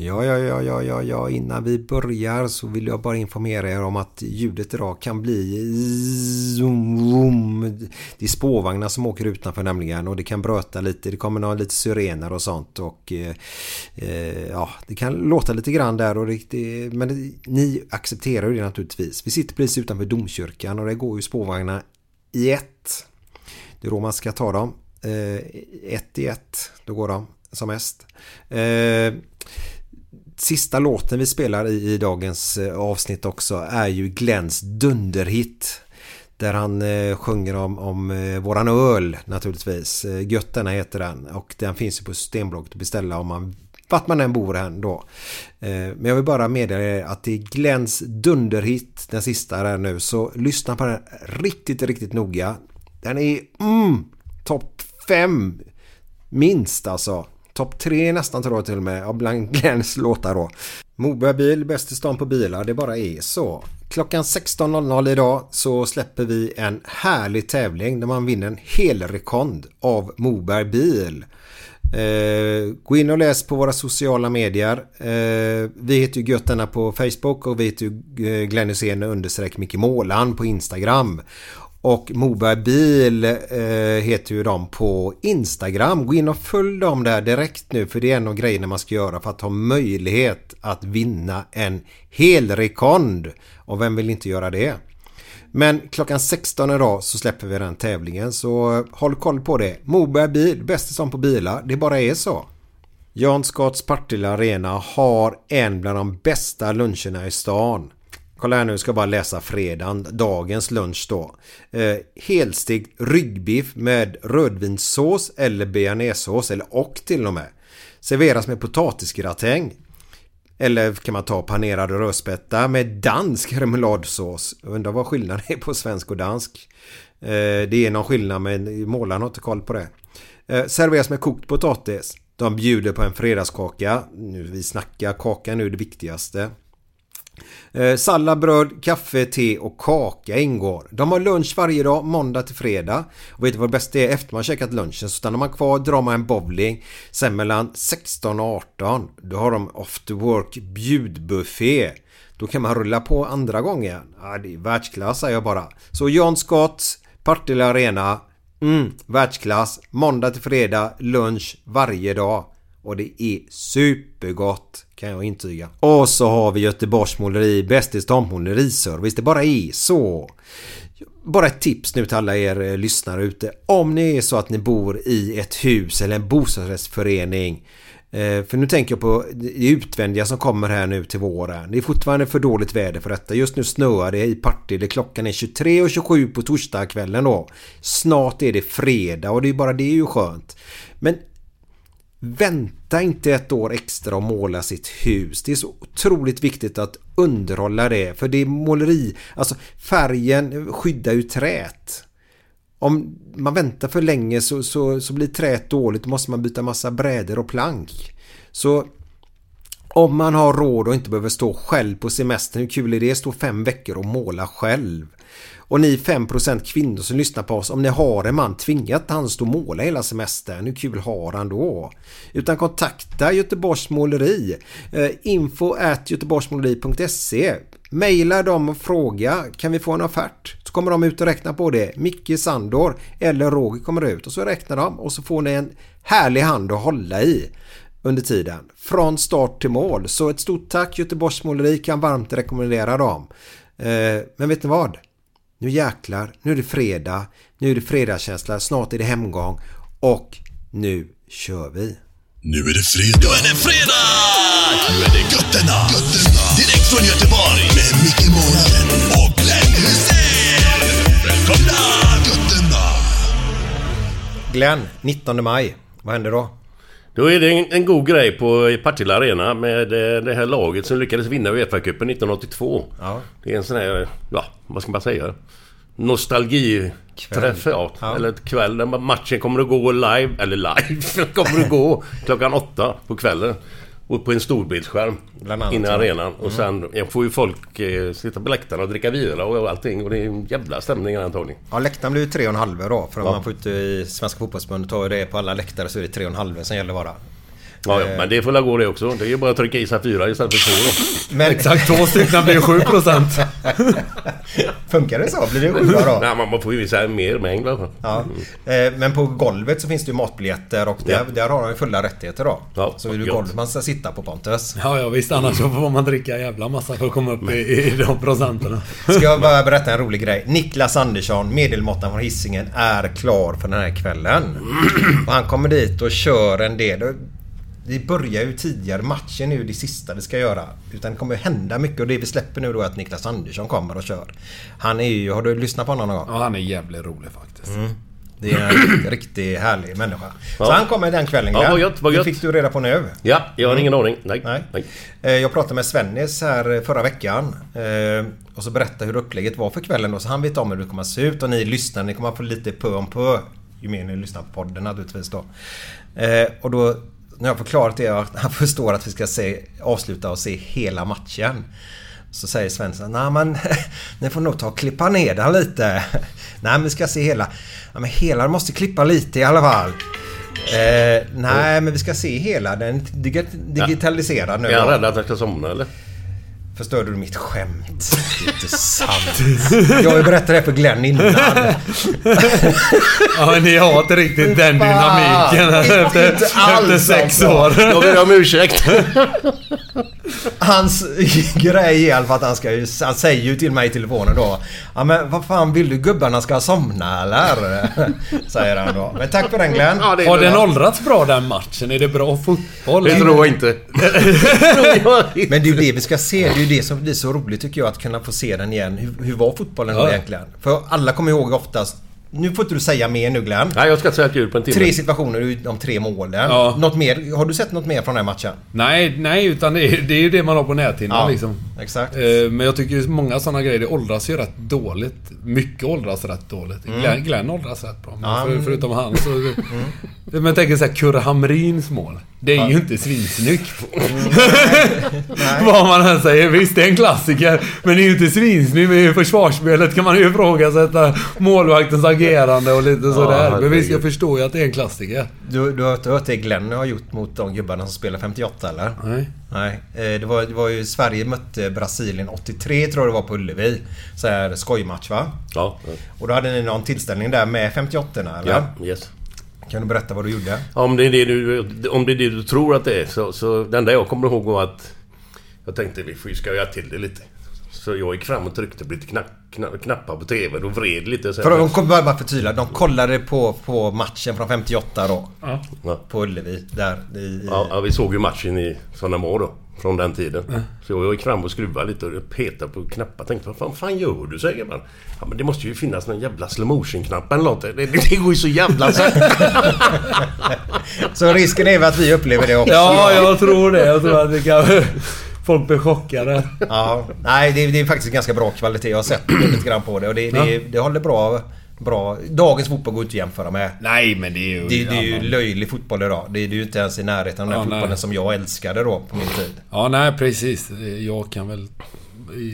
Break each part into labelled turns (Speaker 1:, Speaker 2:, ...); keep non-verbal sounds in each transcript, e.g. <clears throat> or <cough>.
Speaker 1: Ja, ja, ja, ja, ja, ja, innan vi börjar så vill jag bara informera er om att ljudet idag kan bli zoom, zoom. Det är spårvagnar som åker utanför nämligen och det kan bröta lite. Det kommer några lite syrener och sånt och eh, eh ja, det kan låta lite grann där och det, men det, ni accepterar ju det naturligtvis. Vi sitter precis utanför domkyrkan och det går ju spårvagnar i ett. Det är då man ska ta dem. Eh, ett i ett, då går de som mest. Eh, sista låten vi spelar i, i dagens eh, avsnitt också är ju Glens dunderhit. Där han eh, sjunger om, om eh, våran öl naturligtvis. Eh, Götterna heter den och den finns ju på Systembolaget att beställa om man vart man än bor här då. Eh, men jag vill bara meddela er att det är Glens dunderhit den sista där nu så lyssna på den riktigt riktigt noga. Den är mm, topp 5 minst alltså. Topp tre nästan tror jag till och med bland Glenns låtar då. Moberg bil, bäst i stan på bilar, det bara är så. Klockan 16.00 idag så släpper vi en härlig tävling där man vinner en hel rekond av Moberg bil. Eh, gå in och läs på våra sociala medier. Eh, vi heter ju Götterna på Facebook och vi heter ju eh, Glenn Hysén understreck Micke Målan på Instagram. Och Moberg Bil eh, heter ju de på Instagram. Gå in och följ dem där direkt nu för det är en av grejerna man ska göra för att ha möjlighet att vinna en hel rekond. Och vem vill inte göra det? Men klockan 16 idag så släpper vi den tävlingen så håll koll på det. Moberg Bil, bäst som på bilar. Det bara är så. Jan Scotts Partille Arena har en bland de bästa luncherna i stan. Kolla här nu, ska bara läsa fredagen, dagens lunch då. Eh, helstekt ryggbiff med rödvinssås eller bearnaisesås, eller och till och med. Serveras med potatisgratäng. Eller kan man ta panerad rödspätta med dansk remouladsås. Undrar vad skillnaden är på svensk och dansk. Eh, det är någon skillnad men målaren har inte koll på det. Eh, serveras med kokt potatis. De bjuder på en fredagskaka. Nu, vi snackar kaka nu det viktigaste. Eh, sallad, bröd, kaffe, te och kaka ingår. De har lunch varje dag, måndag till fredag. Och vet du vad det bästa är? Efter man käkat lunchen så stannar man kvar, drar man en bowling. Sen mellan 16 och 18 då har de after work bjudbuffé. Då kan man rulla på andra gången. Ja, det är världsklass säger jag bara. Så John Scott, Partille Arena. Mm, världsklass. Måndag till fredag, lunch varje dag. Och det är supergott kan jag intyga. Och så har vi Göteborgs måleri, Bästis dammåleriservice. Det bara är så. Bara ett tips nu till alla er eh, lyssnare ute. Om ni är så att ni bor i ett hus eller en bostadsrättsförening. Eh, för nu tänker jag på det utvändiga som kommer här nu till våren. Det är fortfarande för dåligt väder för detta. Just nu snöar det i Partille. Klockan är 23.27 på torsdagskvällen då. Snart är det fredag och det är bara det är ju skönt. Men Vänta inte ett år extra och måla sitt hus. Det är så otroligt viktigt att underhålla det. För det är måleri, alltså färgen skyddar ju träet. om man väntar för länge så, så, så blir träet dåligt. Då måste man byta massa brädor och plank. Så om man har råd och inte behöver stå själv på semestern, hur kul är det stå fem veckor och måla själv? Och ni 5% kvinnor som lyssnar på oss, om ni har en man tvingat han stå och måla hela semestern, hur kul har han då? Utan kontakta Göteborgs Måleri. Eh, info at göteborgsmåleri.se Maila dem och fråga, kan vi få en offert? Så kommer de ut och räknar på det. Micke Sandor eller Roger kommer ut och så räknar de och så får ni en härlig hand att hålla i under tiden. Från start till mål. Så ett stort tack Göteborgs Måleri kan varmt rekommendera dem. Eh, men vet ni vad? Nu jäklar, nu är det fredag, nu är det fredagskänsla, snart är det hemgång och nu kör vi.
Speaker 2: Nu är det fredag. Nu är det fredag! Nu är det götterna. götterna. Direkt från Göteborg. Med Micke Månaden och Glenn Hysén. Välkomna! Götterna.
Speaker 1: Glenn, 19 maj. Vad händer då?
Speaker 3: Då är det en, en god grej på Partille Arena med eh, det här laget som lyckades vinna Uefa-cupen 1982.
Speaker 1: Ja.
Speaker 3: Det är en sån här, ja, vad ska man säga? Nostalgiträff, ja.
Speaker 1: Ja.
Speaker 3: Eller kväll där matchen kommer att gå live, eller live, <laughs> kommer att gå klockan åtta på kvällen. Och på en storbildsskärm inne i.
Speaker 1: Mm.
Speaker 3: arenan. Och sen jag får ju folk eh, sitta på läktarna och dricka vidare och allting. Och det är en jävla stämning antagligen.
Speaker 1: Ja, läktaren blir ju 3,5 då. För om
Speaker 3: Ja.
Speaker 1: man får ut i Svenska fotbollsförbundet tar ju det på alla läktare så är det 3,5 som gäller bara.
Speaker 3: Ja, ja,
Speaker 1: Eh.
Speaker 3: men det får väl gå det också. Det är ju bara att trycka i sig fyra istället för två.
Speaker 1: Men
Speaker 4: Exakt två stycken blir 7 procent. <laughs>
Speaker 1: funkar det så? Blir det sjua då? <laughs>
Speaker 3: Nej, man får ju visa mer mängd i alla fall.
Speaker 1: Ja. Eh, Men på golvet så finns det ju matbiljetter och där,
Speaker 3: Ja.
Speaker 1: där har de ju fulla rättigheter då.
Speaker 3: Ja,
Speaker 1: så är det golvet man ska sitta på Pontus.
Speaker 4: Ja, ja visst. Annars så får man dricka en jävla massa för att komma upp i, i de procenterna. <laughs>
Speaker 1: Ska jag bara berätta en rolig grej. Niklas Andersson, medelmåttan från Hisingen, är klar för den här kvällen. <clears throat> Och han kommer dit och kör en del. Vi börjar ju tidigare. Matchen är ju det sista vi ska göra. Utan det kommer ju hända mycket och det vi släpper nu då är att Niklas Andersson kommer och kör. Han är ju... Har du lyssnat på honom någon gång?
Speaker 4: Ja, han är jävligt rolig faktiskt.
Speaker 1: Det är en riktigt härlig människa. Så
Speaker 3: Ja.
Speaker 1: han kommer den kvällen
Speaker 3: Ja, vad gött, vad
Speaker 1: Det
Speaker 3: gött.
Speaker 1: fick du reda på nu.
Speaker 3: Ja, jag har ingen aning. Nej.
Speaker 1: Nej.
Speaker 3: Nej.
Speaker 1: Eh, Jag pratade med Svennis här förra veckan. eh, Och så berättade hur upplägget var för kvällen då. Så han vet om hur det kommer att se ut. Och ni lyssnar, ni kommer att få lite pö om pö. Ju mer ni lyssnar på podden naturligtvis då. Eh, Och då när jag förklarat det att han förstår att vi ska se, avsluta och se hela matchen. Så säger Svensson, nej men <laughs> ni får nog ta och klippa ner den lite. <laughs> Nej men vi ska se hela. Ja men hela måste klippa lite i alla fall. Eh, nej men vi ska se hela. Den är dig- digitaliserad nu.
Speaker 3: Är han rädd att jag ska somna eller?
Speaker 1: Förstörde du mitt skämt? Det är inte sant. Jag har ju berättat det för Glenn innan.
Speaker 4: Ja, men ni har inte riktigt den dynamiken
Speaker 1: Inte
Speaker 4: efter,
Speaker 1: alls,
Speaker 4: efter sex
Speaker 1: alltså.
Speaker 4: år.
Speaker 3: Jag ber om ursäkt.
Speaker 1: Hans grej är fall att han ska ju... Han säger ju till mig i telefonen då. Ja men vad fan vill du gubbarna ska somna eller? Säger han då. Men tack för den Glenn.
Speaker 3: Ja, det är
Speaker 4: Har den
Speaker 3: bra.
Speaker 4: åldrats bra den matchen? Är det bra fotboll?
Speaker 3: Det tror jag inte. Det tror jag inte.
Speaker 1: Men det är ju det vi ska se. Det är det som blir så roligt tycker jag att kunna få se den igen. Hur, hur var fotbollen då
Speaker 4: Ja.
Speaker 1: egentligen? För alla kommer ihåg oftast... Nu får inte du säga mer nu Glenn.
Speaker 3: Nej, jag ska säga ett ljud på en timme.
Speaker 1: Tre situationer de tre målen.
Speaker 4: Ja.
Speaker 1: Något mer? Har du sett något mer från den matchen?
Speaker 4: Nej, nej, utan det är, det är ju det man har på näthinnan liksom.
Speaker 1: exakt.
Speaker 4: Eh, Men jag tycker många sådana grejer, det åldras ju rätt dåligt. Mycket åldras rätt dåligt. Glenn, Glenn åldras rätt bra. Men
Speaker 1: Ja,
Speaker 4: för,
Speaker 1: men-
Speaker 4: förutom han så... <laughs> Men jag tänker såhär, Kurre Hamrins mål. Det är ju inte svinsnyggt. <laughs> <laughs> Vad man än säger. Visst, det är en klassiker. Men det är ju inte svinsnyggt. Men i försvarsspelet kan man ju ifrågasätta målvaktens agerande och lite sådär. Men visst, jag förstår ju att det är en klassiker.
Speaker 1: Du, du har inte hört det Glenn har gjort mot de gubbarna som spelar 58 eller?
Speaker 4: Nej.
Speaker 1: Nej. Eh, Det var, det var ju Sverige mötte Brasilien 83 tror jag det var på Ullevi. Så här skojmatch va?
Speaker 3: Ja,
Speaker 1: Och då hade ni någon tillställning där med 58 eller?
Speaker 3: ja, yes.
Speaker 1: Kan du berätta vad du gjorde?
Speaker 3: Om det är det du, om det är det du tror att det är så, så det enda jag kommer ihåg var att jag tänkte vi får ju skoja till det lite. Så jag gick fram och tryckte på lite knapp, knapp, knappar på TVn och vred lite. Så
Speaker 1: För de kom bara förtydliga. De kollade på, på matchen från 58 då.
Speaker 3: ja.
Speaker 1: På Ullevi. Där i...
Speaker 3: Ja, ja, vi såg ju matchen i var då. Från den tiden. Så jag gick fram och skruvade lite och petade på knappar. Tänkte vad fan, fan gör du? säger man. Ja men det måste ju finnas någon jävla slow motion knapp eller något. Det, det, går ju så jävla. <laughs>
Speaker 1: Så risken är väl att vi upplever det också.
Speaker 4: Ja, jag tror det. Jag tror att det kan... <laughs> Folk blir chockade.
Speaker 1: Ja, nej det är, det är faktiskt ganska bra kvalitet. Jag har sett lite grann på det och det, det, det håller bra bra. Dagens fotboll går inte att jämföra med.
Speaker 4: Nej, men det är ju...
Speaker 1: Det, det är ju löjlig fotboll idag. Det är ju inte ens i närheten av den
Speaker 4: Ja,
Speaker 1: fotbollen
Speaker 4: nej.
Speaker 1: som jag älskade då på min tid.
Speaker 4: Ja, nej precis. Jag kan väl...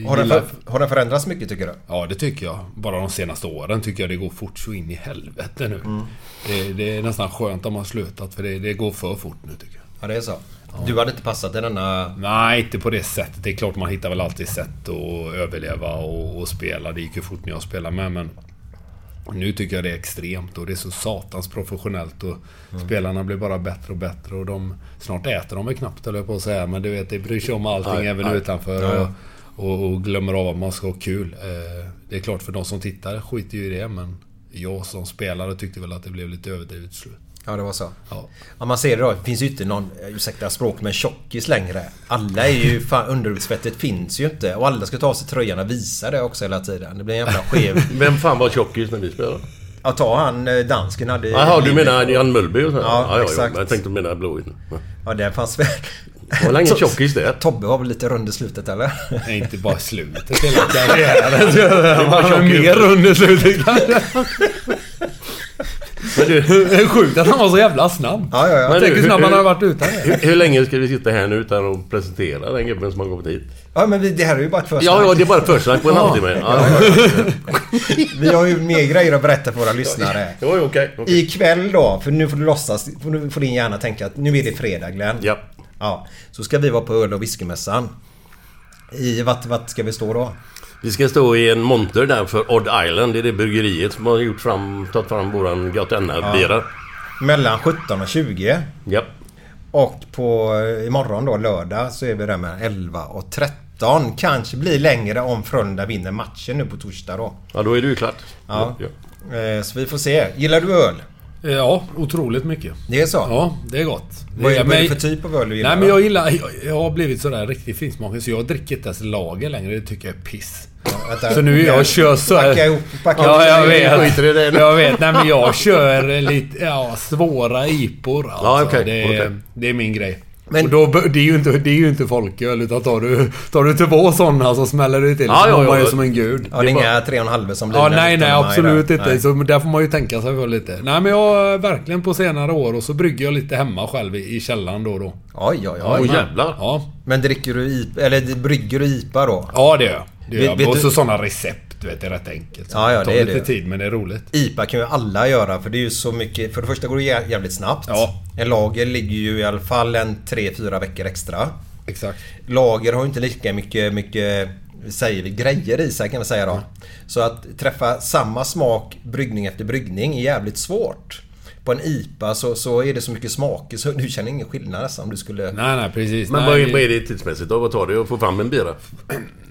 Speaker 1: Har den, för, har den förändrats mycket tycker du?
Speaker 4: Ja, det tycker jag. Bara de senaste åren tycker jag det går fort så in i helvete nu.
Speaker 1: Mm.
Speaker 4: Det, det är nästan skönt om man har slutat för det, det går för fort nu tycker jag.
Speaker 1: Ja, det är så. Du hade inte passat i denna...
Speaker 4: Nej, inte på det sättet. Det är klart man hittar väl alltid sätt att överleva och, och spela. Det gick ju fort när jag spelade med men... Nu tycker jag det är extremt och det är så satans professionellt och
Speaker 1: Mm.
Speaker 4: spelarna blir bara bättre och bättre och de... Snart äter de väl knappt jag på att säga men du vet, det bryr sig om allting
Speaker 3: Nej,
Speaker 4: även
Speaker 3: nej.
Speaker 4: utanför. Och, och, och glömmer av att man ska ha kul. Eh, det är klart för de som tittar skiter ju i det men... Jag som spelare tyckte väl att det blev lite överdrivet slut.
Speaker 1: Ja, det var så.
Speaker 4: Ja.
Speaker 1: Ja, man ser det då. Det finns ju inte någon, ursäkta språk, men tjockis längre. Alla är ju... Fan, underhudsfettet finns ju inte. Och alla ska ta av sig tröjan och visa det också hela tiden. Det blir en jävla skev... <laughs>
Speaker 3: Vem fan var tjockis när vi spelade?
Speaker 1: Ja, ta han eh, dansken hade...
Speaker 3: Jaha, du menar Jan Mullby och så?
Speaker 1: Ja,
Speaker 3: ja, ja,
Speaker 1: exakt.
Speaker 3: Men jag tänkte du menar Blåvitt. Ja.
Speaker 1: Ja, det fanns väl...
Speaker 3: Det var väl ingen <laughs> tjockis det?
Speaker 1: Tobbe var väl lite rund i slutet eller?
Speaker 4: Nej, inte bara slutet <laughs> hela karriären. Han var mer under slutet kanske.
Speaker 3: Men du,
Speaker 4: Det är sjukt att han var så jävla snabb.
Speaker 1: Ja, ja, ja.
Speaker 3: Men
Speaker 4: Tänk
Speaker 3: du,
Speaker 4: hur snabb han har varit utan det.
Speaker 3: hur, hur länge ska vi sitta här nu utan att presentera den gubben som har kommit hit?
Speaker 1: Ja, men vi, det här är ju bara ett första.
Speaker 3: Ja, ja, det är bara ett försnack på en halvtimme. Ja, <laughs>
Speaker 1: Vi har ju mer grejer att berätta för våra lyssnare. <laughs>
Speaker 3: Jo, okej. okej.
Speaker 1: Ikväll då, för nu får du låtsas, får du- får din hjärna tänka att nu är det fredag Glenn.
Speaker 3: Ja.
Speaker 1: Ja, så ska vi vara på öl och whiskymässan. I, vart, vart ska vi stå då?
Speaker 3: Vi ska stå i en monter där för Odd Island. Det är det bryggeriet som har gjort fram, tagit fram våran Gautenna-bira.
Speaker 1: Mellan 17 och 20.
Speaker 3: Ja.
Speaker 1: Och på eh, imorgon då, lördag, så är vi där mellan 11 och 13. Kanske blir längre om Frölunda vinner matchen nu på torsdag då.
Speaker 3: ja, då är det ju klart.
Speaker 1: Ja.
Speaker 3: Ja.
Speaker 1: Eh, Så vi får se. Gillar du öl?
Speaker 4: Ja, otroligt mycket.
Speaker 1: Det är så?
Speaker 4: Ja, det är gott. Det
Speaker 1: Vad är,
Speaker 4: är-
Speaker 1: vad är det för typ av öl du gillar?
Speaker 4: Nej men jag gillar... Jag, jag har blivit sådär riktigt finsmakig så jag dricker inte ens lager längre. Det tycker jag är piss.
Speaker 1: Vänta.
Speaker 4: Så nu jag kör så här...
Speaker 1: Packa ihop, packa
Speaker 4: Ja, jag vet.
Speaker 3: I det.
Speaker 4: Jag vet. Nej men jag kör lite ja, svåra IPor. Alltså.
Speaker 3: Ja, okej,
Speaker 4: det, är,
Speaker 3: okej.
Speaker 4: det är min grej.
Speaker 1: Men-
Speaker 4: Och då, det, är ju inte, det är ju inte folköl utan tar du, tar du två sådana så smäller det till.
Speaker 3: Ja,
Speaker 4: så
Speaker 3: ja,
Speaker 4: man ju som en gud.
Speaker 1: Ja, det är inga 3,5 som blir
Speaker 4: Ja, nej, nej,
Speaker 1: 19 maj
Speaker 4: absolut
Speaker 1: där.
Speaker 4: inte.
Speaker 1: Nej.
Speaker 4: Så där får man ju tänka sig för lite. Nej, men jag verkligen på senare år och så brygger jag lite hemma själv i, i källaren då och då.
Speaker 1: Oj, oj, oj.
Speaker 3: Åh jävlar.
Speaker 4: Ja,
Speaker 1: Men dricker du IPA, eller brygger du IPA då?
Speaker 4: ja det gör jag. Det
Speaker 1: Vet-
Speaker 4: och så sådana recept, du vet, det är rätt enkelt. Så
Speaker 1: Ja, ja,
Speaker 4: tar
Speaker 1: det
Speaker 4: lite
Speaker 1: det.
Speaker 4: tid, men det är roligt.
Speaker 1: IPA kan ju alla göra för det är ju så mycket... För det första går det jä- jävligt snabbt.
Speaker 4: Ja.
Speaker 1: En lager ligger ju i alla fall en 3-4 veckor extra.
Speaker 4: Exakt.
Speaker 1: Lager har ju inte lika mycket, mycket säger vi, grejer i sig kan man säga då. Så att träffa samma smak bryggning efter bryggning är jävligt svårt. På en IPA så, så är det så mycket smaker så du känner ingen skillnad nästan om du skulle...
Speaker 4: Nej, nej, precis.
Speaker 3: Men
Speaker 4: nej,
Speaker 3: vad är, det tidsmässigt då? Vad tar det att få fram en bira?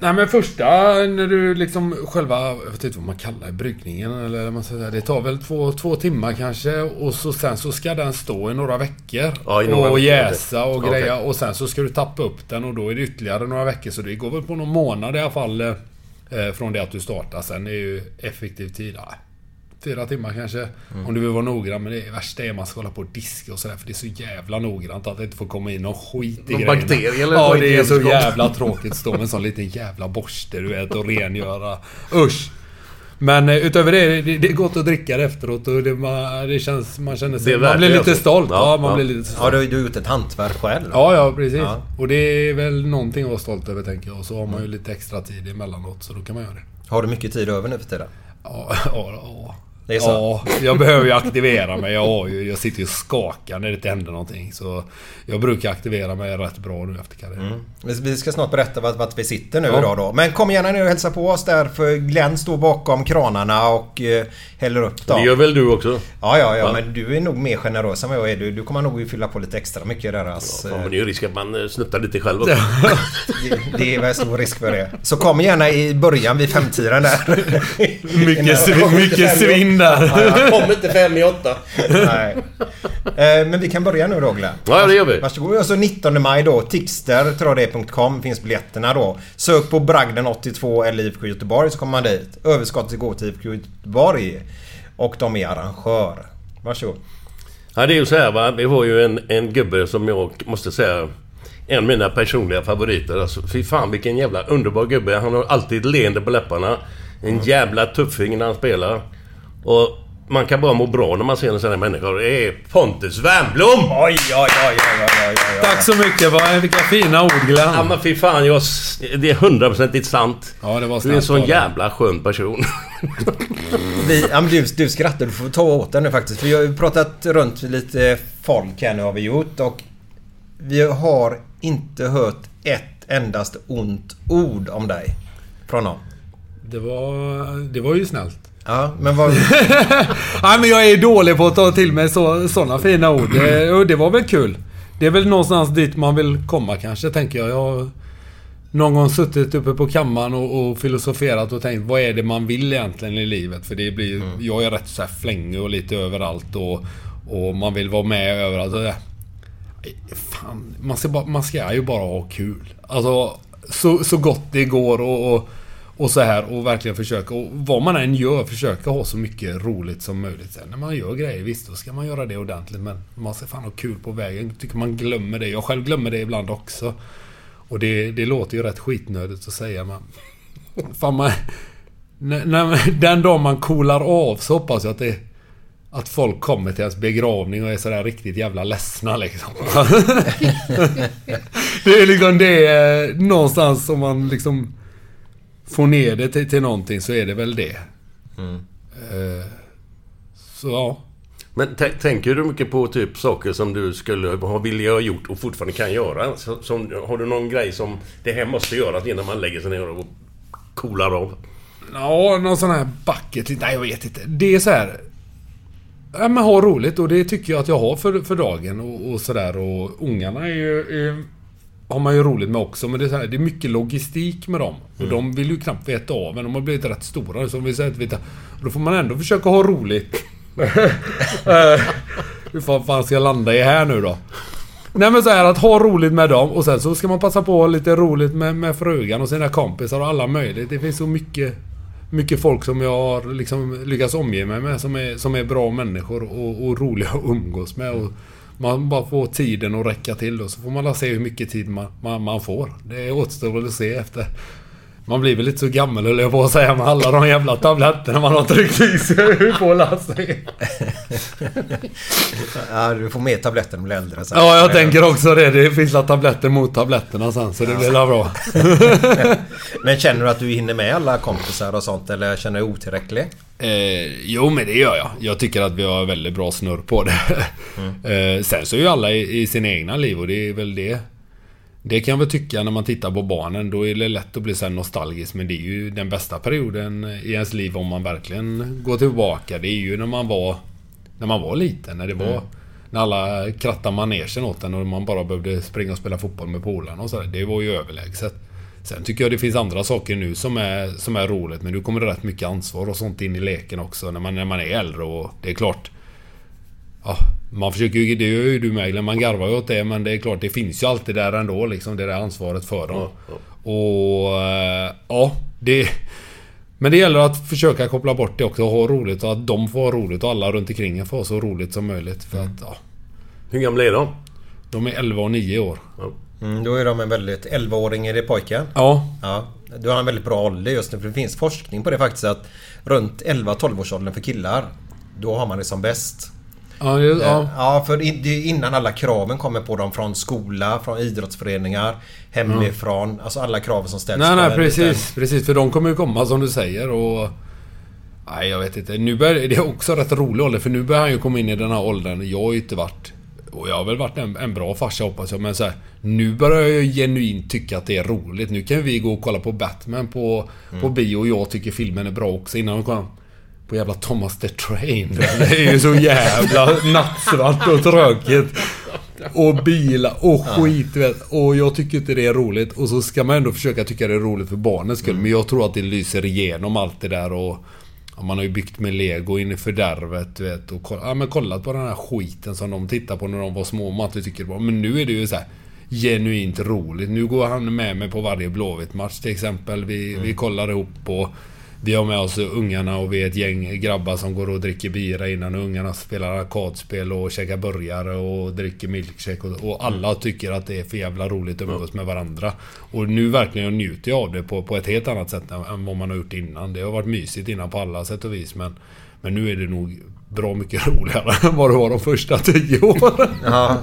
Speaker 4: Nej men första när du liksom själva, jag vet inte vad man kallar det, bryggningen eller man säga. Det tar väl två, två timmar kanske och så sen så ska den stå i några veckor.
Speaker 3: Ja, i några
Speaker 4: och
Speaker 3: veckor,
Speaker 4: jäsa och greja. Och sen så ska du tappa upp den och då är det ytterligare några veckor. Så det går väl på någon månad i alla fall. Eh, från det att du startar. Sen är ju effektiv tid, ja, Fyra timmar kanske.
Speaker 3: Mm.
Speaker 4: Om du vill vara noggrann. Men det värsta är att man ska hålla på och diska och sådär. För det är så jävla noggrant att det inte får komma in någon skit i
Speaker 3: Någon
Speaker 4: grejerna.
Speaker 3: bakterie eller
Speaker 4: Ja, det är så jävla tråkigt att stå med en sån liten jävla borste du vet och rengöra. Usch! Men eh, utöver det, det, det är gott att dricka det efteråt och det, man, det känns... Man känner sig... Man blir lite stolt. Ja,
Speaker 3: Ja,
Speaker 4: man
Speaker 3: ja.
Speaker 4: blir lite
Speaker 1: Ja,
Speaker 4: stolt.
Speaker 1: du, du har gjort ett hantverk själv.
Speaker 4: Ja, ja, precis.
Speaker 1: Ja.
Speaker 4: Och det är väl någonting att vara stolt över tänker jag. Och så har man ju lite extra tid emellanåt så då kan man göra det.
Speaker 1: Har du mycket tid över nu för tiden?
Speaker 4: Ja, <laughs> ja, ja.
Speaker 1: Det är så?
Speaker 4: Ja, jag behöver ju aktivera mig. Jag, har ju, jag sitter ju och skakar när det inte händer någonting. Så jag brukar aktivera mig rätt bra nu efter karriären.
Speaker 1: Vi vi ska snart berätta vart, vart vi sitter nu
Speaker 4: Ja.
Speaker 1: idag då. Men kom gärna ner och hälsa på oss där för Glenn står bakom kranarna och eh, häller upp dem.
Speaker 3: Det gör väl du också?
Speaker 1: Ja, ja, ja,
Speaker 3: Va?
Speaker 1: men du är nog mer generös än vad jag är. Du, du kommer nog fylla på lite extra mycket i deras...
Speaker 3: Fan, men
Speaker 1: eh,
Speaker 3: det är ju risk att man eh, snuttar lite själv också. <laughs>
Speaker 1: det, det är väl stor risk för det. Så kom gärna i början vid femtiden där.
Speaker 4: Mycket, <laughs> svin, mycket svinn där.
Speaker 3: Kom inte fem i åtta.
Speaker 1: Nej. Eh, Men vi kan börja nu då Glenn.
Speaker 3: Ja, det gör vi.
Speaker 1: Varsågod. Alltså 19 maj då. Tixter, tror jag det är, .com finns biljetterna då. Sök på Bragden 82 eller IFK Göteborg så kommer man dit. Överskottet går till IFK Göteborg. Och de är arrangör. Varsågod.
Speaker 3: Ja, det är ju så här va. Vi har ju en, en gubbe som jag måste säga... En av mina personliga favoriter. Alltså, fy fan vilken jävla underbar gubbe. Han har alltid leende på läpparna. En jävla tuffing när han spelar. Och man kan bara må bra när man ser en sån här människa. Det är Pontus Wernbloom!
Speaker 1: Oj, oj, oj, oj, oj, oj, oj.
Speaker 4: Tack så mycket. Vad- Vilka fina ord Glenn.
Speaker 3: Ja men fy fan, jag, det är hundraprocentigt sant.
Speaker 4: Ja, det var
Speaker 3: Du är en sån jävla skön person. <laughs>
Speaker 1: Vi, ja, men du, du skrattar, du får ta åt dig nu faktiskt. För vi har ju pratat runt lite folk här nu har vi gjort och vi har inte hört ett endast ont ord om dig. Från någon.
Speaker 4: Det var, det var ju snällt.
Speaker 1: Ja, men vad... <laughs>
Speaker 4: Nej men jag är dålig på att ta till mig så, såna fina ord. Det, det var väl kul. Det är väl någonstans dit man vill komma kanske, tänker jag. Jag har någon gång suttit uppe på kammaren och, och filosoferat och tänkt vad är det man vill egentligen i livet? För det blir ju- Jag är rätt så här flängig och lite överallt och, och man vill vara med överallt. Fan, man ska, bara, man ska ju bara ha kul. Alltså, så, så gott det går och, och, och så här och verkligen försöka. Och vad man än gör, försöka ha så mycket roligt som möjligt. Sen när man gör grejer, visst då ska man göra det ordentligt. Men man ska fan ha kul på vägen. Jag tycker man glömmer det. Jag själv glömmer det ibland också. Och det, det låter ju rätt skitnödigt att säga men... <laughs> Fan man... När, när, <laughs> den dag man coolar av så hoppas jag att det... Att folk kommer till ens begravning och är sådär riktigt jävla ledsna liksom. <laughs> det är liksom det... Eh, någonstans som man liksom... Får ner det till, till någonting så är det väl det. Eh, Så ja.
Speaker 3: Men tä- tänker du mycket på typ saker som du skulle ha vilja ha gjort och fortfarande kan göra? Så, som, har du någon grej som det här måste göras innan man lägger sig ner och coolar av?
Speaker 4: Ja, någon sån här bucket. Nej, jag vet inte. Det är så här... Ja, men ha roligt och det tycker jag att jag har för, för dagen och, och sådär. Och ungarna är ju... Är, har man ju roligt med också, men det är, så här, det är mycket logistik med dem. Och de vill ju knappt veta av en. De har blivit rätt stora, så vi säger att veta. Och då får man ändå försöka ha roligt. <laughs> Eh, Hur fan, fan ska jag landa i här nu då? Nej men så här att ha roligt med dem och sen så ska man passa på att ha lite roligt med, med frugan och sina kompisar och alla möjligt. Det finns så mycket mycket folk som jag har liksom lyckats omge mig med som är, som är bra människor och, och roliga att umgås med. Och man bara får tiden att räcka till och så får man se hur mycket tid man, man, man får. Det återstår väl att se efter. Man blir väl lite så gammal höll jag på att säga med alla de jävla tabletterna man har tryckt i sig på sig.
Speaker 1: Ja, du får mer tabletter när du blir äldre sen.
Speaker 4: Ja, jag tänker också det. Det finns tabletter mot tabletterna sen så det blir la bra. <laughs>
Speaker 1: Men känner du att du hinner med alla kompisar och sånt eller känner du dig otillräcklig?
Speaker 4: Eh, jo, men det gör jag. Jag tycker att vi har väldigt bra snurr på det. <laughs> eh, sen så är ju alla i, i sina egna liv och det är väl det. Det kan jag väl tycka när man tittar på barnen. Då är det lätt att bli så nostalgisk. Men det är ju den bästa perioden i ens liv om man verkligen går tillbaka. Det är ju när man var, när man var liten. När det var... När alla krattade manegen åt en och man bara behövde springa och spela fotboll med polarna och sådär. Det var ju överlägset. Sen tycker jag det finns andra saker nu som är, som är roligt. Men nu kommer det rätt mycket ansvar och sånt in i leken också när man, när man är äldre och det är klart... Ja, man försöker ju, det gör ju du med man garvar ju åt det men det är klart det finns ju alltid där ändå liksom det där ansvaret för dem. Och... eh, Ja, det... Men det gäller att försöka koppla bort det också och ha roligt och att de får ha roligt och alla runt omkring en får ha så roligt som möjligt. För att, ja,
Speaker 3: Hur gamla är de?
Speaker 4: de är 11 och 9 år.
Speaker 1: Mm, då är de en väldigt... 11-åring är det pojken?
Speaker 4: Ja,
Speaker 1: Ja. Du har en väldigt bra ålder just nu för det finns forskning på det faktiskt att runt 11-12 års åldern för killar då har man det som bäst.
Speaker 4: Ja, det, ja.
Speaker 1: Ja, för det är innan alla kraven kommer på dem från skola, från idrottsföreningar, hemifrån. Alltså alla kraven som ställs
Speaker 4: Nej, nej precis.
Speaker 1: liten-
Speaker 4: Precis, för de kommer ju komma som du säger och... Nej, jag vet inte. Nu börjar det är också rätt rolig ålder för nu börjar han ju komma in i den här åldern. Jag har ju inte varit... Och jag har väl varit en, en bra farsa hoppas jag, men så här, Nu börjar jag ju genuint tycka att det är roligt. Nu kan vi gå och kolla på Batman på, på bio och jag tycker filmen är bra också innan vi kom på jävla Thomas the Train. Det är ju så jävla nattsvart och tråkigt. Och bilar och skit du vet. Och jag tycker inte det är roligt. Och så ska man ändå försöka tycka det är roligt för barnens skull. Men jag tror att det lyser igenom allt det där och... Ja, man har ju byggt med lego in i fördärvet vet. Och koll, ja, men kollat på den här skiten som de tittade på när de var små. Man tycker det var. Men nu är det ju så här Genuint roligt. Nu går han med mig på varje Blåvitt-match till exempel. Vi, vi kollar ihop och... Vi har med oss ungarna och vi är ett gäng grabbar som går och dricker bira innan ungarna spelar arkadspel och käkar burgare och dricker milkshake och, och alla tycker att det är för jävla roligt att umgås med varandra. Och nu verkligen njuter jag av det på, på ett helt annat sätt än, än vad man har gjort innan. Det har varit mysigt innan på alla sätt och vis men Men nu är det nog bra mycket <laughs> roligare än vad det var de första tio åren.
Speaker 1: Ja.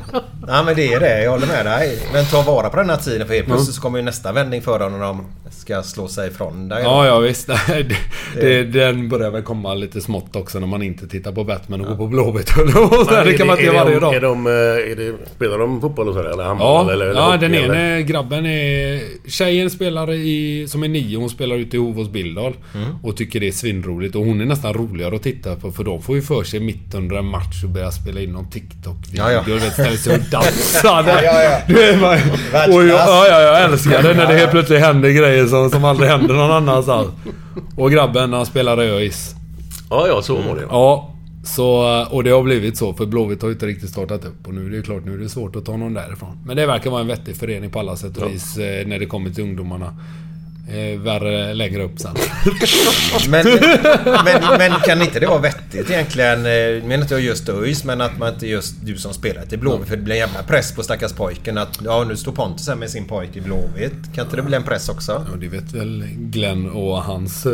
Speaker 1: ja, men det är det. Jag håller med dig. Men ta vara på den här tiden för helt plötsligt så kommer ju nästa vändning för dem när de ska slå sig ifrån dig.
Speaker 4: Ja, ja visst. <laughs> Nej, det, det, den börjar väl komma lite smått också när man inte tittar på Batman och går på Blåvitt. <laughs> Det kan man inte göra varje dag.
Speaker 3: Är de, är det, spelar de fotboll och så där, eller handboll?
Speaker 4: Ja,
Speaker 3: eller, eller
Speaker 4: ja
Speaker 3: hockey,
Speaker 4: den ene grabben är... Tjejen spelar i... Som är nio, hon spelar ute i Hovås Billdal.
Speaker 3: Mm.
Speaker 4: Och tycker det är svinroligt. Och hon är nästan roligare att titta på för de får ju för sig mitt under en match och börja spela in någon TikTok.
Speaker 1: Ja, ja.
Speaker 4: Du vet, ställer sig och dansar.
Speaker 1: Ja, ja, ja.
Speaker 4: Och jag, ja, ja, jag älskar det när det helt plötsligt händer grejer som, som aldrig händer någon annanstans. Och grabben han spelar ÖIS.
Speaker 3: Ja, ja, så var det.
Speaker 4: Ja, så, och det har blivit så för Blåvitt har ju inte riktigt startat upp och nu är det ju klart, nu är det svårt att ta någon därifrån. Men det verkar vara en vettig förening på alla sätt och vis eh, när det kommer till ungdomarna. Eh, värre längre upp sen. <laughs>
Speaker 1: Men, men, men kan inte det vara vettigt egentligen? eh, menar inte jag just ÖIS men att man inte just du som spelar till Blåvitt. För det blir en jävla press på stackars pojken att ja nu står Pontus här med sin pojk i Blåvitt. Kan inte det bli en press också?
Speaker 4: Och det vet väl Glenn och hans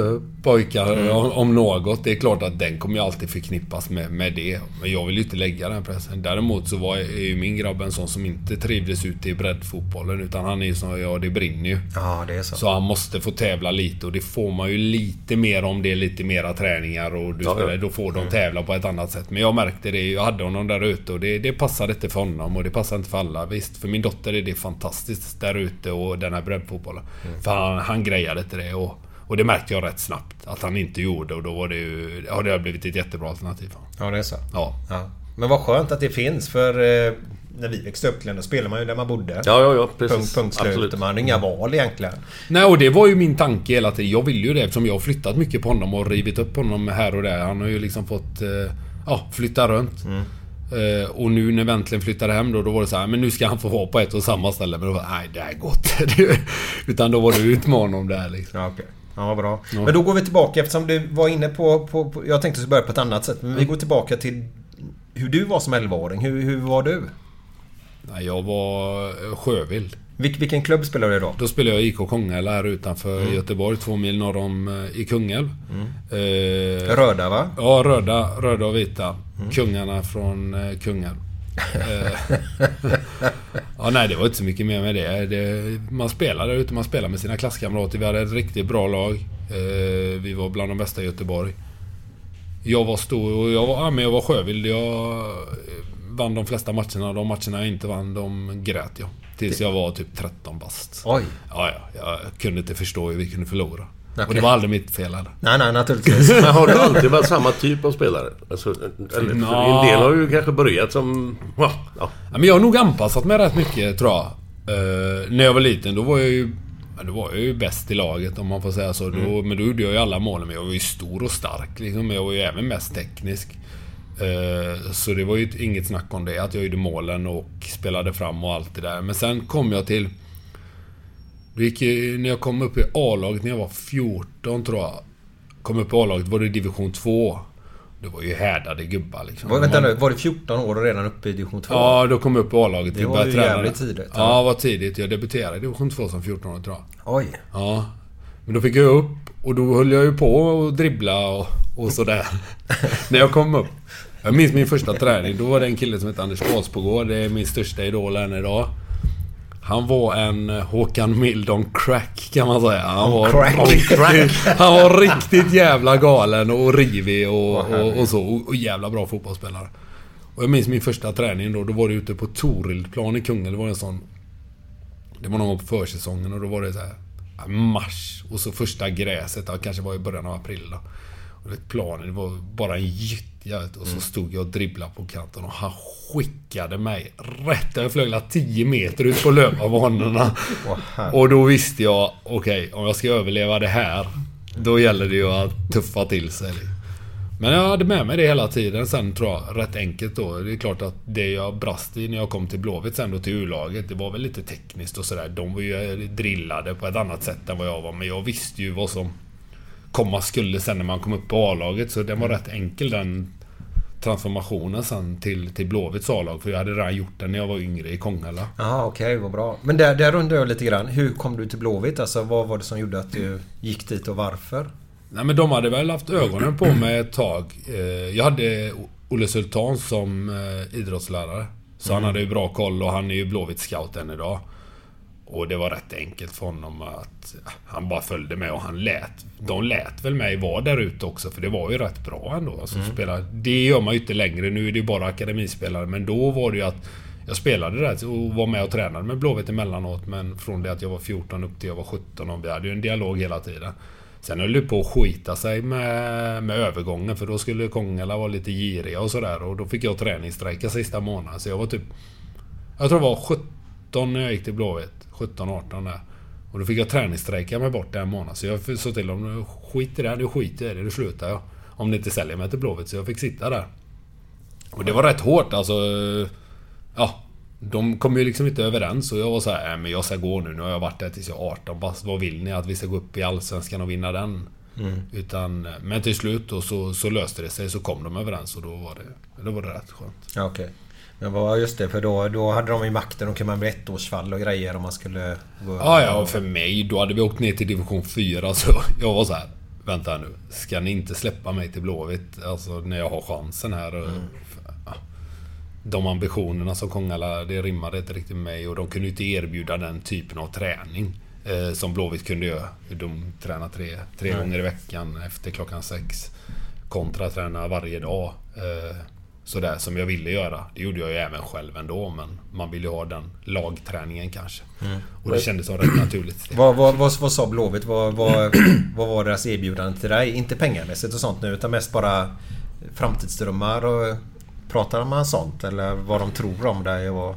Speaker 4: pojkar om, om något. Det är klart att den kommer ju alltid förknippas med, med det. Men jag vill ju inte lägga den pressen. Däremot så var, är ju min grabb en sån som inte trivdes ute i breddfotbollen. Utan han är ju som, ja det brinner ju.
Speaker 1: Ja det är så.
Speaker 4: Så han måste få tävla lite och det får man ju lite mer om det är lite mera träningar och du
Speaker 3: Ja,
Speaker 4: spelar, då får de tävla på ett annat sätt. Men jag märkte det, jag hade honom där ute och det, det passade inte för honom och det passar inte för alla. Visst, för min dotter är det fantastiskt där ute och den här breddfotbollen. För han, han grejade inte det och, och det märkte jag rätt snabbt att han inte gjorde och då var det ju... Ja, det har blivit ett jättebra alternativ för honom.
Speaker 1: Ja det är så.
Speaker 4: Ja.
Speaker 1: Ja. Men vad skönt att det finns för eh, när vi växte upp då spelade man ju där man bodde.
Speaker 3: Ja, ja, ja, precis.
Speaker 1: Punkt, punkt slut.
Speaker 3: Absolut.
Speaker 1: Man hade inga val egentligen.
Speaker 4: Nej, och det var ju min tanke hela tiden. Jag vill ju det eftersom jag har flyttat mycket på honom och rivit upp honom här och där. Han har ju liksom fått eh, ja, flytta runt. Eh, och nu när vi äntligen flyttade hem då, då var det så här, men nu ska han få vara på ett och samma ställe. Men då var det, nej det här går inte. Det- Utan då var det ut med honom där liksom.
Speaker 1: Ja, okej. Ja, bra. Men då går vi tillbaka eftersom du var inne på, på, på... Jag tänkte börja på ett annat sätt. Men vi går tillbaka till hur du var som 11-åring. Hur, hur var du?
Speaker 4: Jag var eh, sjövild.
Speaker 1: Vilk, vilken klubb spelade du då?
Speaker 4: Då spelade jag i IK Kungälv här utanför Göteborg, två mil norr om eh, i Kungälv. Eh,
Speaker 1: Röda va?
Speaker 4: Ja, röda, röda och vita. Kungarna från eh, Kungälv. Eh, <laughs> ja, nej, det var inte så mycket mer med det. det man spelade där ute, man spelade med sina klasskamrater. Vi hade ett riktigt bra lag. Eh, vi var bland de bästa i Göteborg. Jag var stor och jag var, ja, men jag var sjövild. Jag eh, vann de flesta matcherna. De matcherna jag inte vann, de grät jag. Tills jag var typ 13 bast.
Speaker 1: Oj.
Speaker 4: Ja, ja. Jag kunde inte förstå hur vi kunde förlora.
Speaker 1: Okej.
Speaker 4: Och det var aldrig mitt fel heller.
Speaker 1: Nej, nej, naturligtvis. <laughs>
Speaker 3: Men har du alltid varit samma typ av spelare? Alltså, eller,
Speaker 4: Nå.
Speaker 3: en del har ju kanske börjat som... <laughs> Ja, ja.
Speaker 4: Men jag har nog anpassat mig rätt mycket tror jag. Eh, när jag var liten då var jag ju... Då var jag ju bäst i laget om man får säga så. Då, men då gjorde jag ju alla målen. Men jag var ju stor och stark liksom. Men jag var ju även mest teknisk. Eh, så det var ju inget snack om det. Att jag gjorde målen och spelade fram och allt det där. Men sen kom jag till... Då gick jag, när jag kom upp i A-laget när jag var 14 tror jag. Kom upp i A-laget var det division 2. Det var ju härdade gubbar liksom.
Speaker 1: Var, vänta nu, var det 14 år och redan uppe i division 2?
Speaker 4: Ja, då kom jag upp i A-laget.
Speaker 1: Det var ju
Speaker 4: träna.
Speaker 1: jävligt tidigt, ja.
Speaker 4: Ja, det var tidigt. Jag debuterade i division 2 som 14-åring tror jag.
Speaker 1: Oj.
Speaker 4: Ja. Men då fick jag upp och då höll jag ju på och dribbla och, och sådär. <laughs> När jag kom upp. Jag minns min första träning. Då var det en kille som hette Anders Karlsbogård. Det är min största idol än idag. Han var en eh, Håkan Mildon crack kan man säga. Han var,
Speaker 1: crack.
Speaker 4: riktigt, han var riktigt jävla galen och rivig och, och, och så. Och, jävla bra fotbollsspelare. Och jag minns min första träning då. Då var det ute på Torildplan i Kungälv. Det var en sån... Det var någon gång på försäsongen och då var det så här mars. Och så första gräset. Det kanske var i början av april då. Planen, det var bara en gyttja. Och så stod jag och dribblade på kanten och han skickade mig rätt. Jag flög la 10 meter ut på löparbanorna. och då visste jag, okej, om jag ska överleva det här. Då gäller det ju att tuffa till sig. Men jag hade med mig det hela tiden sen tror jag, rätt enkelt då. Det är klart att det jag brast i när jag kom till Blåvitt sen då till U-laget, det var väl lite tekniskt och sådär. De var ju drillade på ett annat sätt än vad jag var. Men jag visste ju vad som komma skulle sen när man kom upp på A-laget. Så den var rätt enkel den transformationen sen till, till Blåvitts A-lag. För jag hade redan gjort den när jag var yngre i Kongala.
Speaker 1: Ja, okej, vad bra. Men där, där undrar jag lite grann. Hur kom du till Blåvitt? Alltså vad var det som gjorde att du gick dit och varför?
Speaker 4: Nej men de hade väl haft ögonen på mig ett tag. Eh, Jag hade Olle Sultan som eh, idrottslärare. Så han hade ju bra koll och han är ju Blåvitt scout än idag. Och det var rätt enkelt för honom att ja, han bara följde med och han lät. De lät väl mig vara där ute också för det var ju rätt bra ändå. Alltså, spela, det gör man ju inte längre. Nu är det ju bara akademispelare. Men då var det ju att jag spelade där och var med och tränade med Blåvitt emellanåt. Men från det att jag var 14 upp till jag var 17 och vi hade ju en dialog hela tiden. Sen höll det på att skita sig med, med övergången för då skulle Kongala vara lite giriga och sådär. Och då fick jag träningsstrejka sista månaden. Så jag var typ... Jag tror det var 17 när jag gick till Blåvitt. 17-18 där. Och då fick jag träningsstrejka mig bort en månad. Så jag sa till dem, skit i det här, nu skiter jag i det, nu slutar jag. Om ni inte säljer mig till Blåvitt. Så jag fick sitta där. Och det var rätt hårt alltså. Ja. De kom ju liksom inte överens och jag var så här, "Nej, men jag ska gå nu. Nu har jag varit där tills jag är 18 bast. Vad vill ni? Att vi ska gå upp i Allsvenskan och vinna den? Utan, men till slut då så, så löste det sig. Så kom de överens och då var det, då var det rätt skönt.
Speaker 1: Ja, okej. Men vad, just det, för då, då hade de ju makten. Då kunde man bli ettårsfall och grejer om man skulle gå...
Speaker 4: Ja, ja, och för mig då hade vi åkt ner till division 4 så <laughs> jag var så här. Vänta nu. Ska ni inte släppa mig till Blåvitt? Alltså när jag har chansen här. Ja. De ambitionerna som Kongala, det rimmade inte riktigt med mig och de kunde inte erbjuda den typen av träning. Eh, som Blåvitt kunde göra. De tränar tre, tre gånger i veckan efter klockan sex. Kontra träna varje dag. Eh, sådär som jag ville göra. Det gjorde jag ju även själv ändå men man vill ju ha den lagträningen kanske. Och det kändes som rätt naturligt.
Speaker 1: Vad, vad, vad, vad sa Blåvitt? Vad, vad, vad var deras erbjudande till dig? Inte pengamässigt och sånt nu utan mest bara framtidsdrömmar och... Pratar man sånt? Eller vad de tror om dig och...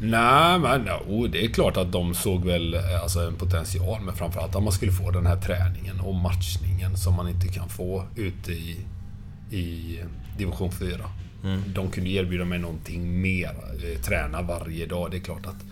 Speaker 4: Nej, men no, det är klart att de såg väl eh, alltså, en potential. Men framförallt att man skulle få den här träningen och matchningen som man inte kan få ute i, i division 4. Mm. De kunde erbjuda mig någonting mer. Eh, träna varje dag. Det är klart att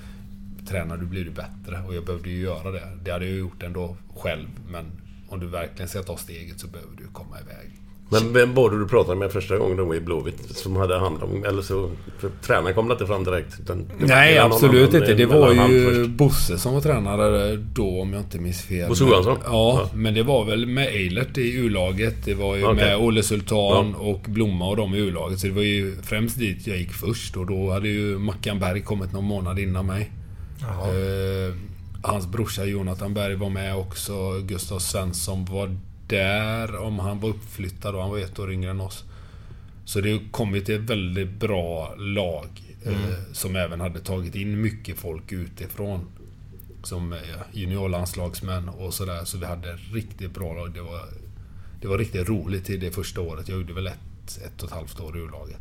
Speaker 4: tränar du blir du bättre. Och jag behövde ju göra det. Det hade jag gjort ändå själv. Men om du verkligen ska ta steget så behöver du komma iväg.
Speaker 3: Men vem var det du pratade med första gången var i Blåvitt? Som hade hand om... Eller så... För tränaren kom inte fram direkt.
Speaker 4: Nej, absolut
Speaker 3: annan,
Speaker 4: inte. Det
Speaker 3: eh,
Speaker 4: var ju
Speaker 3: först.
Speaker 4: Bosse som var tränare då, om jag inte minns fel.
Speaker 3: Bosse Johansson?
Speaker 4: Ja,
Speaker 3: Ja.
Speaker 4: men det var väl med Eilert i U-laget. Det var ju
Speaker 3: Okej.
Speaker 4: med Olle Sultan och Blomma och de i U-laget. Så det var ju främst dit jag gick först. Och då hade ju Mackan Berg kommit någon månad innan mig. Eh, hans brorsa Jonathan Berg var med också. Gustav Svensson var där. Om han var uppflyttad och han var ett år yngre än oss. Så det kom ju till ett väldigt bra lag. Eh, som även hade tagit in mycket folk utifrån. Som eh, juniorlandslagsmän och sådär. Så vi hade riktigt bra lag. Det var, det var riktigt roligt i det första året. Jag gjorde väl ett, ett och ett halvt år i U-laget.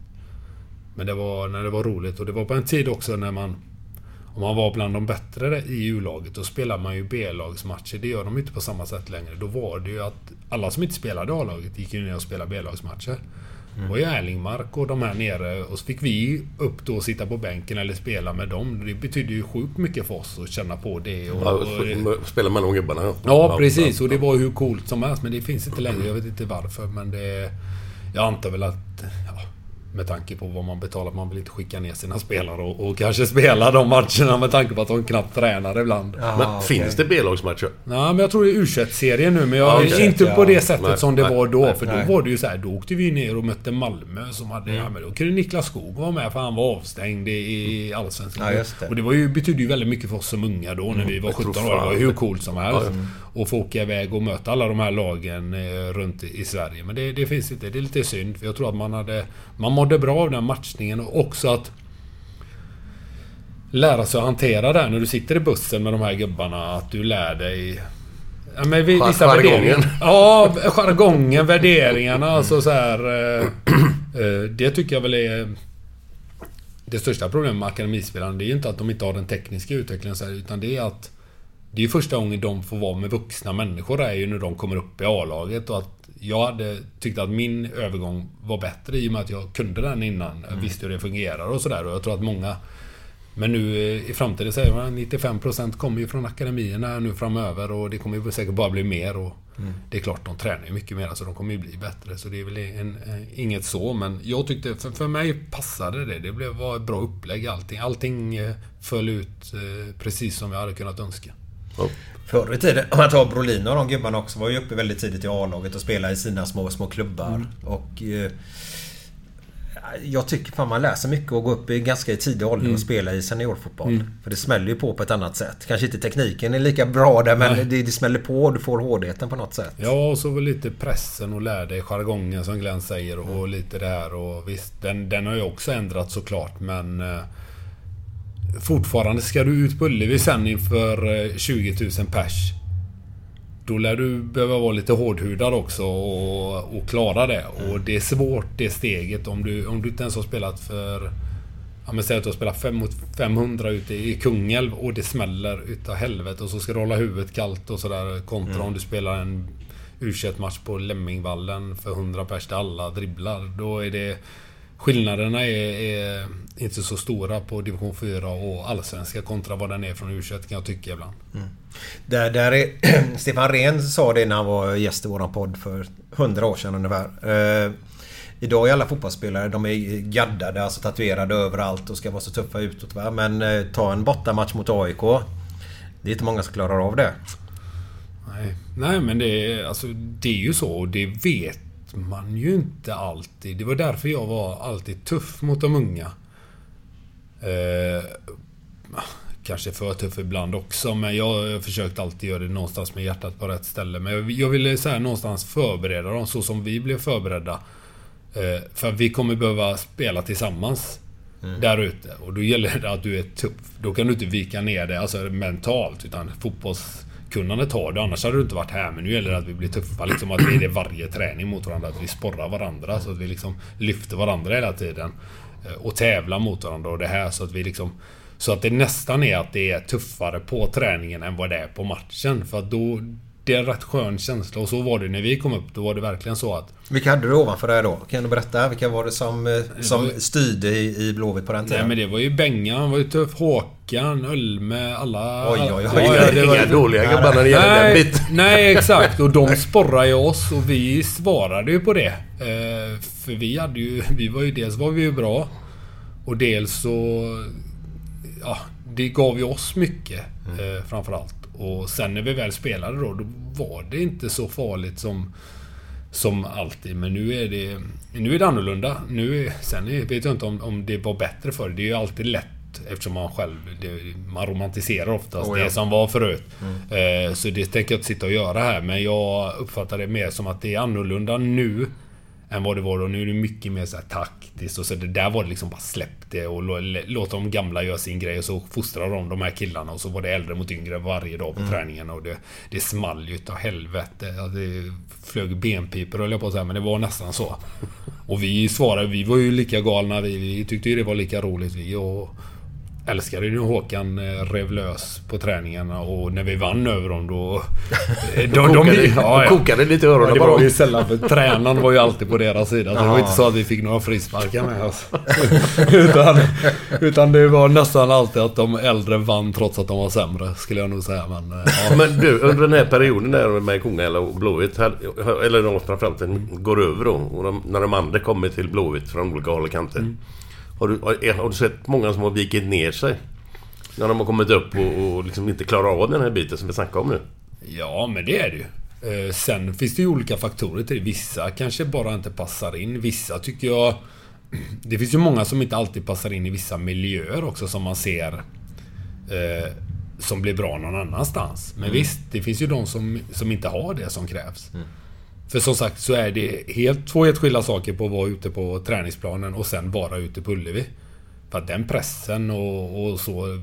Speaker 4: Men det var när det var roligt. Och det var på en tid också när man... Om man var bland de bättre i U-laget, då spelar man ju B-lagsmatcher. Det gör de inte på samma sätt längre. Då var det ju att alla som inte spelade A-laget gick ju ner och spelade B-lagsmatcher. Var ju Erlingmark och de här nere. Och så fick vi upp då och sitta på bänken eller spela med dem. Det betydde ju sjukt mycket för oss att känna på det. Och,
Speaker 3: Ja,
Speaker 4: och,
Speaker 3: Spelar med de gubbarna ja.
Speaker 4: Ja, precis. Och det var ju hur coolt som helst. Men det finns inte längre. Jag vet inte varför. Men det... Jag antar väl att... Ja, med tanke på vad man betalar. Man vill inte skicka ner sina spelare och, och kanske spela de matcherna med tanke på att de knappt tränar ibland.
Speaker 3: Men finns det B-lagsmatcher?
Speaker 4: Nej, men jag tror det är u serien nu. Men jag,
Speaker 3: Okej.
Speaker 4: inte på det sättet
Speaker 3: Nej,
Speaker 4: som det
Speaker 3: nej,
Speaker 4: var då.
Speaker 3: nej,
Speaker 4: för
Speaker 1: nej.
Speaker 4: då var det ju så här. Då åkte vi ner och mötte Malmö som hade... Ja, men då kunde Niklas Skog vara med för han var avstängd i, Allsvenskan.
Speaker 1: Ja, det.
Speaker 4: Och det var ju, betydde ju väldigt mycket för oss som unga då när vi var
Speaker 3: jag tror
Speaker 4: 17 år. Det var hur coolt som helst. Och få åka iväg och möta alla de här lagen eh, runt i, i Sverige. Men det, det finns inte. Det är lite synd. För jag tror att man hade... Man mådde bra av den matchningen och också att lära sig att hantera det här när du sitter i bussen med de här gubbarna. Att du lär dig... Ja, men vi- vissa värderingar. Ja, jargongen, värderingarna. Alltså så här... Eh, eh, det tycker jag väl är... Det största problemet med akademispelarna, det är ju inte att de inte har den tekniska utvecklingen så här, utan det är att... Det är ju första gången de får vara med vuxna människor, det är ju när de kommer upp i A-laget och att jag hade tyckt att min övergång var bättre i och med att jag kunde den innan. Jag visste hur det fungerar och sådär. Och jag tror att många... Men nu eh, i framtiden säger man 95% kommer ju från akademierna nu framöver och det kommer ju säkert bara bli mer. Och Det är klart, de tränar ju mycket mer så de kommer ju bli bättre. Så det är väl en, en, inget så, men jag tyckte... För, för mig passade det. Det blev, var ett bra upplägg allting. Allting eh, föll ut eh, precis som jag hade kunnat önska.
Speaker 1: Förr i tiden, om man tar Brolin och de gubbarna också, var ju uppe väldigt tidigt i A-laget och spelade i sina små, små klubbar.
Speaker 4: Mm.
Speaker 1: Och... Eh, jag tycker fan man läser mycket och går upp i ganska tidig ålder
Speaker 4: Mm.
Speaker 1: och spela i seniorfotboll. För det smäller ju på på ett annat sätt. Kanske inte tekniken är lika bra där men det, det smäller på och du får hårdheten på något sätt.
Speaker 4: Ja, och så väl lite pressen och lär dig jargongen som Glenn säger och lite det här och visst, den, den har ju också ändrats såklart men... Eh, fortfarande ska du ut på Ullevi sen inför eh, 20 000 pers. Då lär du behöva vara lite hårdhudad också och, och klara det. Och det är svårt det steget om du, om du inte ens har spelat för... Ja men säg att du har spelat 5 mot 500 ute i Kungälv och det smäller utav helvete och så ska du hålla huvudet kallt och sådär kontra om du spelar en u match på Lemmingvallen för 100 pers där alla dribblar. Då är det... Skillnaderna är, är inte så stora på division 4 och allsvenska kontra vad den är från u kan jag tycka ibland.
Speaker 1: Där, där är, <clears throat> Stefan Rehn sa det när han var gäst i våran podd för 100 år sedan ungefär. Eh, idag är alla fotbollsspelare de är gaddade, alltså tatuerade överallt och ska vara så tuffa utåt. Va? Men eh, ta en bortamatch mot AIK. Det är inte många som klarar av det.
Speaker 4: Nej, Nej men det är, alltså, det är ju så och det vet man ju inte alltid. Det var därför jag var alltid tuff mot de unga. Eh, kanske för tuff ibland också men jag har försökt alltid göra det någonstans med hjärtat på rätt ställe. Men jag, jag ville så här, någonstans förbereda dem så som vi blev förberedda. Eh, för vi kommer behöva spela tillsammans. Där ute. Och då gäller det att du är tuff. Då kan du inte vika ner det alltså mentalt. Utan fotbollskunnandet har du. Annars hade du inte varit här. Men nu gäller det att vi blir tuffa. Liksom att vi är det varje träning mot varandra. Att vi sporrar varandra. Så att vi liksom lyfter varandra hela tiden. Eh, Och tävlar mot varandra och det här. Så att vi liksom... Så att det nästan är att det är tuffare på träningen än vad det är på matchen. För att då... Det är en rätt skön känsla. Och så var det när vi kom upp. Då var det verkligen så att...
Speaker 1: Vilka hade du ovanför dig då? Kan du berätta? Vilka var det som, eh, som styrde i, i Blåvitt på den tiden?
Speaker 4: Nej men det var ju Bengan, han var ju tuff. Håkan, Ölme, alla...
Speaker 1: Oj, oj, oj.
Speaker 4: Ja, det var
Speaker 3: Inga dåliga gubbar när det gäller den
Speaker 4: Nej,
Speaker 3: biten.
Speaker 4: nej, exakt. Och de <laughs> sporrade ju oss och vi svarade ju på det. För vi hade ju... Vi var ju... Dels var vi ju bra. Och dels så... Ja, det gav ju oss mycket. Eh, framförallt. Och sen när vi väl spelade då, då var det inte så farligt som... Som alltid, men nu är det... Nu är det annorlunda. Nu är, sen är, vet jag inte om, om det var bättre förr. Det är ju alltid lätt eftersom man själv... Det, man romantiserar oftast
Speaker 1: Oh ja.
Speaker 4: det som var förut. Eh, så det tänker jag inte sitta och göra här. Men jag uppfattar det mer som att det är annorlunda nu än vad det var då. Nu är det mycket mer så taktiskt och så det där var det liksom bara släpp det och lå- låt de gamla göra sin grej och så fostrar de de här killarna och så var det äldre mot yngre varje dag på träningen och det, det small ju utav helvete. Det flög benpipor höll jag på att säga men det var nästan så. <laughs> Och vi svarade, vi var ju lika galna vi. Vi tyckte ju det var lika roligt vi och älskade ju Håkan eh, rev lös på träningarna och när vi vann över dem då... eh, <laughs> De,
Speaker 3: Kokade, kokade lite i
Speaker 4: Ja,
Speaker 3: öronen
Speaker 4: det
Speaker 3: på
Speaker 4: var
Speaker 3: dem.
Speaker 4: ju sällan för tränaren var ju alltid på deras sida. Så det var
Speaker 1: Ja.
Speaker 4: inte så att vi fick några frisparkar med oss. <laughs> utan, utan det var nästan alltid att de äldre vann trots att de var sämre, skulle jag nog säga. Men, eh, ja. <laughs>
Speaker 3: Men du, under den här perioden där med Kungälv och Blåvitt, eller de framförallt går över då, och de, när de andra kommer till Blåvitt från olika håll och kanter. Har, du, har, du sett många som har vikit ner sig? När de har kommit upp och, och liksom inte klarar av den här biten som vi snackar om nu.
Speaker 4: Ja, men det är det ju. Eh, Sen finns det ju olika faktorer till det. Vissa kanske bara inte passar in. Vissa tycker jag... <clears throat> Det finns ju många som inte alltid passar in i vissa miljöer också som man ser eh, som blir bra någon annanstans. Men visst, det finns ju de som, som inte har det som krävs. För som sagt så är det helt, två helt skilda saker på att vara ute på träningsplanen och sen vara ute på Ullevi. För att den pressen och, och så...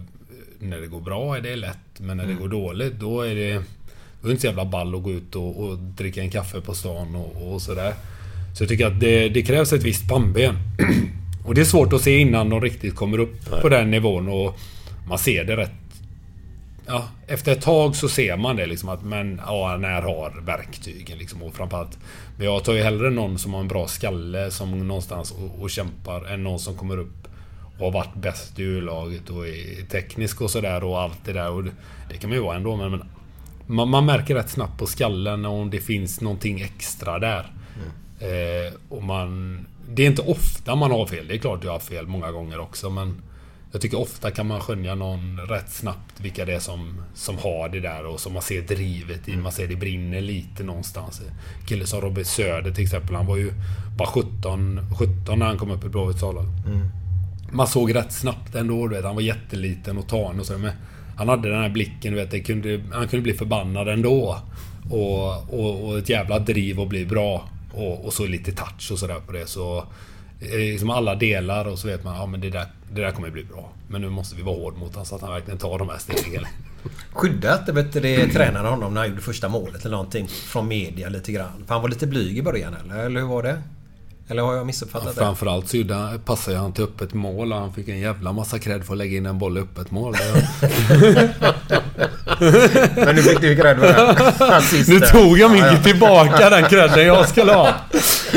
Speaker 4: När det går bra är det lätt, men när det går dåligt då är det... Då är det inte så jävla ball att gå ut och, och dricka en kaffe på stan och, och sådär. Så jag tycker att det, det krävs ett visst pannben. <clears throat> och det är svårt att se innan de riktigt kommer upp på den nivån och man ser det rätt Ja, efter ett tag så ser man det liksom att men ja, när har verktygen liksom och framförallt Men jag tar ju hellre någon som har en bra skalle som någonstans och, och kämpar än någon som kommer upp och har varit bäst i U-laget och är teknisk och sådär och allt det där och det, det kan man ju vara ändå men, men man, man märker rätt snabbt på skallen om det finns någonting extra där. Eh, och man... Det är inte ofta man har fel. Det är klart jag har fel många gånger också men... Jag tycker ofta kan man skönja någon rätt snabbt vilka det är som, som har det där och som man ser drivet i. Man ser det brinner lite någonstans. Kille som Robert Söder till exempel. Han var ju bara 17, 17 när han kom upp i Blåvitts A-lag. Man såg rätt snabbt ändå. Du vet, han var jätteliten och tan och så. Men han hade den här blicken. Du vet, kunde, han kunde bli förbannad ändå. Och, och, och ett jävla driv och bli bra. Och, och så lite touch och sådär på det. Så liksom alla delar och så vet man ja, men det, där, det där kommer bli bra. Men nu måste vi vara hård mot honom så att han verkligen tar de här stegen. <laughs>
Speaker 1: Skyddat vet du, det tränade honom när han gjorde första målet eller någonting från media lite grann. För han var lite blyg i början eller? Eller hur var det? Eller har jag missuppfattat det?
Speaker 4: Framförallt så gjorde han, passade han till öppet mål och han fick en jävla massa cred för att lägga in en boll i öppet mål. <laughs>
Speaker 1: Men nu fick du cred för det.
Speaker 4: Nu tog jag
Speaker 1: Ja, ja.
Speaker 4: mycket tillbaka den credden jag skulle ha.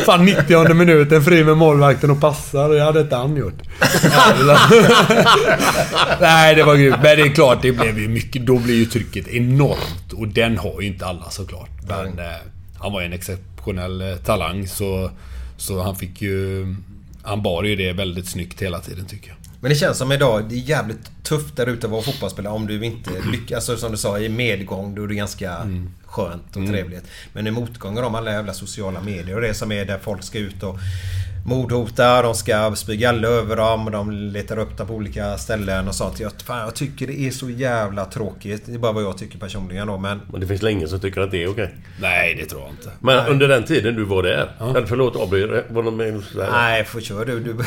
Speaker 4: Fan 90 minuten fri med målvakten och passar. Det hade inte han gjort. <laughs> Nej, det var grymt. Men det är klart, det blev ju mycket... Då blir ju trycket enormt. Och den har ju inte alla såklart. Men eh, han var ju en exceptionell eh, talang så... Så han fick ju... Han bar ju det väldigt snyggt hela tiden tycker jag.
Speaker 1: Men det känns som idag, det är jävligt tufft där ute att vara fotbollsspelare om du inte <clears throat> lyckas. Alltså som du sa, i medgång då är det ganska skönt och trevligt. Men i motgång och de alla jävla sociala medier och det som är där folk ska ut och mordhota, de ska spy galle över dem och de letar upp dem på olika ställen och sånt. Jag, fan, jag tycker det är så jävla tråkigt. Det är bara vad jag tycker personligen då men...
Speaker 3: Men det finns länge som tycker att det är okej.
Speaker 4: Nej, det tror jag inte.
Speaker 3: Men under den tiden du var där. Eller förlåt, avbryter Var med sådär?
Speaker 1: Nej, får köra du. du. <laughs>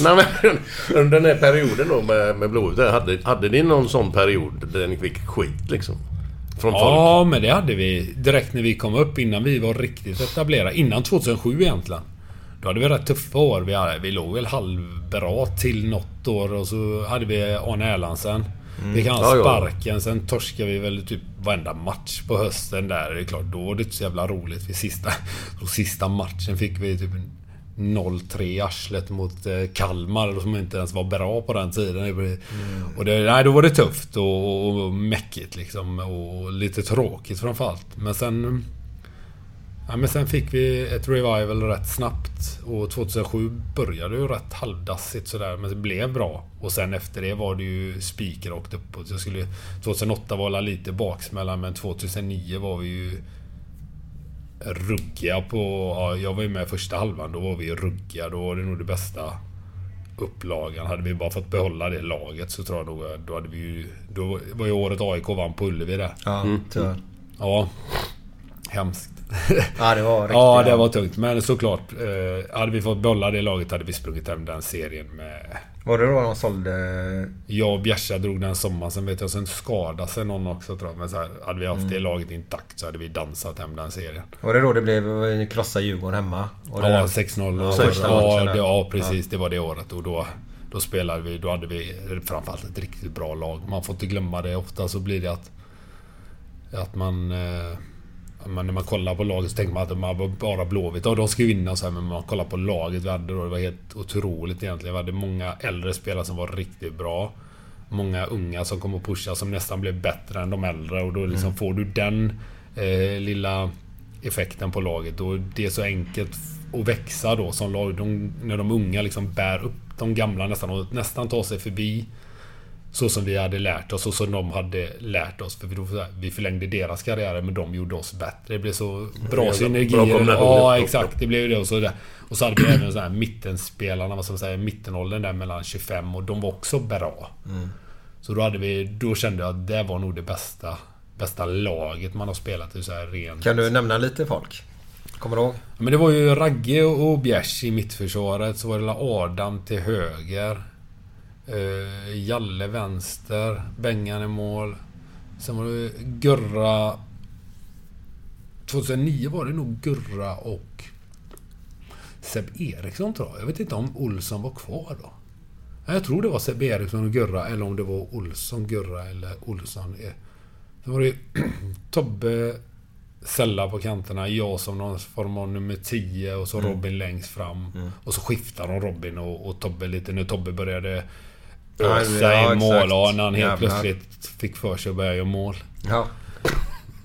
Speaker 3: Nej men under den här perioden då med, med där, Hade, hade ni någon sån period där ni fick skit liksom? Från folk?
Speaker 4: Ja, men det hade vi direkt när vi kom upp innan vi var riktigt etablerade. Innan 2007 egentligen. Då hade vi rätt tuffa år. Vi, hade, vi låg väl halvbra till något år och så hade vi Arne Erlandsen. Fick han
Speaker 3: Ja, ja.
Speaker 4: sparken. Sen torskade vi väl typ varenda match på hösten där. Det är klart, då var det inte så jävla roligt. Vid sista, <laughs> sista matchen fick vi typ 0-3 i arslet mot eh, Kalmar som inte ens var bra på den tiden. Blev- Och det, nej, då var det tufft och, och, och mäckigt liksom. Och lite tråkigt framförallt. Men sen... Ja, men sen fick vi ett revival rätt snabbt. Och 2007 började ju rätt halvdassigt sådär. Men det blev bra. Och sen efter det var det ju spiken rakt uppåt. Jag skulle, 2008 var lite baksmälla men 2009 var vi ju ruggiga på... Ja, jag var ju med första halvan. Då var vi ju ruggiga. Då var det nog det bästa upplagan. Hade vi bara fått behålla det laget så tror jag nog... Då hade vi ju... Då var ju året AIK vann på Ullevi där.
Speaker 1: Ja, tyvärr.
Speaker 4: Ja. Hemskt. <laughs>
Speaker 1: Ja, det var riktigt.
Speaker 4: Ja, det var tungt. Men såklart. Eh, hade vi fått behålla det laget hade vi sprungit hem den serien med...
Speaker 1: Var det då de sålde...
Speaker 4: Jag och Bjärsa drog den sommaren. Sen vet jag, sen skadade sig någon också tror jag. Men så här, hade vi haft
Speaker 1: Mm.
Speaker 4: det laget intakt så hade vi dansat hem den serien.
Speaker 1: Var det då det blev krossa Djurgården hemma? Och
Speaker 4: Ja,
Speaker 1: där-
Speaker 4: 6-0.
Speaker 1: Ja,
Speaker 4: Ja, det, ja, precis. Det var det året. Och då, då spelade vi... Då hade vi framförallt ett riktigt bra lag. Man får inte glömma det. Ofta så blir det att... Att man... Eh, men när man kollar på laget så tänker man att de var bara Blåvitt. Ja, de ska ju vinna och så här, men man kollar på laget vi hade då. Det var helt otroligt egentligen. Vi hade många äldre spelare som var riktigt bra. Många unga som kom och pushade som nästan blev bättre än de äldre. Och då liksom får du den eh, lilla effekten på laget. Då det är så enkelt att växa då som lag. De, när de unga liksom bär upp de gamla nästan och nästan tar sig förbi. Så som vi hade lärt oss och som de hade lärt oss. För vi, då, vi förlängde deras karriärer men de gjorde oss bättre. Det blev så bra
Speaker 3: Jävla
Speaker 4: synergier.
Speaker 3: bra
Speaker 4: ja, exakt. Det blev ju det. Och så, där. och så hade vi även så här mittenspelarna, vad ska man säga, mittenåldern där mellan 25 och de var också bra. Så då hade vi, då kände jag att det var nog det bästa, bästa laget man har spelat i så här rent.
Speaker 1: Kan du nämna lite folk? Kommer du ihåg?
Speaker 4: Men det var ju Ragge och Bjärs i mittförsvaret. Så var det Adam till höger. Uh, Jalle vänster. Bengan i mål. Sen var det Gurra... 2009 var det nog Gurra och Seb Eriksson tror jag. Jag vet inte om Olsson var kvar då. Jag tror det var Seb Eriksson och Gurra eller om det var Olsson, Gurra eller Olsson. Eh, Sen var det <clears throat> Tobbe Sella på kanterna, jag som någon form av nummer 10 och så Robin längst fram. Och så skiftar de Robin och, och Tobbe lite när Tobbe började
Speaker 1: Ja,
Speaker 4: ösa
Speaker 1: ja,
Speaker 4: i mål. Ja, när han helt
Speaker 1: Jävlar.
Speaker 4: plötsligt fick för sig att börja göra mål.
Speaker 1: Ja.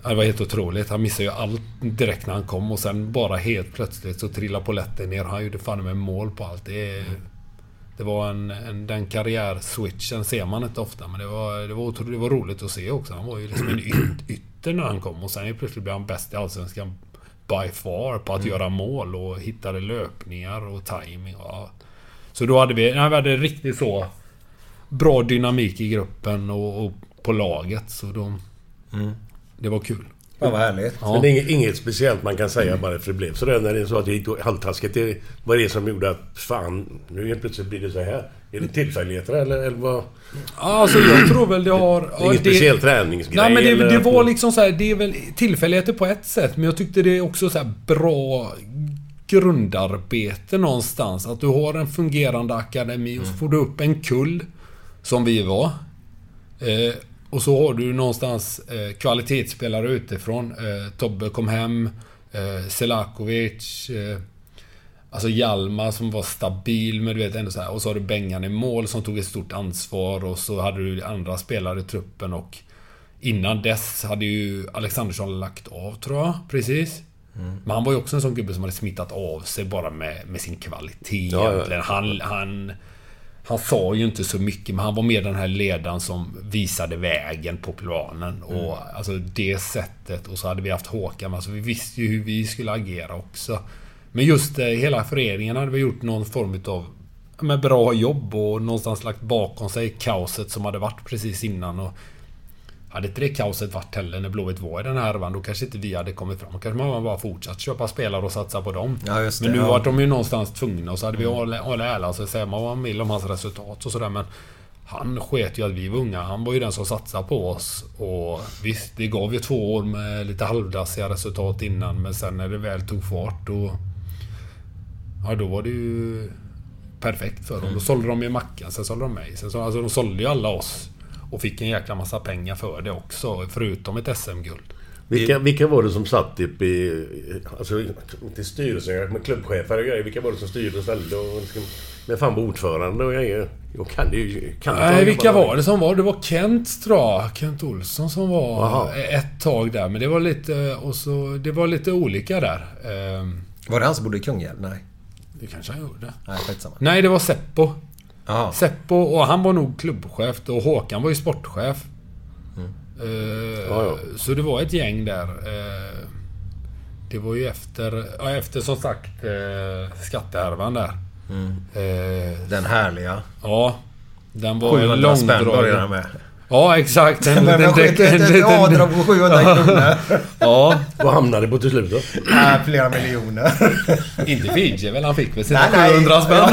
Speaker 4: Det var helt otroligt. Han missade ju allt direkt när han kom och sen bara helt plötsligt så trillade polletten ner. Han gjorde fan med mål på allt. Det. Det var en, en, den karriärswitchen ser man inte ofta men det var, det var, otroligt, det var roligt att se också. Han var ju liksom en yt, ytter när han kom och sen plötsligt blev han bäst i Allsvenskan by far på att göra mål och hittade löpningar och timing. Och, så då hade vi, nej, vi hade riktigt så bra dynamik i gruppen och, och på laget. Så då, det var kul.
Speaker 1: Fan vad härligt.
Speaker 4: Ja.
Speaker 3: Men det är inget, inget speciellt man kan säga bara för det blev så där när det är så att det gick halvtaskigt. Det var det som gjorde att fan, nu helt plötsligt blir det så här. Är det tillfälligheter eller, eller vad?
Speaker 4: Alltså jag tror väl det har...
Speaker 3: Det är
Speaker 4: ja,
Speaker 3: ingen speciell träningsgrej?
Speaker 4: Nej men det, det var liksom så här, Det är väl tillfälligheter på ett sätt men jag tyckte det är också så här bra grundarbete någonstans. Att du har en fungerande akademi och så får du upp en kull. Som vi var. Eh, och så har du någonstans eh, kvalitetsspelare utifrån. Eh, Tobbe kom hem. Eh, Selakovic. Eh, Alltså Hjalmar som var stabil men du vet ändå så här. Och så har du Bengan i mål som tog ett stort ansvar och så hade du andra spelare i truppen och Innan dess hade ju Alexandersson lagt av tror jag, precis. Men han var ju också en sån gubbe som hade smittat av sig bara med, med sin kvalitet
Speaker 3: Ja, ja.
Speaker 4: egentligen. Han, han, han sa ju inte så mycket men han var mer den här ledaren som visade vägen på planen. Och alltså det sättet. Och så hade vi haft Håkan. Alltså vi visste ju hur vi skulle agera också. Men just eh, hela föreningen hade vi gjort någon form av med bra jobb och någonstans lagt bakom sig kaoset som hade varit precis innan. Och hade inte det kaoset varit heller när Blåvitt var i den här härvan, då kanske inte vi hade kommit fram. Då kanske man bara fortsatt köpa spelare och satsa på dem.
Speaker 1: Ja, det,
Speaker 4: men nu
Speaker 1: ja.
Speaker 4: var de ju någonstans tvungna och så hade vi alla alla äran så säga man vad man vill om hans resultat och sådär men han sket ju att vi var unga. Han var ju den som satsade på oss. Och visst, det gav ju två år med lite halvdassiga resultat innan. Men sen när det väl tog fart då... Ja, då var det ju perfekt för dem. Då sålde de ju Mackan, sen sålde de mig. Sen så, alltså de sålde ju alla oss. Och fick en jäkla massa pengar för det också. Förutom ett SM-guld.
Speaker 3: Vilka, vilka var det som satt uppe i... Alltså inte styrelsen, men klubbchefer och grejer. Vilka var det som styrde och ställde och... liksom- Men fan var ordförande och grejer. Jag kan det ju... Kan
Speaker 4: Nej, vilka
Speaker 3: bara-
Speaker 4: var det som var? Det var Kent tror jag. Kent Olsson som var
Speaker 3: Jaha.
Speaker 4: ett tag där. Men det var lite... Och så, det var lite olika där. Ehm,
Speaker 1: Var det han som bodde i Kungälv? Nej.
Speaker 4: det kanske han gjorde.
Speaker 1: Nej, skitsamma.
Speaker 4: Nej, det var Seppo.
Speaker 1: Jaha.
Speaker 4: Seppo och han var nog klubbchef och Håkan var ju sportchef. Eh,
Speaker 3: Ja, ja.
Speaker 4: Så det var ett gäng där. Eh, det var ju efter, ja, efter som sagt eh, skattehärvan där. Eh,
Speaker 1: Den härliga.
Speaker 4: ja. Den var
Speaker 1: 700 spänn började
Speaker 4: långdragen. Ja, exakt. En, <laughs>
Speaker 1: Men
Speaker 4: liten-
Speaker 1: ett,
Speaker 4: en
Speaker 1: ett, ett
Speaker 4: liten-
Speaker 1: avdrag på 700 kronor. <laughs>
Speaker 4: Ja,
Speaker 3: Vad hamnade det på till slut då?
Speaker 1: Nej, flera miljoner. <laughs>
Speaker 4: inte Fiji väl? Han fick väl sina
Speaker 1: Nej, nej.
Speaker 4: 700 spänn?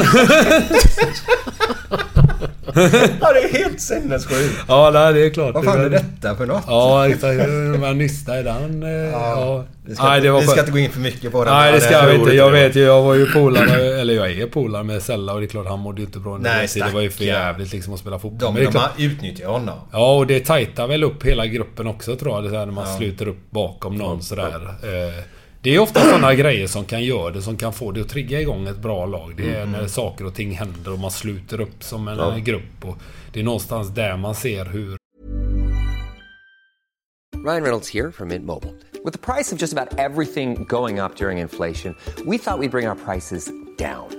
Speaker 1: Ja, det är helt sinnessjukt.
Speaker 4: Ja, nej, det är klart.
Speaker 1: Vad fan
Speaker 4: Det
Speaker 1: är detta för något?
Speaker 4: Ja, exakt. Man nystar i den. eh, Ja.
Speaker 1: Vi ska,
Speaker 4: Nej, det var
Speaker 1: vi ska inte gå in för mycket på det.
Speaker 4: Nej, det ska vi inte. Jag vet ju, jag var ju polare, eller jag är polare med Sella och det är klart han mådde ju inte bra under
Speaker 1: Nej,
Speaker 4: den. Det var ju för jävligt liksom att spela fotboll.
Speaker 1: De,
Speaker 4: Men det är
Speaker 1: de utnyttjat honom.
Speaker 4: Ja, och det tajtar väl upp hela gruppen också tror jag. Det är när man sluter upp bakom någon sådär. Eh, Det är ofta sådana grejer som kan göra det, som kan få det att trigga igång ett bra lag. Det är när saker och ting händer och man sluter upp som en
Speaker 3: Ja.
Speaker 4: grupp. Och det är någonstans där man ser hur
Speaker 5: Ryan Reynolds here from Mint Mobile. With the price of just about everything going up during inflation, we thought we'd bring our prices down.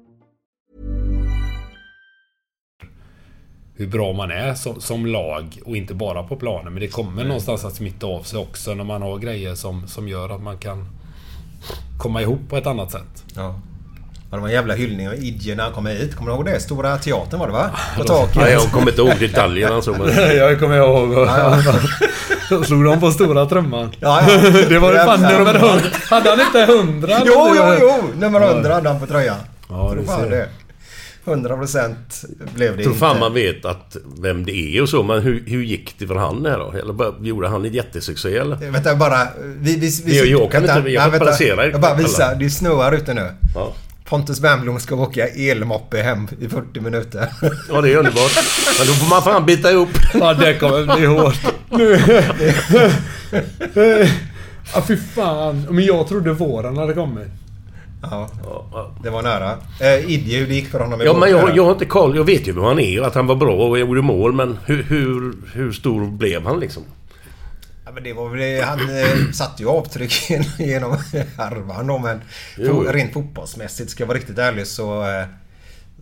Speaker 4: Hur bra man är som, som lag och inte bara på planen. Men det kommer någonstans att smitta av sig också när man har grejer som, som gör att man kan komma ihop på ett annat sätt.
Speaker 1: Ja. Ja, det var en jävla hyllning av Idje när han kom hit. Kommer du ihåg det? Stora teatern var det va? På taket.
Speaker 3: Nej, jag kommer inte ihåg detaljerna så men... <laughs>
Speaker 4: jag kommer ihåg.
Speaker 1: Ja,
Speaker 4: Då <laughs> slog de på stora trumman.
Speaker 1: Ja, ja. <laughs>
Speaker 4: Det var ju fan nummer 100. Hade han inte 100?
Speaker 1: Jo, jo, jo! Nummer 100 hade han på tröjan.
Speaker 4: Ja, ser.
Speaker 1: det. 100% blev det
Speaker 3: Jag tror fan
Speaker 1: inte.
Speaker 3: man vet att vem det är och så, men hur, hur gick det för han här då? Eller bara, gjorde han en jättesuccé eller?
Speaker 1: Vänta bara. Vi, vi, vi,
Speaker 3: Jag- jag kan
Speaker 1: vänta,
Speaker 3: inte- jag får
Speaker 1: vänta.
Speaker 3: placera er
Speaker 1: Jag bara visar. Det snöar ute nu.
Speaker 3: Ja.
Speaker 1: Pontus Wernbloom ska åka elmoppe hem i 40 minuter.
Speaker 3: ja, det är underbart. Men då får man fan bita ihop.
Speaker 4: Ja, det kommer bli <laughs> hårt. Nu. Ja, fy fan. Men jag trodde våren hade kommit.
Speaker 1: Ja,
Speaker 3: Ja, ja.
Speaker 1: det var nära. Eh, Idje, hur det gick för honom
Speaker 3: Ja,
Speaker 1: igår?
Speaker 3: men jag, jag har inte koll. Jag vet ju hur han är och att han var bra och gjorde mål. Men hur, hur, hur stor blev han liksom?
Speaker 1: Ja, men det var väl. Han eh, satte ju avtryck <laughs> genom härvan då, men
Speaker 3: Jo.
Speaker 1: rent fotbollsmässigt ska jag vara riktigt ärlig så... Eh,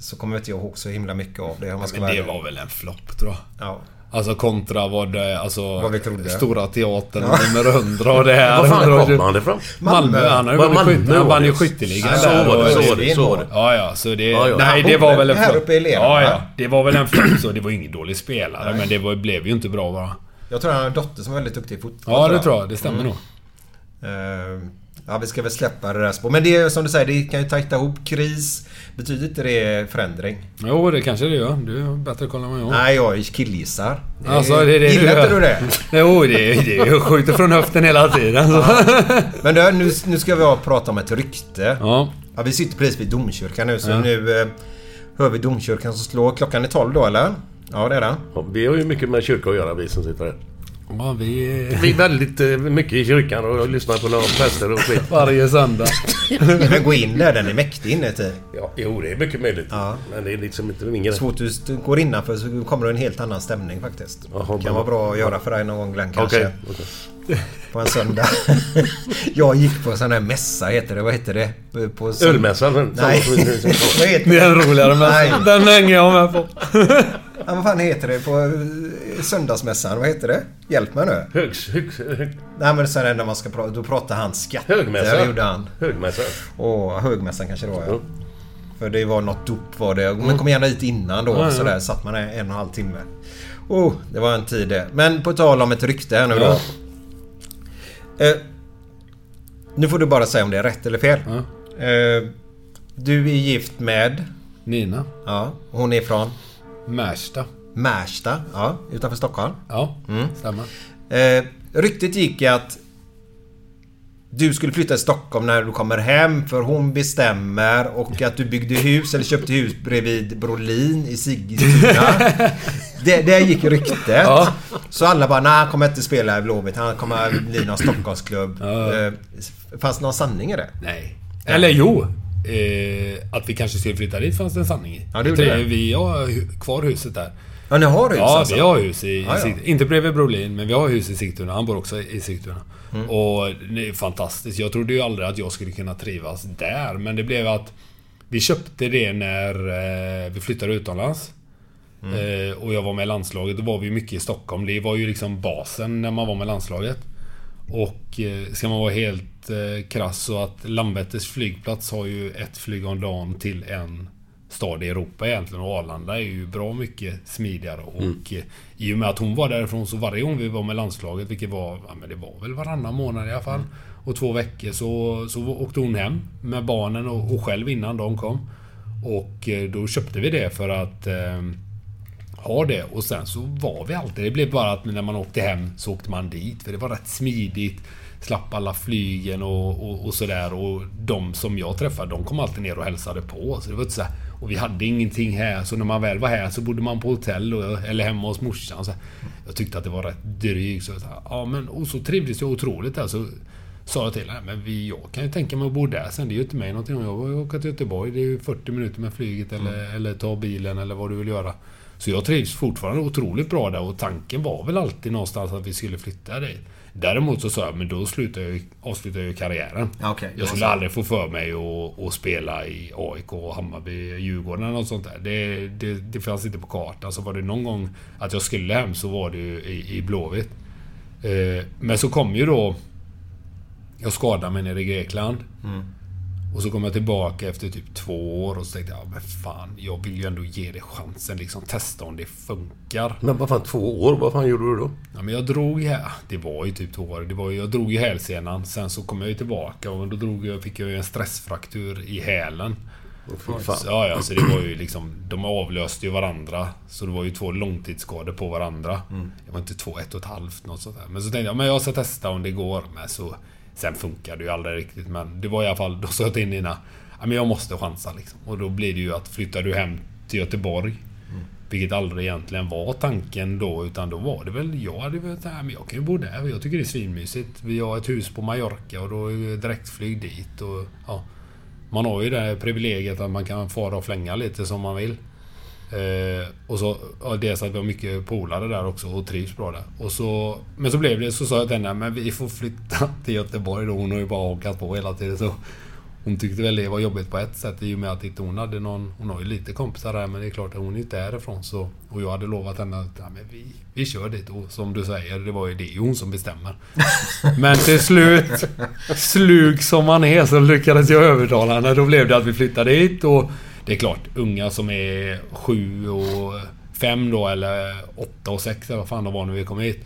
Speaker 1: så kommer inte jag ihåg så himla mycket av det om man ska
Speaker 4: Men
Speaker 1: vara
Speaker 4: det
Speaker 1: ärlig.
Speaker 4: var väl en flopp tror jag.
Speaker 1: Ja.
Speaker 4: Alltså kontra vad det, alltså...
Speaker 1: Vad vi trodde.
Speaker 4: Stora Teatern nummer 100 och det här.
Speaker 3: Var fan
Speaker 4: 120.
Speaker 3: kom han ifrån?
Speaker 4: Malmö. Han har ju
Speaker 3: Malmö
Speaker 4: skytte, han vann ju skytteligan
Speaker 3: Så
Speaker 4: där
Speaker 3: var det,
Speaker 4: och-
Speaker 3: så var det, så var det.
Speaker 4: Ja, ja, så det...
Speaker 3: Ja, ja.
Speaker 4: Nej, det var väl en
Speaker 1: här uppe i Leden,
Speaker 4: Ja, ja. Det var väl en flopp så. Det var ingen dålig spelare, men det var, blev ju inte bra bara.
Speaker 1: Jag tror han har en dotter som är väldigt duktig i fotboll.
Speaker 4: Ja, det tror jag. Det stämmer nog.
Speaker 1: Eh, Ja, vi ska väl släppa det där spåret. Men det är som du säger, det kan ju tajta ihop. Kris. Betyder inte det förändring?
Speaker 4: Jo, det kanske det gör. Du har bättre koll än jag.
Speaker 1: Nej, jag killgissar. Det är-
Speaker 4: Alltså, det är det
Speaker 1: Gillar
Speaker 4: gör.
Speaker 1: inte du det?
Speaker 4: Jo, det är det. Jag skjuter från höften hela tiden. Så.
Speaker 1: Men du, nu, nu ska vi prata om ett rykte.
Speaker 4: Ja.
Speaker 1: Ja, vi sitter precis vid domkyrkan nu så
Speaker 4: Ja.
Speaker 1: nu eh, hör vi domkyrkan som slår. Klockan är 12 då eller? Ja det är det.
Speaker 3: Ja, vi har ju mycket med kyrka att göra vi som sitter här.
Speaker 4: Ja, vi...
Speaker 3: Vi är väldigt eh, mycket i kyrkan och lyssnar på några präster och skit. <laughs>
Speaker 4: Varje söndag. <laughs>
Speaker 1: Men gå in där, den är mäktig inuti.
Speaker 3: Ja, jo, det är mycket möjligt.
Speaker 1: Ja.
Speaker 3: Men det är liksom inte ingen...
Speaker 1: Så fort du går innanför så kommer det en helt annan stämning faktiskt.
Speaker 3: Jaha,
Speaker 1: kan
Speaker 3: bra.
Speaker 1: vara bra att göra för dig någon gång Glenn kanske.
Speaker 3: Okej. okej.
Speaker 1: På en söndag. <laughs> jag gick på en sån här mässa heter det. Vad heter det? På sön-
Speaker 3: Ölmässan.
Speaker 1: Nej. vad heter
Speaker 4: Det är en roligare mässa. Den hänger jag med på.
Speaker 1: Ja, vad fan heter det på eh, söndagsmässan? Vad heter det? Hjälp mig nu.
Speaker 3: Högs, högs, hög,
Speaker 1: Nej men sen när man ska prata, då pratar han skatter.
Speaker 3: högmässa.
Speaker 1: Det gjorde han.
Speaker 3: Högmässa.
Speaker 1: Åh, högmässan kanske det var ja.
Speaker 3: Ja.
Speaker 1: För det var något dop var det. Men kom gärna hit innan då.
Speaker 4: Ja.
Speaker 1: Sådär satt man en och en halv timme. Oh, det var en tid det. Men på tal om ett rykte här nu då. Eh, nu får du bara säga om det är rätt eller fel. Eh, du är gift med...
Speaker 4: Nina.
Speaker 1: Ja, hon är från
Speaker 4: Märsta.
Speaker 1: Märsta. Ja, utanför Stockholm.
Speaker 4: Ja,
Speaker 1: Mm.
Speaker 4: stämmer.
Speaker 1: Eh, ryktet gick att du skulle flytta till Stockholm när du kommer hem för hon bestämmer och att du byggde hus eller köpte hus bredvid Brolin i Sigtuna. <laughs> det, det gick ryktet.
Speaker 4: Ja.
Speaker 1: Så alla bara, nej han kommer inte spela i Blåvitt. Han kommer bli någon Stockholmsklubb.
Speaker 4: Ja.
Speaker 1: Eh, fanns det någon sanning i det?
Speaker 4: Nej. Eller jo. Eh, att vi kanske skulle flytta dit fanns det en sanning i.
Speaker 1: Ja, det gjorde det.
Speaker 4: Vi har kvar huset där.
Speaker 1: Ja, ni har hus
Speaker 4: Ja,
Speaker 1: alltså?
Speaker 4: vi har hus i,
Speaker 1: Ja, ja.
Speaker 4: Inte bredvid Brolin, men vi har hus i Sigtuna. Han bor också i Sigtuna.
Speaker 1: Mm.
Speaker 4: Och det är fantastiskt. Jag trodde ju aldrig att jag skulle kunna trivas där. Men det blev att vi köpte det när eh, vi flyttade utomlands.
Speaker 1: Mm.
Speaker 4: Eh, och jag var med i landslaget. Då var vi mycket i Stockholm. Det var ju liksom basen när man var med landslaget. Och eh, ska man vara helt eh, krass så att Landvetters flygplats har ju ett flyg om dagen till en stad i Europa egentligen. Och Arlanda är ju bra mycket smidigare. Och eh, i och med att hon var därifrån så varje gång vi var med landslaget, vilket var, ja, men det var väl varannan månad i alla fall. Och två veckor så, så åkte hon hem med barnen och, och själv innan de kom. Och eh, då köpte vi det för att eh, ha det. Och sen så var vi alltid... Det blev bara att när man åkte hem så åkte man dit. För det var rätt smidigt. Slapp alla flygen och, och, och sådär. Och de som jag träffade, de kom alltid ner och hälsade på. Så det var inte så här, Och vi hade ingenting här. Så när man väl var här så bodde man på hotell och, eller hemma hos morsan. Så jag tyckte att det var rätt drygt. Så, jag sa, ja, men, och så trivdes jag otroligt där. Så sa jag till henne, men vi, jag kan ju tänka mig att bo där sen. Det är ju inte mig någonting. Jag vill åka till Göteborg. Det är ju 40 minuter med flyget eller, eller ta bilen eller vad du vill göra. Så jag trivs fortfarande otroligt bra där och tanken var väl alltid någonstans att vi skulle flytta dit. Däremot så sa jag, men då slutar jag, avslutar jag karriären.
Speaker 1: Det
Speaker 4: jag skulle aldrig få för mig att, att spela i AIK, Hammarby, Djurgården eller något sånt där. Det, det, det fanns inte på kartan. Så var det någon gång att jag skulle hem så var det ju i, i Blåvitt. Eh, men så kom ju då... Jag skadade mig nere i Grekland.
Speaker 1: Mm.
Speaker 4: Och så kom jag tillbaka efter typ två år och så tänkte jag, men fan, jag vill ju ändå ge det chansen. Liksom testa om det funkar.
Speaker 3: Men vad fan, två år? Vad fan gjorde du då?
Speaker 4: Ja, men jag drog här. Det var ju typ två år. Det var, ju- jag drog ju hälsenan. Sen så kom jag ju tillbaka och då drog jag, fick jag ju en stressfraktur i hälen.
Speaker 3: fan.
Speaker 4: Så, ja, ja, så det var ju liksom... De avlöste ju varandra. Så det var ju två långtidsskador på varandra. Det var inte två, ett och ett halvt, något sånt där. Men så tänkte jag, men jag ska testa om det går. Men så... Sen funkar det ju aldrig riktigt. Men det var i alla fall... Då sa jag till Nina, ja, men jag måste chansa liksom. Och då blir det ju att flyttar du hem till Göteborg. Vilket aldrig egentligen var tanken då, utan då var det väl... Jag hade väl såhär, men jag kan ju bo där. Jag tycker det är svinmysigt. Vi har ett hus på Mallorca och då är det direktflyg dit och... Ja. Man har ju det här privilegiet att man kan fara och flänga lite som man vill. Eh, och så... Ja, dels att vi har mycket polare där också och trivs bra där. Och så... Men så blev det, så sa jag till henne, men vi får flytta <laughs> till Göteborg då. Hon har ju bara hakat på hela tiden så... Hon tyckte väl det var jobbigt på ett sätt i och med att inte hon hade någon... Hon har ju lite kompisar där men det är klart att hon inte är härifrån så... Och jag hade lovat henne att ja, men vi, vi kör dit. Och som du säger, det var ju det är hon som bestämmer. <laughs> Men till slut, slug som man är, så lyckades jag övertala henne. Då blev det att vi flyttade dit och... Det är klart, unga som är sju och fem då eller åtta och sex eller vad fan de var när vi kom hit.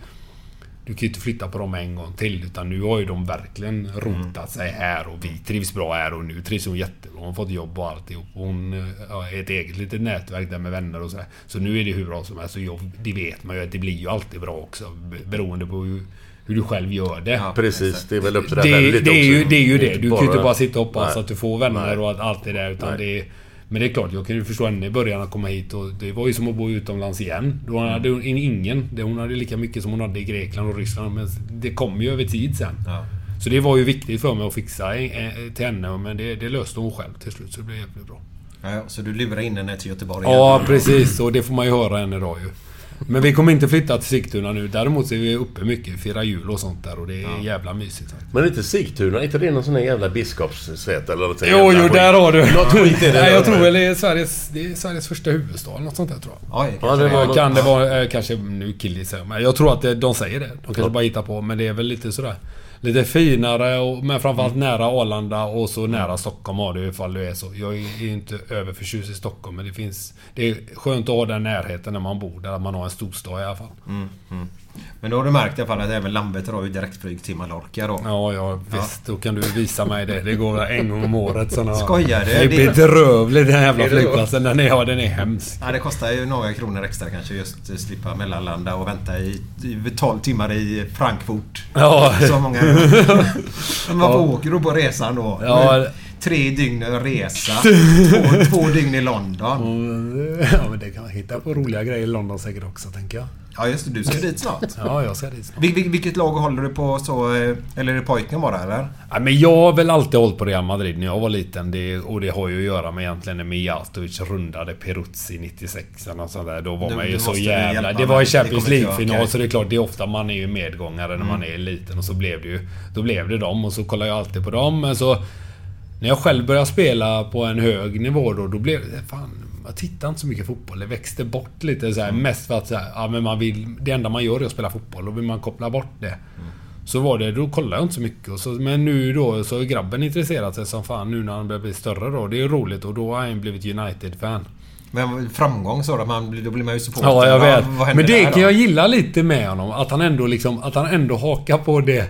Speaker 4: Du kan ju inte flytta på dem en gång till utan nu har ju de verkligen rotat sig här och vi trivs bra här och nu trivs hon jättebra. Hon har fått jobb och alltihop. Hon har ett eget litet nätverk där med vänner och sådär. Så nu är det hur bra som helst. Och det vet man ju att det blir ju alltid bra också. be- Beroende på hur, hur du själv gör det.
Speaker 3: Precis, det är väl upp till
Speaker 4: Det, det,
Speaker 3: lite
Speaker 4: är ju,
Speaker 3: också.
Speaker 4: det är ju det. Du kan ju inte bara sitta och hoppas
Speaker 3: Nej.
Speaker 4: att du får vänner
Speaker 3: Nej.
Speaker 4: och allt är där. Utan
Speaker 3: Nej.
Speaker 4: det är, men det är klart, jag kan ju förstå henne i början att komma hit och det var ju som att bo utomlands igen. Då
Speaker 3: Mm.
Speaker 4: hade hon ingen. Hon hade lika mycket som hon hade i Grekland och Ryssland. Men det kom ju över tid sen. Så det var ju viktigt för mig att fixa eh, till henne. Men det, det löste hon själv till slut. Så det blev jävligt bra.
Speaker 1: Ja, ja, så du lurar in henne till Göteborg
Speaker 4: Ja, precis. Och det får man ju höra än idag ju. Men vi kommer inte flytta till Sigtuna nu. Däremot så är vi uppe mycket. Firar jul och sånt där. Och det är jävla mysigt.
Speaker 3: Men inte Sigtuna? Är inte det någon sån här jävla biskopssäte eller något
Speaker 4: Jo, jo,
Speaker 3: skit?
Speaker 4: där har du.
Speaker 3: Något skit det.
Speaker 4: Nej, jag
Speaker 3: där.
Speaker 4: tror väl det är Sveriges, det är Sveriges första huvudstad. Något sånt där tror jag.
Speaker 1: Oj,
Speaker 3: Ja, det var något-
Speaker 4: Kan det vara... eh, Kanske nu killgissar jag. Men jag tror att de säger det. De kanske bara hittar på. Men det är väl lite sådär... Lite finare och, men framförallt nära Arlanda och så nära Stockholm har du ifall du är så. Jag är inte överförtjust i Stockholm men det finns... Det är skönt att ha den närheten när man bor där. Att man har en storstad i alla fall.
Speaker 1: Men då har du märkt i alla fall att även Landvetter har ju direktflyg till Mallorca då?
Speaker 4: Ja, ja visst. Då kan du visa mig det. Det går en gång om året. Såna,
Speaker 1: Skojar du?
Speaker 4: Det är bedrövligt den jävla
Speaker 1: Är det så?
Speaker 4: flygplatsen. Den är, ja, den är hemsk.
Speaker 1: Ja, det kostar ju några kronor extra kanske just att slippa mellanlanda och vänta i, i 12 timmar i Frankfurt.
Speaker 4: Ja.
Speaker 1: Så många. <laughs> Men Vad
Speaker 4: Ja.
Speaker 1: åker du på resan då?
Speaker 4: Ja.
Speaker 1: Tre dygn resa. <laughs> två, två dygn i London.
Speaker 4: Ja, men det kan man hitta på roliga grejer i London säkert också, tänker jag.
Speaker 1: Ja just det, du ska dit snart.
Speaker 4: Ja, jag ska dit snart.
Speaker 1: Vil, vil, vilket lag håller du på så... eh, Eller är det pojken bara eller?
Speaker 4: Ja, men jag har väl alltid hållit på Real Madrid när jag var liten. Det, och det har ju att göra med egentligen när Mijatovic rundade Peruzzi 96 och sånt där. Då var
Speaker 1: Du-
Speaker 4: man ju så jävla... Det var i Champions League-final så det är klart, det är ofta man är ju medgångare när man är liten. Och så blev det ju... Då blev det dem och så kollar jag alltid på dem. Men så... När jag själv började spela på en hög nivå då, då blev det... Fan, jag tittar inte så mycket fotboll. Det växte bort lite så här, Mest för att så här, ja, men man vill... Det enda man gör är att spela fotboll. Då vill man koppla bort det. Så var det, då kollade jag inte så mycket. Och så, men nu då så har grabben intresserat sig som fan nu när han börjar bli större då. Det är roligt och då har han blivit United-fan.
Speaker 1: Men framgång man, blir- då blir man ju supporter.
Speaker 4: Ja, jag vet.
Speaker 1: Vad, vad
Speaker 4: men det kan jag gilla lite med honom. Att han ändå liksom, att han ändå hakar på det.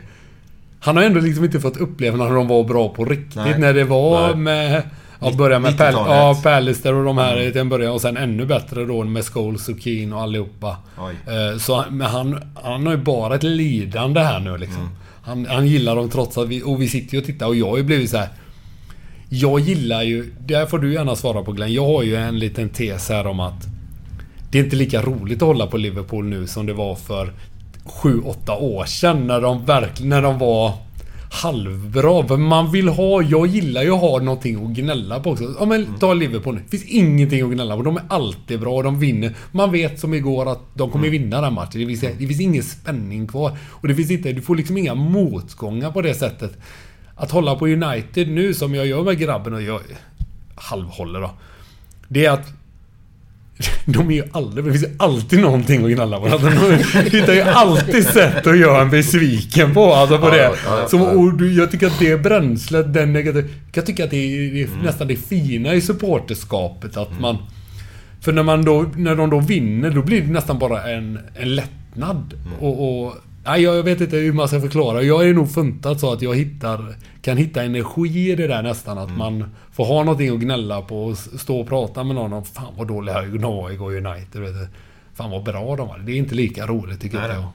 Speaker 4: Han har ändå liksom inte fått uppleva när de var bra på riktigt.
Speaker 1: Nej.
Speaker 4: När det var
Speaker 3: Nej.
Speaker 4: med... Ja, börja med Pal
Speaker 1: 90-talet.
Speaker 4: ja, Pallister och de här till en början. Och sen ännu bättre då med Scholes och Keane och allihopa. Eh, Så han- men han, han har ju bara ett lidande här nu liksom.
Speaker 1: Mm.
Speaker 4: Han, han gillar dem trots att vi... Och vi sitter ju och tittar och jag har ju blivit så här. Jag gillar ju... Där får du gärna svara på Glenn. Jag har ju en liten tes här om att det är inte lika roligt att hålla på Liverpool nu som det var för 7-8 år sedan när de verkligen... När de var... halvbra. För man vill ha... Jag gillar ju att ha någonting att gnälla på också. Ja men ta Liverpool nu. Det finns ingenting att gnälla på. De är alltid bra. De vinner. Man vet som igår att de kommer vinna den matchen. Det finns, det finns ingen spänning kvar. Och det finns inte... Du får liksom inga motgångar på det sättet. Att hålla på United nu som jag gör med grabben och jag halvhåller då. Det är att de är ju aldrig... Det finns ju alltid någonting att gnälla på. Alltså, de hittar ju alltid sätt att göra en besviken på. Alltså på det. Som, och jag tycker att det bränslet, den negativa... Jag tycker att det är, det är nästan det fina i supporterskapet. Att man... För när, man då, när de då vinner, då blir det nästan bara en, en lättnad. Och, och, nej, jag vet inte hur man ska förklara. Jag är nog funtad så att jag hittar, kan hitta energi i det där nästan. Att man får ha någonting att gnälla på och stå och prata med någon om Fan vad dåliga var igår United. Vet du. Fan vad bra de var. Det är inte lika roligt tycker inte jag.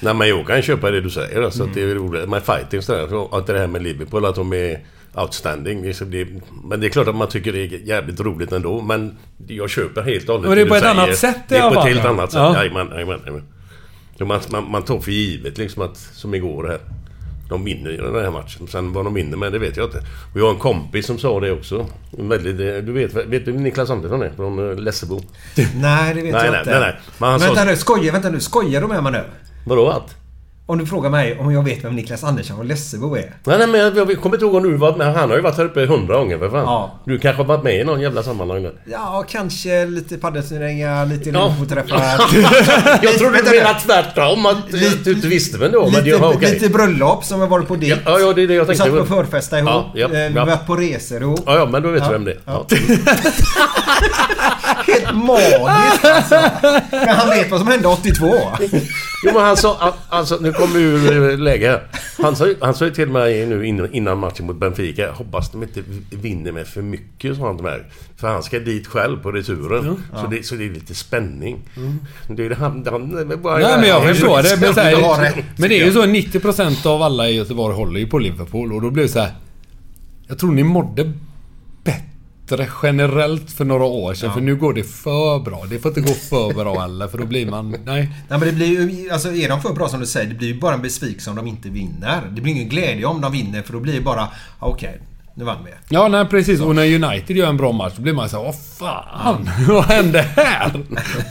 Speaker 3: Nej men jag kan köpa det du säger. Alltså, att det är roligt. Men fighting sådär. så Att det här med Liverpool, att de är outstanding. Det så- det, men det är klart att man tycker det är jävligt roligt ändå. Men jag köper helt och hållet
Speaker 4: Men det är
Speaker 3: du
Speaker 4: på ett
Speaker 3: säger.
Speaker 4: annat sätt i
Speaker 3: Det är
Speaker 4: alla
Speaker 3: på ett
Speaker 4: fall,
Speaker 3: helt annat sätt.
Speaker 4: Ja.
Speaker 3: Jajamän, jajamän, jajamän. Man, man, man tar för givet liksom att, som igår här. De vinner ju den här matchen. Sen vad de vinner med, det vet jag inte. Och jag har en kompis som sa det också. En väldigt, du vet, vet du Niklas Andersson är? Från eh, Lessebo.
Speaker 1: Nej, det vet
Speaker 3: Nej,
Speaker 1: jag
Speaker 3: nej,
Speaker 1: inte.
Speaker 3: nej, nej. Men han sa-
Speaker 1: vänta nu, skojar, vänta nu. Skojar du med mig nu?
Speaker 3: Vadå att?
Speaker 1: Om du frågar mig om jag vet vem Niklas Andersson och Lessebo är.
Speaker 3: Nej, nej men jag, jag kommer inte ihåg om du varit med. Han har ju varit här uppe hundra gånger för fan.
Speaker 1: Ja.
Speaker 3: Du kanske har varit med i någon jävla sammanhang där.
Speaker 1: Ja, kanske lite padelturneringar, lite
Speaker 3: Ja.
Speaker 1: Liverpool-träffar. <laughs>
Speaker 3: Jag trodde du menade tvärtom. Att, att du inte visste vem det var. Men
Speaker 1: Lite,
Speaker 3: jag, okej.
Speaker 1: lite bröllop som har varit på ditt.
Speaker 3: Ja, ja, det är det jag
Speaker 1: Vi
Speaker 3: tänkte.
Speaker 1: satt på förfesta ihop.
Speaker 3: Ja, ja,
Speaker 1: Eh, Vi
Speaker 3: ja.
Speaker 1: har varit på resor ihop.
Speaker 3: Ja, ja, men då vet
Speaker 1: Ja.
Speaker 3: du vem det är. Ja. <laughs>
Speaker 1: Helt magiskt alltså. Men han vet vad som hände 82.
Speaker 3: Jo, men han sa... al- Alltså, nu vi ur läge här. Han sa, ju- han sa ju till mig nu innan, matchen mot Benfica. Hoppas de inte vinner med för mycket, till mig. För han ska dit själv på returen. Så, det, så det är lite spänning. Det är han... han bara,
Speaker 4: Nej men jag förstår det. Men, så här,
Speaker 1: rätt,
Speaker 4: men det är ju så 90% av alla i Göteborg håller ju på Liverpool och då blir det så här. Jag tror ni mådde bättre generellt för några år sedan. För nu går det för bra. Det får inte gå för bra heller för då blir man... <laughs> Nej.
Speaker 1: Nej men det blir ju, alltså är de för bra som du säger, det blir ju bara en besvikelse om de inte vinner. Det blir ingen glädje om de vinner för då blir det bara, ja, okej, nu vann vi.
Speaker 4: Ja, nej precis. Och när United gör en bra match då blir man så här, Vad fan? <laughs> Vad hände här?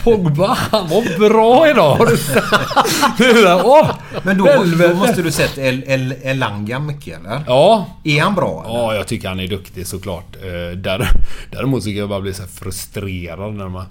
Speaker 4: Pogba, han var bra idag. Har du sett? <laughs> Det är så här, Åh!
Speaker 1: Men då, då måste du sett El, El, Elanga mycket eller?
Speaker 4: Ja.
Speaker 1: Är han bra? Eller?
Speaker 4: Ja, jag tycker han är duktig såklart. Eh, där, däremot så kan jag bara bli så frustrerad när man...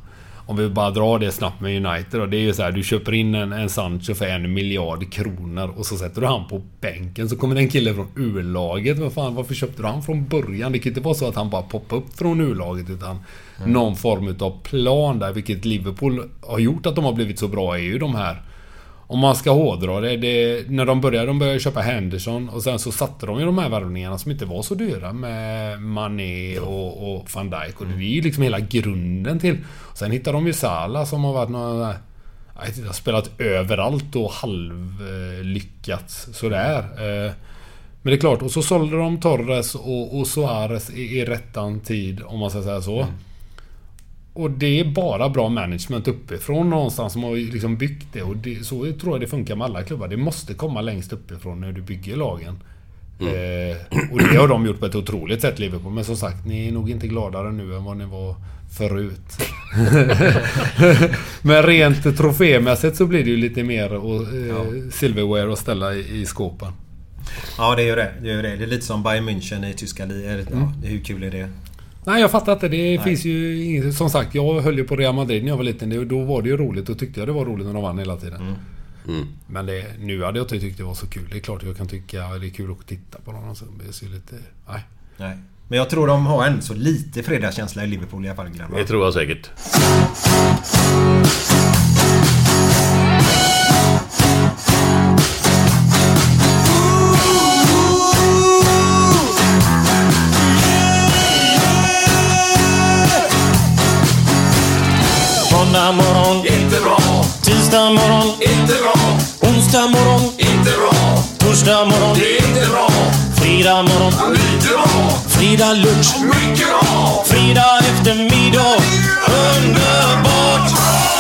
Speaker 4: Om vi bara drar det snabbt med United då. Det är ju så här, du köper in en, en Sancho för en miljard kronor och så sätter du han på bänken. Så kommer det en kille från U-laget. Vad fan, varför köpte du han från början? Det kan inte vara så att han bara poppar upp från U-laget utan någon form utav plan där. Vilket Liverpool har gjort att de har blivit så bra är ju de här om man ska hårdra det, det när de började, de började köpa Henderson och sen så satte de ju de här värvningarna som inte var så dyra med Mané och, och van Dijk och det är ju liksom hela grunden till. Sen hittade de ju Salah som har varit några... Eh, jag vet inte, har spelat överallt och halvlyckats sådär. Eh, men det är klart, och så sålde de Torres och, och Suarez i, i rättan tid om man ska säga så. Mm. Och det är bara bra management uppifrån någonstans som har ju liksom byggt det. Och det, så tror jag det funkar med alla klubbar. Det måste komma längst uppifrån när du bygger lagen. Eh, och det har de gjort på ett otroligt sätt, Liverpool. Men som sagt, ni är nog inte gladare nu än vad ni var förut. <laughs> Men rent trofémässigt så blir det ju lite mer och, eh, silverware att ställa i, i skåpen.
Speaker 1: Ja det gör det. Det gör det. Det är lite som Bayern München i tyska ligan. Ja, hur kul är det?
Speaker 4: Nej, jag fattar inte. Det finns ju inget... Som sagt, jag höll ju på Real Madrid när jag var liten. Det- Då var det ju roligt. Då tyckte jag det var roligt när de vann hela tiden. Men det, nu hade jag inte tyckt det var så kul. Det är klart jag kan tycka det är kul att titta på dem. och så. Det ser lite... Nej.
Speaker 1: Nej. Men jag tror de har ändå så lite fredagskänsla i Liverpool i alla fall grabbar.
Speaker 3: Det tror jag säkert.
Speaker 6: Måndag morgon, inte bra. Tisdag morgon, inte bra. Onsdag morgon, inte bra. Torsdag morgon, det är inte bra. Fredag morgon, lite bra. Fredag lunch, mycket bra. Fredag eftermiddag, underbart.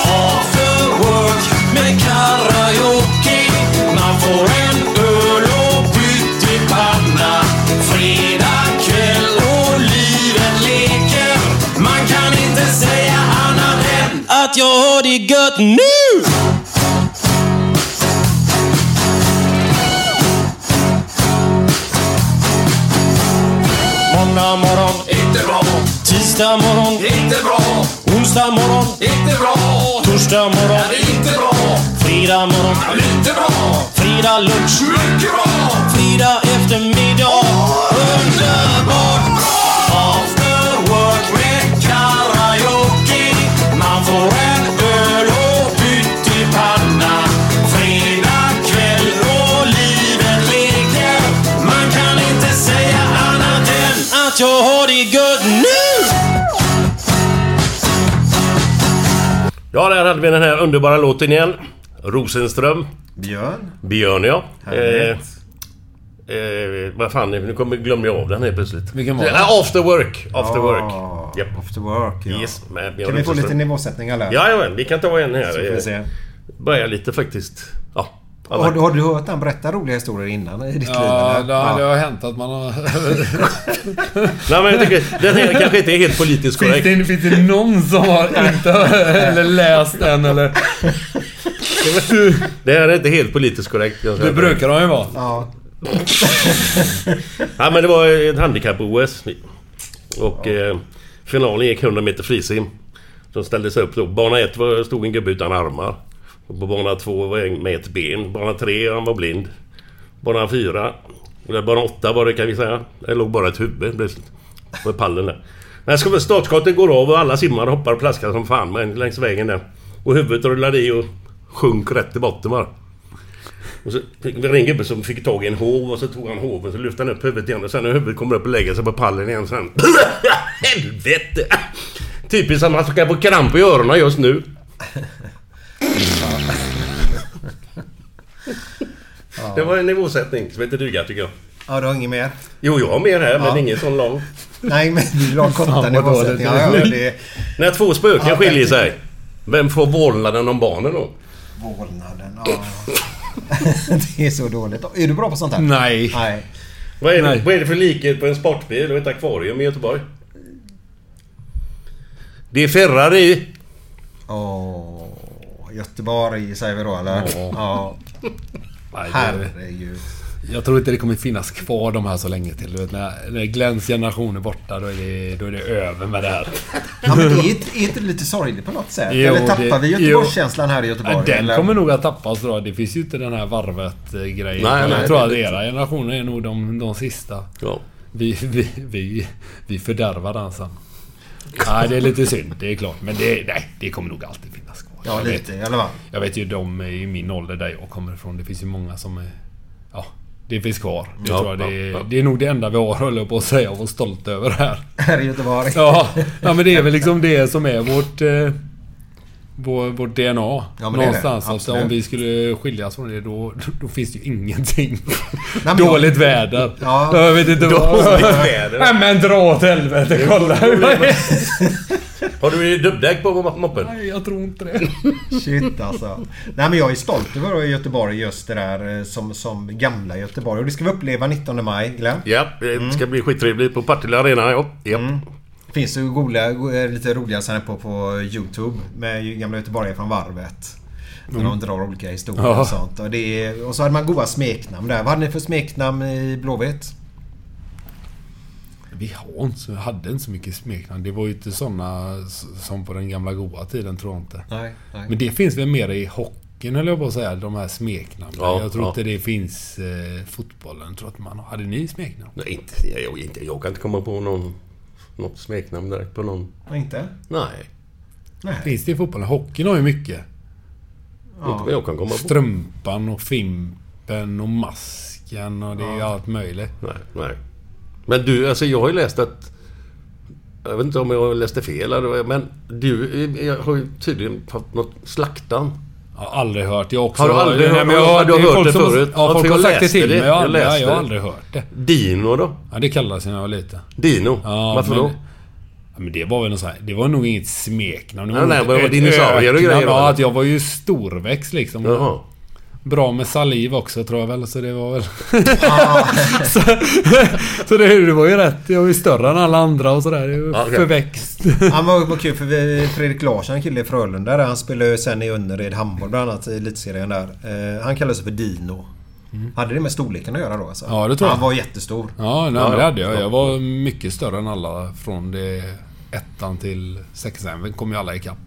Speaker 6: After work med karaoke. Man får en nu! Måndag morgon, inte bra. Tisdag morgon, inte bra. Onsdag morgon, inte bra. Torsdag morgon, inte bra. Fredag morgon, lite bra. Fredag lunch, mycket bra. Fredag eftermiddag, underbart
Speaker 3: Ja, där hade vi den här underbara låten igen. Rosenström.
Speaker 1: Björn.
Speaker 3: Björn, ja. Eh,
Speaker 1: Härligt.
Speaker 3: eh, vad fan, nu kommer glömde jag av den här plötsligt.
Speaker 4: Vilken var det?
Speaker 3: Eh, After Work. After
Speaker 1: Ja,
Speaker 3: Work. Japp.
Speaker 1: After work, ja.
Speaker 3: Yes,
Speaker 1: Kan vi få lite nivåsättning eller?
Speaker 3: Jajamän, vi kan ta en här.
Speaker 1: Så får vi se.
Speaker 3: Börja lite faktiskt. Ja.
Speaker 1: Har, du- har du hört han berätta roliga historier innan i ditt liv?
Speaker 4: Ja,
Speaker 1: eller?
Speaker 4: det, har- det har hänt att man har... <laughs>
Speaker 3: Nej men jag tycker, den här kanske inte är helt politiskt
Speaker 4: Finns
Speaker 3: korrekt.
Speaker 4: det, finns det någon som har inte eller läst den eller... <laughs>
Speaker 3: Det här är inte helt politiskt korrekt.
Speaker 4: Det brukar de ju vara.
Speaker 1: Ja.
Speaker 3: Ja men det var ett handikapp-OS. Och eh, finalen gick 100 meter frisim. Som ställdes upp då. Bana 1 var, stod en gubbe utan armar. Och på bana 2 var jag med ett ben. Bana 3 han var blind. Bana 4... Eller bana 8 var det kan vi säga. Det låg bara ett huvud plötsligt. På pallen där. Men ska- startskottet går av och alla simmar och hoppar och plaskar som fan men längs vägen där. Och huvudet rullade i och sjönk rätt i botten bara. Och så fick vi en gubbe som fick tag i en hov och så tog han hoven så lyfte han upp huvudet igen och sen när huvudet kommer upp och lägger sig på pallen igen sen... <laughs> Helvete! Typiskt att man ska få kramp i öronen just nu. Det var en nivåsättning som inte duga tycker jag.
Speaker 1: ja, du har inget mer?
Speaker 3: Jo, jag har mer här men
Speaker 1: Ja.
Speaker 3: ingen sån lång.
Speaker 1: Nej, men du vill ha korta
Speaker 4: vad
Speaker 1: nivåsättning. Ja, ja, det...
Speaker 3: När två spöken
Speaker 1: Ja,
Speaker 3: skiljer sig. Vem får vålnaden om barnen då?
Speaker 1: Vålnaden, ja. <laughs> det är så dåligt. Är du bra på sånt här?
Speaker 4: Nej.
Speaker 1: Nej.
Speaker 3: Vad är, det, vad är det för likhet på en sportbil och ett akvarium i Göteborg? Det är Ferrari.
Speaker 1: Åh, Göteborg säger vi då eller?
Speaker 4: Ja.
Speaker 1: Ja.
Speaker 4: Nej,
Speaker 1: Herregud.
Speaker 4: Jag tror inte det kommer finnas kvar de här så länge till. Du vet, när, när Glens generation är borta, då är, det, då är det över med det här.
Speaker 1: Ja, men det är, inte- är inte lite sorgligt på något sätt?
Speaker 4: Jo,
Speaker 1: eller tappar
Speaker 4: det-
Speaker 1: vi Göteborgskänslan här i Göteborg?
Speaker 4: Ja, den
Speaker 1: eller?
Speaker 4: kommer nog att tappas då. Det finns ju inte den här varvet-grejen.
Speaker 3: Nej,
Speaker 4: Jag
Speaker 3: nej,
Speaker 4: tror
Speaker 3: det-
Speaker 4: att era generationer är nog de, de sista.
Speaker 3: Ja.
Speaker 4: Vi, vi, vi, vi fördärvar den sen. Nej, det är lite synd. Det är klart. Men det, nej, det kommer nog alltid finnas kvar.
Speaker 1: Ja,
Speaker 4: jag, vet,
Speaker 1: lite i alla fall.
Speaker 4: jag vet ju de i min ålder där jag kommer ifrån. Det finns ju många som är... Ja, det finns kvar. Det,
Speaker 3: Ja,
Speaker 4: tror jag, det,
Speaker 3: ja, ja.
Speaker 4: det är nog det enda vi har, höll jag på att säga, och vara stolt över här.
Speaker 1: Här i Göteborg.
Speaker 4: Ja, ja men det är väl liksom det som är vårt... Eh, vår, vårt DNA.
Speaker 1: Ja, men det det.
Speaker 4: Någonstans. Alltså, om vi skulle skiljas från det då, då finns det ju ingenting.
Speaker 1: men
Speaker 4: Dåligt
Speaker 1: jag-
Speaker 4: väder.
Speaker 1: Ja.
Speaker 4: Jag vet inte vad...
Speaker 3: Dåligt väder.
Speaker 4: Nej men dra åt helvete, kolla! <laughs>
Speaker 3: Har du dubbdäck på moppen?
Speaker 4: Nej, jag tror inte det. <laughs>
Speaker 1: Shit alltså. Nej men jag är stolt över Göteborg just det där eh, som, som gamla Göteborg. Och det ska vi uppleva 19 maj, Glenn.
Speaker 3: Ja, det ska bli skittrevligt på Partille Arena. Ja. ja.
Speaker 1: Finns det goda, go- eh, lite roliga sen på, på Youtube med gamla göteborgare från varvet. När de drar olika historier
Speaker 4: Ja.
Speaker 1: och sånt. Och, det är, och så hade man goda smeknamn där. Vad hade ni för smeknamn i Blåvitt?
Speaker 4: Vi har inte så, hade inte så mycket smeknamn. Det var ju inte såna s- som på den gamla goa tiden, tror jag inte.
Speaker 1: Nej, nej.
Speaker 4: Men det finns väl mer i hockeyn, höll jag på att säga. De här smeknamnen.
Speaker 3: Ja,
Speaker 4: jag tror
Speaker 3: ja.
Speaker 4: inte det finns eh, fotbollen. Jag tror att man har. Hade ni smeknamn?
Speaker 3: Nej, inte, jag, inte, jag kan inte komma på någon, något smeknamn direkt på någon.
Speaker 1: Inte?
Speaker 3: Nej.
Speaker 1: Nej.
Speaker 4: Finns det i fotbollen? Hockeyn har ju mycket.
Speaker 1: Ja.
Speaker 3: Inte vad jag kan komma på.
Speaker 4: Strumpan och Fimpen och Masken och det är ju allt möjligt.
Speaker 3: Nej, nej. Men du, alltså jag har ju läst att... Jag vet inte om jag läste fel eller men du jag har ju tydligen fått något slaktan.
Speaker 4: Jag har aldrig hört. Jag också
Speaker 3: Har du aldrig
Speaker 4: Nej,
Speaker 3: hört-
Speaker 4: men jag,
Speaker 3: du har hört det
Speaker 4: som
Speaker 3: förut?
Speaker 4: Ja,
Speaker 3: Ja,
Speaker 4: folk har
Speaker 3: jag
Speaker 4: sagt det till mig. Jag,
Speaker 3: Jag läste
Speaker 4: jag har aldrig hört det.
Speaker 3: Dino då?
Speaker 4: Ja, det kallades jag när jag var liten.
Speaker 3: Dino?
Speaker 4: Ja,
Speaker 3: Varför
Speaker 4: men,
Speaker 3: då?
Speaker 4: Ja, men det var väl något så här, Det var nog inget smeknamn. Det
Speaker 3: Nej, nej,
Speaker 4: nog
Speaker 3: det var dinosaurier och grejer
Speaker 4: Ja, att jag var ju storväxt liksom.
Speaker 3: Jaha.
Speaker 4: Bra med saliv också tror jag väl, så det var väl... <laughs> så så det, det var ju rätt. Jag var ju större än alla andra och sådär.
Speaker 3: Ja, okej.
Speaker 4: Förväxt.
Speaker 1: Han var, var kul för vi, Fredrik Larsson, en kille i Frölunda där. Han spelade ju sen i Önnered handboll bland annat i elitserien där. Eh, han kallade sig för Dino. Hade det med storleken att göra då alltså?
Speaker 4: Mm. Ja, det tror jag.
Speaker 1: Han var jättestor.
Speaker 4: Ja, nej,
Speaker 3: Ja,
Speaker 4: det hade jag. Jag var mycket större än alla från det ettan till sexan. Kom ju alla ikapp.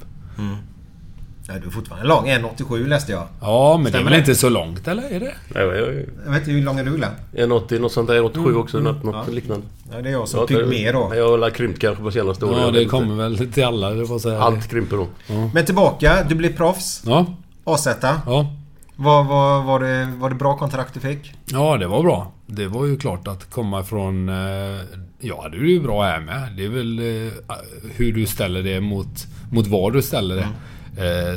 Speaker 1: Ja, du är fortfarande lång. 1,87 läste jag.
Speaker 4: Ja, men det är
Speaker 1: Stämmer
Speaker 4: väl
Speaker 1: det?
Speaker 4: inte så långt, eller? Är det?
Speaker 3: Nej, jag
Speaker 1: Jag vet inte hur lång är du Glenn?
Speaker 3: 1,80 något sånt där. 87 också. Något, något
Speaker 1: Ja.
Speaker 3: liknande.
Speaker 1: Ja, det är jag som
Speaker 3: Ja,
Speaker 1: pygmé då.
Speaker 3: Jag har väl krympt kanske på senaste åren.
Speaker 4: Ja, det kommer väl till alla, det får säga.
Speaker 3: Allt krymper då.
Speaker 1: Men tillbaka. Du blev proffs.
Speaker 4: Ja,
Speaker 1: AZ.
Speaker 4: ja.
Speaker 1: Var, var, var, det, var det bra kontrakt du fick?
Speaker 4: Ja, det var bra. Det var ju klart att komma ifrån... Eh, ja, det är ju bra här med. Det är väl eh, hur du ställer det mot, mot var du ställer det. Eh,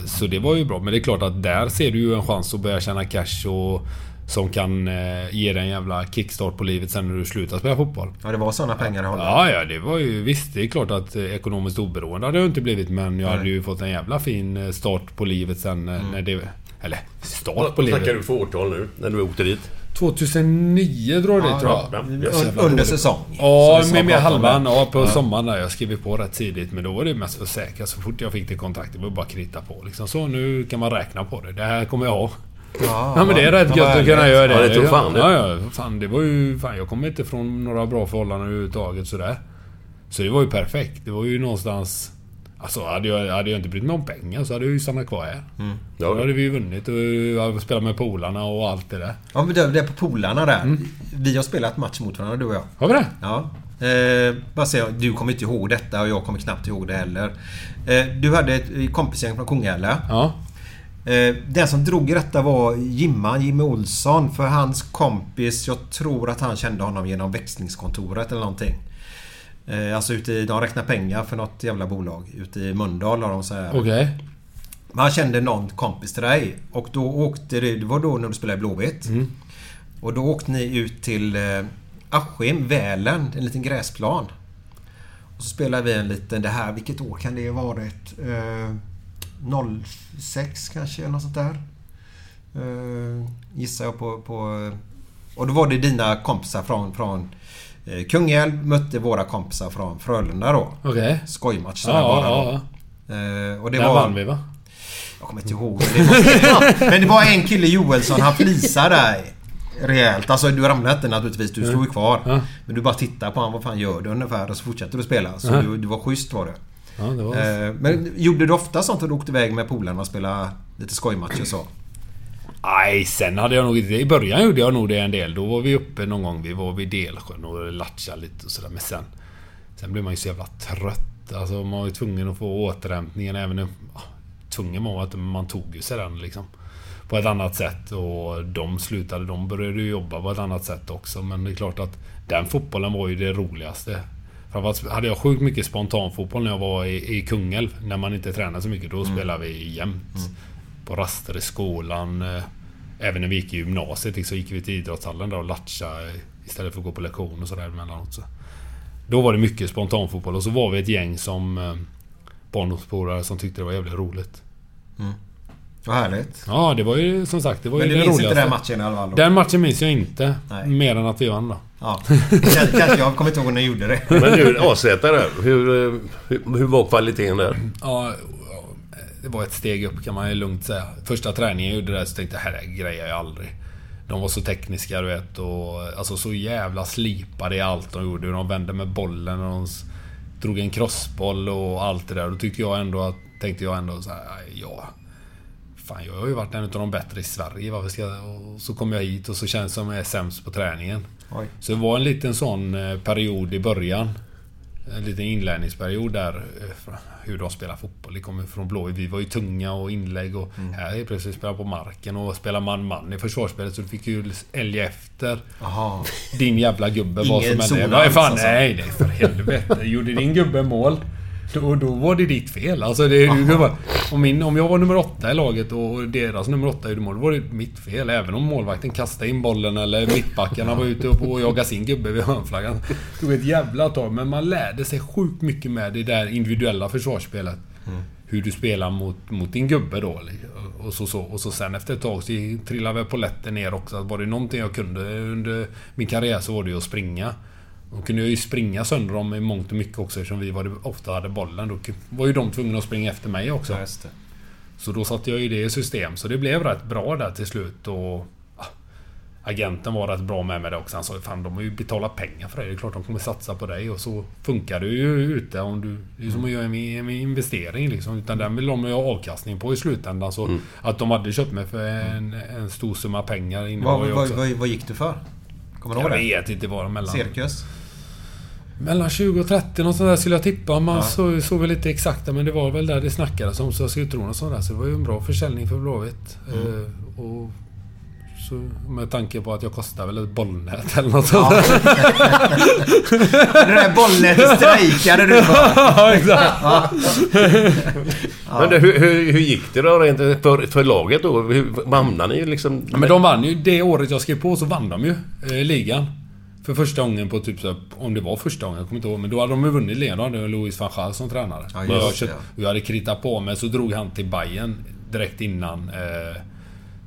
Speaker 4: så det var ju bra. Men det är klart att där ser du ju en chans att börja tjäna cash och som kan eh, ge dig en jävla kickstart på livet sen när du slutar spela fotboll.
Speaker 1: Ja, det var sådana pengar Holland.
Speaker 4: Ja, ja, det var ju visst. Det är klart att eh, ekonomiskt oberoende hade jag inte blivit. Men jag
Speaker 1: Nej.
Speaker 4: hade ju fått en jävla fin eh, start på livet sen eh, när det... Eller start på
Speaker 3: Vad snackar
Speaker 4: livet.
Speaker 3: du för årtal nu? När du åkte dit?
Speaker 4: 2009 drar det tror jag.
Speaker 3: ja.
Speaker 1: Under säsong.
Speaker 4: Ja, med, med halvan. Ja, på sommaren där. Jag skrev på rätt tidigt. Men då var det mest för säkert. Så fort jag fick det kontraktet det var bara att krita på. Liksom. Så nu kan man räkna på det. Det här kommer jag ha. Ja, men det är rätt gött att kunna göra det.
Speaker 3: Ja, det tror fan det.
Speaker 4: Ja, ja. Fan, det var ju... Fan, jag kommer inte från några bra förhållanden överhuvudtaget sådär. Så det var ju perfekt. Det var ju någonstans... Alltså hade jag, hade jag inte brytt mig om pengar så hade jag ju stannat kvar här. Då hade vi ju vunnit och spelat med polarna och allt det där.
Speaker 1: Ja, men det det är på polarna där.
Speaker 4: Mm.
Speaker 1: Vi har spelat match mot varandra du och jag.
Speaker 4: Har vi det?
Speaker 1: Ja. Eh, bara säga, du kommer inte ihåg detta och jag kommer knappt ihåg det heller. Eh, du hade ett kompisgäng från Kungälv.
Speaker 4: Ja.
Speaker 1: Eh, den som drog i detta var Jimman, Jimmy Olsson. För hans kompis, jag tror att han kände honom genom växlingskontoret eller någonting. Eh, alltså ute i, de räknar pengar för något jävla bolag. Ute i Mölndal har de så här.
Speaker 4: Okej.
Speaker 1: Men han kände någon kompis till dig. Och då åkte du, det var då när du spelade i Blåvitt. Och då åkte ni ut till eh, Askim, Välen, en liten gräsplan. Och så spelade vi en liten, det här, vilket år kan det ha varit? Eh, 06 kanske, eller något sånt där. Eh, gissar jag på, på... Och då var det dina kompisar från, från eh, Kungälv mötte våra kompisar från Frölunda då.
Speaker 4: Okej.
Speaker 1: Skojmatch
Speaker 4: Ja,
Speaker 1: sådär
Speaker 4: ja,
Speaker 1: bara då.
Speaker 4: ja.
Speaker 1: Eh, och det
Speaker 4: Där
Speaker 1: var...
Speaker 4: vann vi va?
Speaker 1: Jag kommer inte ihåg. Det måste, men det var en kille Joelsson, han flisade där rejält. Alltså du ramlade inte naturligtvis, du stod ju kvar.
Speaker 4: Ja.
Speaker 1: Men du bara tittar på honom, vad fan gör du ungefär? Och så fortsätter du spela. Så
Speaker 4: Ja.
Speaker 1: du, du var schysst var du.
Speaker 4: Ja, det var...
Speaker 1: Eh, men gjorde du ofta sånt att du åkte iväg med polarna och spelade lite skojmatcher så?
Speaker 4: Nej, sen hade jag nog inte... I början gjorde jag nog det en del. Då var vi uppe någon gång. Vi var vid Delsjön och latchade lite och sådär. Men sen... Sen blev man ju så jävla trött. Alltså man var ju tvungen att få återhämtningen även... om- ja, Tvungen var att man tog ju sig den liksom. På ett annat sätt och de slutade. De började ju jobba på ett annat sätt också. Men det är klart att den fotbollen var ju det roligaste. Framförallt hade jag sjukt mycket spontanfotboll när jag var i, i Kungälv. När man inte tränade så mycket. Då spelade vi jämt. På raster i skolan. eh, Även när vi gick i gymnasiet liksom, så gick vi till idrottshallen där och latchade istället för att gå på lektion och sådär emellanåt. Så. Då var det mycket spontanfotboll och så var vi ett gäng som eh, barndomspolare som tyckte det var jävligt roligt.
Speaker 1: Vad härligt.
Speaker 4: Ja, det var ju som sagt det var
Speaker 1: Men
Speaker 4: ju
Speaker 1: du
Speaker 4: det
Speaker 1: minns
Speaker 4: roligaste.
Speaker 1: inte den matchen i alla fall? då?
Speaker 4: Den matchen minns jag inte.
Speaker 1: Nej.
Speaker 4: Mer än att vi vann då.
Speaker 1: Ja. Kanske jag kommer inte ihåg när jag gjorde det.
Speaker 3: Men du, AZ där. Hur, eh, hur, hur var kvaliteten där?
Speaker 4: Ja, det var ett steg upp kan man ju lugnt säga. Första träningen jag gjorde där så tänkte jag, här grejer jag aldrig. De var så tekniska du vet och alltså så jävla slipade i allt de gjorde. De vände med bollen och de drog en crossboll och allt det där. Då tyckte jag ändå att, tänkte jag ändå så här, ja... Fan, jag har ju varit en av de bättre i Sverige. Varför ska jag... Och så kom jag hit och så känns det som jag är sämst på träningen.
Speaker 1: Oj.
Speaker 4: Så det var en liten sån eh, period i början. En liten inlärningsperiod där. Hur de spelar fotboll. Det kommer från Blåvitt. Vi var ju tunga och inlägg och här helt plötsligt spela på marken och spela man-man i försvarsspelet. Så du fick ju älga efter
Speaker 1: Jaha.
Speaker 4: din jävla gubbe vad som än är. Nej, fan,
Speaker 1: alltså.
Speaker 4: nej, nej för helvete. Gjorde din gubbe mål då, då var det ditt fel. Alltså det, bara- om, min, om jag var nummer åtta i laget och deras nummer åtta gjorde mål, då var det mitt fel. Även om målvakten kastade in bollen eller mittbackarna var ute och, och jagade sin gubbe vid hörnflaggan. Det tog ett jävla tag, men man lärde sig sjukt mycket med det där individuella försvarsspelet. hur du spelar mot, mot din gubbe då. Och så, så, och så sen efter ett tag så trillade väl polletten ner också. Var det någonting jag kunde under min karriär så var det ju att springa. Då kunde jag ju springa sönder dem i mångt och mycket också eftersom vi var, ofta hade bollen. Då var ju de tvungna att springa efter mig också.
Speaker 1: Ja, det.
Speaker 4: Så då satte jag ju det i system. Så det blev rätt bra där till slut. Och ja, Agenten var rätt bra med mig där också. Han sa fan de har ju betalat pengar för dig. Det är klart de kommer satsa på dig. Och så funkar det ju ute. Om du, det är som att göra en, investering liksom. Utan den vill de ju ha avkastning på i slutändan. Så
Speaker 1: Mm.
Speaker 4: att de hade köpt mig för en, en stor summa pengar
Speaker 1: Vad, vad, vad, vad gick du för? Kommer du
Speaker 4: Jag
Speaker 1: ihåg det?
Speaker 4: vet inte vad mellan...
Speaker 1: Cirkus?
Speaker 4: Mellan 20 och 30 något sånt där skulle jag tippa. Man
Speaker 1: Ja.
Speaker 4: såg, såg väl lite exakta men det var väl där det snackades om. Så jag skulle tro något sånt där. Så det var ju en bra försäljning för Blåvitt.
Speaker 1: Mm.
Speaker 4: Eh, och så med tanke på att jag kostar väl ett bollnät eller något sånt
Speaker 1: Ja.
Speaker 4: där. <laughs>
Speaker 1: Det där bollnätet strejkade du för. <laughs>
Speaker 4: Ja, exakt.
Speaker 1: Ja.
Speaker 3: Men det, hur, hur, hur gick det då rent för, för laget då? Hur, hamnade ni liksom...
Speaker 4: Ja, men de vann ju. Det året jag skrev på så vann de ju eh, ligan. För första gången på typ så här, Om det var första gången, jag kommer inte ihåg. Men då hade de ju vunnit. Då hade Louis van Gaal som tränare.
Speaker 1: Ja, just
Speaker 4: jag, köpt,
Speaker 1: ja.
Speaker 4: jag hade kritat på mig, så drog han till Bayern direkt innan eh,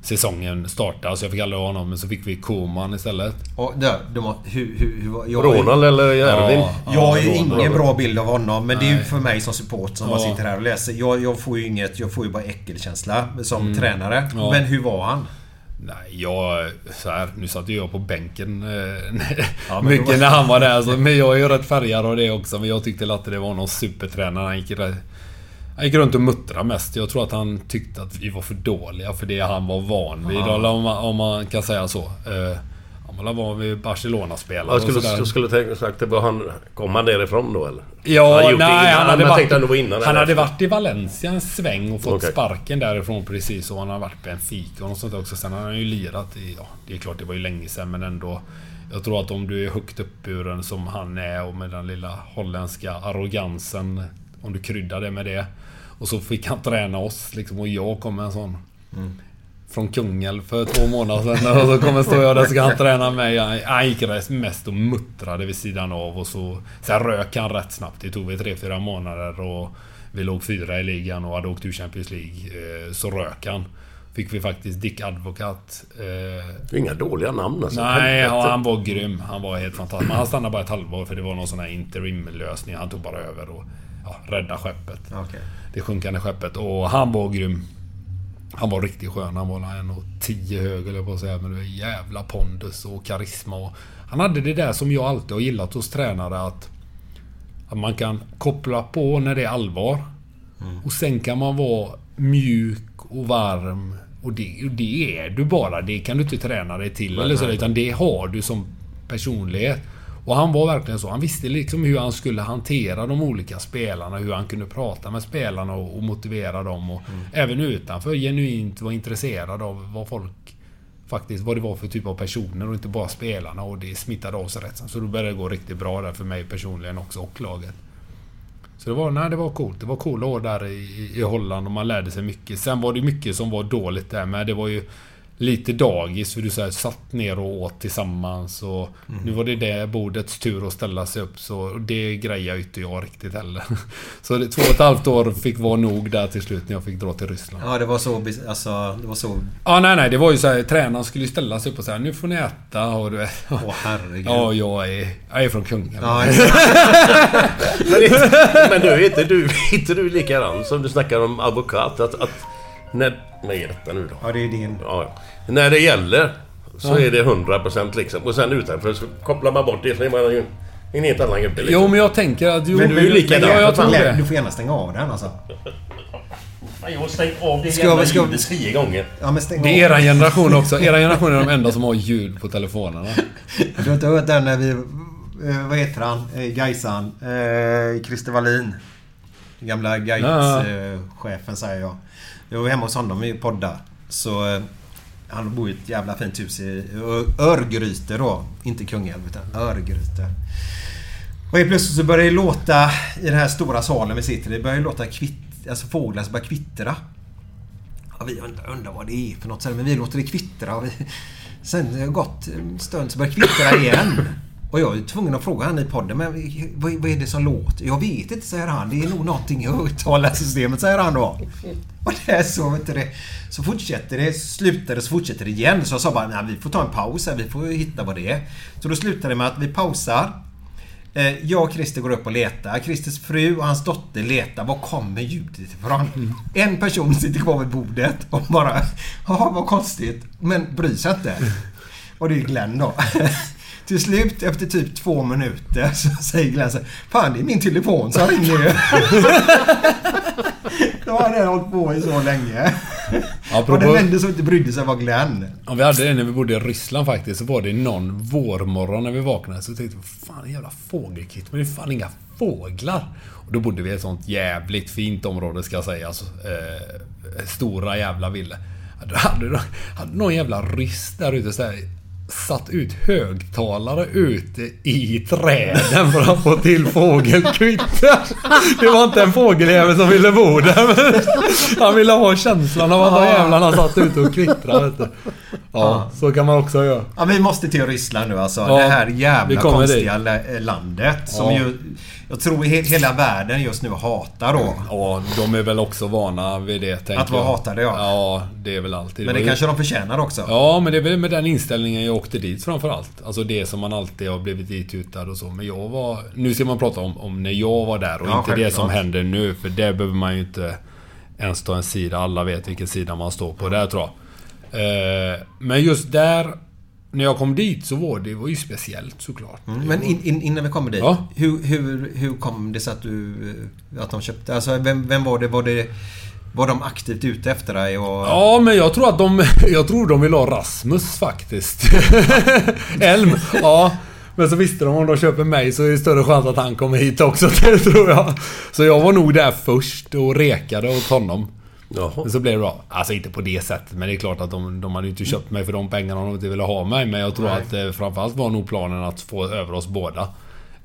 Speaker 4: säsongen startade. Så jag fick aldrig ha honom. Men så fick vi Koman istället.
Speaker 1: Och där, de har, hur, hur, hur, var- jag,
Speaker 3: Ronald eller Erwin?
Speaker 4: Ja,
Speaker 1: Jag har ju ingen bra bild av honom, men det är ju
Speaker 4: Nej.
Speaker 1: för mig som support som bara
Speaker 4: Ja.
Speaker 1: sitter här och läser. Jag, jag får ju inget, jag får ju bara äckelkänsla som tränare.
Speaker 4: Mm. Ja.
Speaker 1: Men hur var han?
Speaker 4: Nej, jag... Så här, nu satt ju jag på bänken eh,
Speaker 1: Ja, <laughs>
Speaker 4: mycket
Speaker 1: då-
Speaker 4: när han var där. Så, men jag är ju rätt färgad av det också. Men jag tyckte att det var någon supertränare. Han gick, han gick runt och muttrade mest. Jag tror att han tyckte att vi var för dåliga för det han var van vid. Eller om, man, om man kan säga så. Han var vid Barcelona-spelare
Speaker 3: Jag skulle,
Speaker 4: och
Speaker 3: skulle tänka sagt det var han... Kom han därifrån då eller?
Speaker 4: Ja,
Speaker 3: han
Speaker 4: nej, han hade, varit,
Speaker 3: var innan
Speaker 4: han hade varit i Valencia en sväng och fått
Speaker 3: Okej.
Speaker 4: sparken därifrån precis. Och han har varit på Benfica och något sånt också. Sen har han ju lirat i... Ja, det är klart det var ju länge sedan men ändå. Jag tror att om du är högt uppburen som han är och med den lilla holländska arrogansen. Om du kryddar det med det. Och så fick han träna oss liksom. Och jag kom med en sån... Från Kungälv för två månader sedan. Och så kommer stå jag där så ska han träna mig. Han- gick mest och muttrade vid sidan av och så... Sen rök han rätt snabbt. Det tog väl tre fyra månader och... Vi låg fyra i ligan och hade åkt ur Champions League. eh, Så rök han. Fick vi faktiskt Dick Advocat. eh,
Speaker 3: Det är inga dåliga namn alltså.
Speaker 4: Nej, ja, han var grym. Han var helt fantastisk. Men han stannade bara ett halvår för det var någon sån här interimlösning. Han tog bara över och ja, rädda skeppet.
Speaker 1: Okej.
Speaker 4: Det sjunkande skeppet. Och han var grym. Han var riktigt skön. Han var en och tio hög eller på att säga. Men det var jävla pondus och karisma. Och han hade det där som jag alltid har gillat hos tränare. Att, att man kan koppla på när det är allvar. Och sen kan man vara mjuk och varm. Och det, och det är du bara. Det kan du inte träna dig till.
Speaker 3: Nej,
Speaker 4: eller så,
Speaker 3: nej.
Speaker 4: utan det har du som personlighet. Och han var verkligen så. Han visste liksom hur han skulle hantera de olika spelarna. Hur han kunde prata med spelarna och, och motivera dem. Och Även utanför genuint vara intresserad av vad folk faktiskt, vad det var för typ av personer och inte bara spelarna. Och det smittade av sig rätt. Så då började det gå riktigt bra där för mig personligen också och laget. Så det var, nej, det var coolt. Det var coola år där i, i Holland och man lärde sig mycket. Sen var det mycket som var dåligt där med. Det var ju lite dagis för du så här, satt ner och åt tillsammans och nu var det det bordets tur att ställa sig upp så det grejer ju inte jag riktigt heller. <laughs> Så det, två och ett halvt år fick vara nog där till slut när jag fick dra till Ryssland.
Speaker 1: Ja, det var så... Alltså, det var så...
Speaker 4: Ja, nej, nej. Det var ju så här, tränaren skulle ju ställa sig upp och säga nu får ni äta och du vet.
Speaker 1: Åh herregud.
Speaker 4: Ja, jag är, jag är från Kungälv.
Speaker 1: Ja. <laughs>
Speaker 3: Men, du, är inte du, <laughs> inte du likadan som du snackar om advokat? Att, att när, vad är detta nu då?
Speaker 1: Ja, det är din...
Speaker 3: Ja, när det gäller så
Speaker 4: Ja.
Speaker 3: är det 100% liksom. Och sen utanför så kopplar man bort det så är man ju en helt annan gubbe. Liksom.
Speaker 4: Jo, men jag tänker att... Jo,
Speaker 3: Men du är ju likadan.
Speaker 4: Ja, jag tror det.
Speaker 1: Du får gärna stänga av den alltså.
Speaker 3: Fan, Jag har stängt av det
Speaker 1: Ska
Speaker 3: jävla
Speaker 1: vi- ska vi-
Speaker 3: ljudet tio gånger.
Speaker 1: Ja, men stäng
Speaker 4: Det är eran generation också. Era generation är de enda som har ljud på telefonerna.
Speaker 1: Du har inte hört den när vi... Eh, vad heter han? Eh, Gaisan. Eh, Christer Wallin. Gamla
Speaker 4: Ja.
Speaker 1: Gais-chefen säger jag. Jag var hemma hos honom i podda. Så... Han bor i ett jävla fint hus i Örgryte då. Inte Kungälv utan Örgryte. Och helt plötsligt så börjar det låta i den här stora salen vi sitter i. Det börjar låta kvitt, alltså fåglar som börjar kvittra. Ja, vi undrar, undrar vad det är för något. Men vi låter det kvittra. Och vi, sen har det gått en stund så börjar det kvittra igen. Och jag är tvungen att fråga han i podden, men vad, vad är det som låter? Jag vet inte, säger han. Det är nog någonting i högtalarsystemet, säger han då. Och det är så, vet du det. Så fortsätter det, slutar det, så fortsätter det igen. Så jag sa bara, nej vi får ta en paus här, vi får hitta vad det är. Så då slutar det med att vi pausar. Eh, Jag och Christer går upp och letar. Christers fru och hans dotter letar. Var kommer ljudet ifrån? En person sitter kvar vid bordet och bara... Ja, vad konstigt. Men bryr sig inte. Och det är Glenn då. Till slut, efter typ två minuter, <laughs> så säger Glenn så här, Fan, det är min telefon som ringer ju. Då har den hållit på i så länge.
Speaker 4: Apropå-
Speaker 1: Och den enda som inte brydde sig var Glenn.
Speaker 4: Ja, vi hade det när vi bodde i Ryssland faktiskt. Så var det någon vårmorgon när vi vaknade. Så tänkte vi, fan en jävla fågelkit. Men det är fan inga fåglar. Och då bodde vi i ett sånt jävligt fint område ska jag säga. Alltså, eh, stora jävla villa. Då hade, då hade någon jävla ryss där ute så här, satt ut högtalare ute i träden för att få till fågelkvitter. Det var inte en fågeljävel som ville bo där. Han ville ha känslan av att de jävlarna satt ute och kvittrade. du. Ja, så kan man också göra.
Speaker 1: Ja, vi måste till Ryssland nu alltså.
Speaker 4: Ja,
Speaker 1: det här jävla konstiga la- landet. Som
Speaker 4: Ja.
Speaker 1: ju... Jag tror he- hela världen just nu hatar då.
Speaker 4: Ja, de är väl också vana vid det. tänker
Speaker 1: Att vara hatade, ja.
Speaker 4: Ja, det är väl alltid.
Speaker 1: Men det
Speaker 4: ju-
Speaker 1: kanske de förtjänar också.
Speaker 4: Ja, men det är väl med den inställningen jag åkte dit framförallt. Alltså det som man alltid har blivit ditutad och så. Men jag var... Nu ska man prata om, om när jag var där och
Speaker 1: Ja,
Speaker 4: inte det som händer nu. För det behöver man ju inte ens ta en sida. Alla vet vilken sida man står på där tror jag. Eh, men just där... När jag kom dit så var det var ju speciellt såklart.
Speaker 1: Mm, Men in, in, innan vi kommer dit.
Speaker 4: Ja.
Speaker 1: Hur, hur, hur kom det sig att du... Att de köpte... Alltså vem, vem var det? Var det... Var de aktivt ute efter dig och...
Speaker 4: Ja, men jag tror att de... <laughs> Jag tror de vill ha Rasmus faktiskt. <laughs> Elm. Ja. Men så visste de om de köper mig så är det större chans att han kommer hit också, det <laughs> tror jag. Så jag var nog där först och rekade åt honom.
Speaker 3: Jaha.
Speaker 4: Men så blev det bra. Alltså inte på det sättet, men det är klart att de, de hade ju inte köpt mig för de pengarna de inte ville ha mig. Men jag tror
Speaker 1: Nej.
Speaker 4: att eh, framförallt var nog planen att få över oss båda.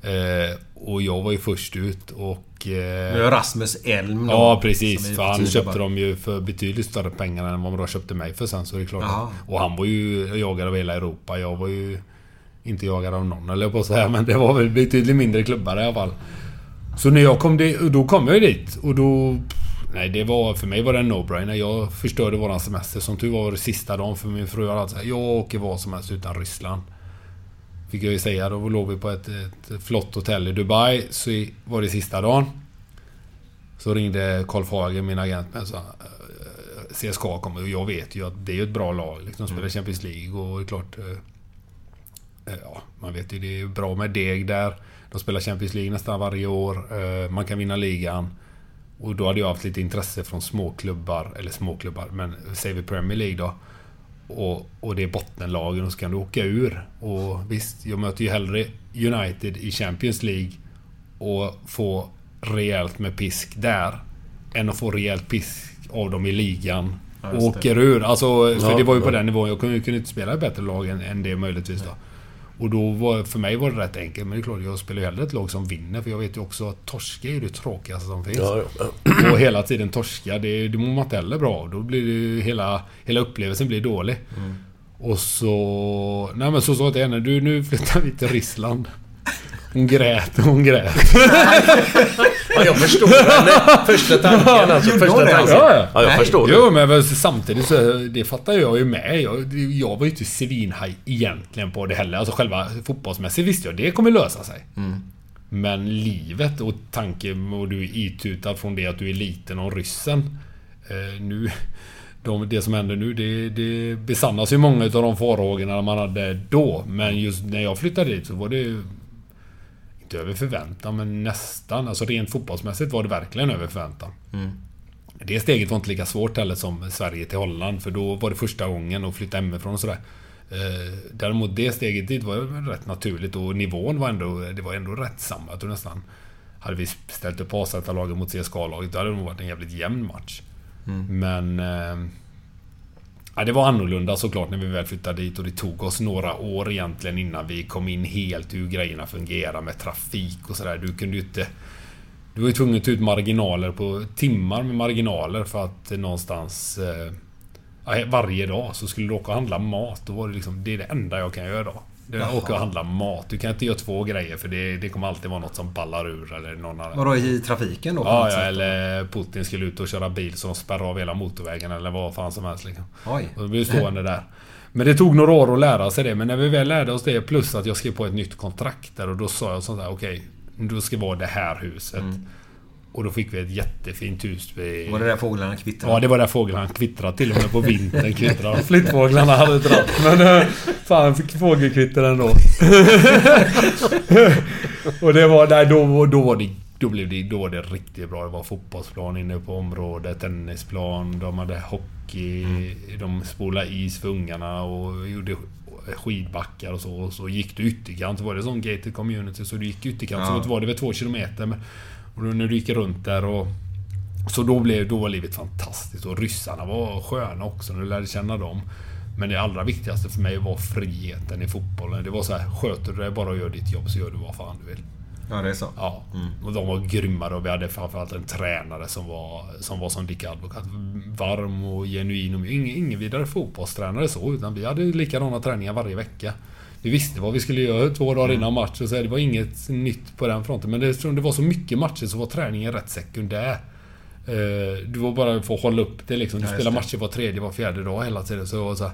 Speaker 4: Eh, och jag var ju först ut och... Eh,
Speaker 1: Rasmus Elm då,
Speaker 4: Ja precis. För han köpte dem ju för betydligt större pengar än vad de köpte mig för sen. Så det är klart.
Speaker 1: Jaha.
Speaker 4: Och han var ju jagad av hela Europa. Jag var ju inte jagad av någon eller på att säga. Men det var väl betydligt mindre klubbar i alla fall. Så när jag kom dit, då kom jag ju dit och då... Nej, det var... För mig var det en no-brainer. Jag förstörde våran semester. Som tur var var det sista dagen för min fru sagt Jag åker vad som helst utan Ryssland. Fick jag ju säga. Då låg vi på ett, ett flott hotell i Dubai. Så var det sista dagen. Så ringde Karl Fager, min agent, och sa eh, CSKA kommer. Och jag vet ju att det är ett bra lag. Liksom, de spelar Champions League och det är klart... eh, eh, Ja, man vet ju det är bra med deg där. De spelar Champions League nästan varje år. Man kan vinna ligan. Och då hade jag haft lite intresse från småklubbar, eller småklubbar, men säger vi Premier League då. Och, och det är bottenlagen och så kan du åka ur. Och visst, jag möter ju hellre United i Champions League och få rejält med pisk där. Än att få rejält pisk av dem i ligan.
Speaker 1: Ja,
Speaker 4: och åker ur. Alltså, för
Speaker 3: Ja,
Speaker 4: det var ju på
Speaker 3: ja.
Speaker 4: den nivån. Jag kunde, kunde inte spela i bättre lag än, än det möjligtvis då. Och då var, för mig var det rätt enkelt. Men det är klart, jag spelar ju hellre ett lag som vinner. För jag vet ju också att torska är ju det tråkigaste som finns.
Speaker 3: Ja, ja. <clears throat>
Speaker 4: Och hela tiden torska, det, det mår man inte heller bra. Då blir det ju hela, hela upplevelsen blir dålig. Och så... Nej men så sa jag till henne, du nu flyttar vi till Ryssland. Hon grät, hon grät. <laughs> <laughs>
Speaker 3: Ja, jag förstår henne. Första tanken alltså. Första
Speaker 1: det,
Speaker 3: tanken.
Speaker 1: alltså?
Speaker 3: Ja, jag förstår det.
Speaker 4: Jo men samtidigt så, det fattar jag ju med. Jag, jag var ju inte svinhaj egentligen på det heller. Alltså själva fotbollsmässigt visste jag, det kommer lösa sig. Men livet och tanken och du är itutad från det att du är liten och ryssen. Eh, nu... De, det som händer nu, det, det besannas ju många av de farhågorna man hade då. Men just när jag flyttade dit så var det ju... Inte över förväntan, men nästan. Alltså rent fotbollsmässigt var det verkligen över förväntan. Det steget var inte lika svårt heller som Sverige till Holland. För då var det första gången att flytta hemifrån och sådär. Eh, Däremot det steget dit var rätt naturligt och nivån var ändå, det var ändå rätt samma. Jag tror nästan... Hade vi ställt upp AZ-laget mot CSKA-laget, då hade det nog varit en jävligt jämn match. Men... Ja, det var annorlunda såklart när vi väl flyttade dit och det tog oss några år egentligen innan vi kom in helt hur grejerna fungerar med trafik och sådär. Du kunde ju inte... Du var ju tvungen att ta ut marginaler på timmar med marginaler för att någonstans... Eh, varje dag så skulle du åka och handla mat. Då var det liksom... Det är det enda jag kan göra idag. Det är åka och handla mat. Du kan inte göra två grejer för det, det kommer alltid vara något som ballar ur eller någon annan.
Speaker 1: Vadå i trafiken då?
Speaker 4: Ja, ja, eller Putin skulle ut och köra bil som spärrar av hela motorvägen eller vad fan som helst liksom.
Speaker 1: Oj.
Speaker 4: Och då blir vi stående där. Men det tog några år att lära sig det. Men när vi väl lärde oss det plus att jag skrev på ett nytt kontrakt där och då sa jag sånt där okej, då ska vara det här huset. Och då fick vi ett jättefint hus. Vid...
Speaker 1: Var det där fåglarna kvittrade?
Speaker 4: Ja, det var där fåglarna kvittrade till och med på vintern kvittrade. <laughs> Flyttfåglarna hade dratt. Men eh, fan, fick fågelkvitter ändå. <laughs> och det var... Nej, då, då var det... Då blev det, då var det riktigt bra. Det var fotbollsplan inne på området, tennisplan, de hade hockey, de spolade is för ungarna och gjorde skidbackar och så. Och så gick du ytterkant, så var det sån gated community, så du gick ytterkant.
Speaker 1: Ja.
Speaker 4: Så var det väl två kilometer. Men, och då när du gick runt där och... Så då, blev, då var livet fantastiskt och ryssarna var sköna också när du lärde känna dem. Men det allra viktigaste för mig var friheten i fotbollen. Det var så här, sköter du dig bara och gör ditt jobb så gör du vad fan du vill.
Speaker 1: Ja, det är så.
Speaker 4: Ja. Och de var grymma och vi hade framförallt en tränare som var som, var som Dick Advokat. Varm och genuin. Och ingen, ingen vidare fotbollstränare så, utan vi hade likadana träningar varje vecka. Vi visste vad vi skulle göra två dagar innan match och så det var inget nytt på den fronten. Men det, det var så mycket matcher så var träningen rätt sekundär. Eh, Du var bara för att hålla upp det liksom. Du
Speaker 1: Ja,
Speaker 4: spelar matcher var tredje, var fjärde dag hela tiden. Så det var så här,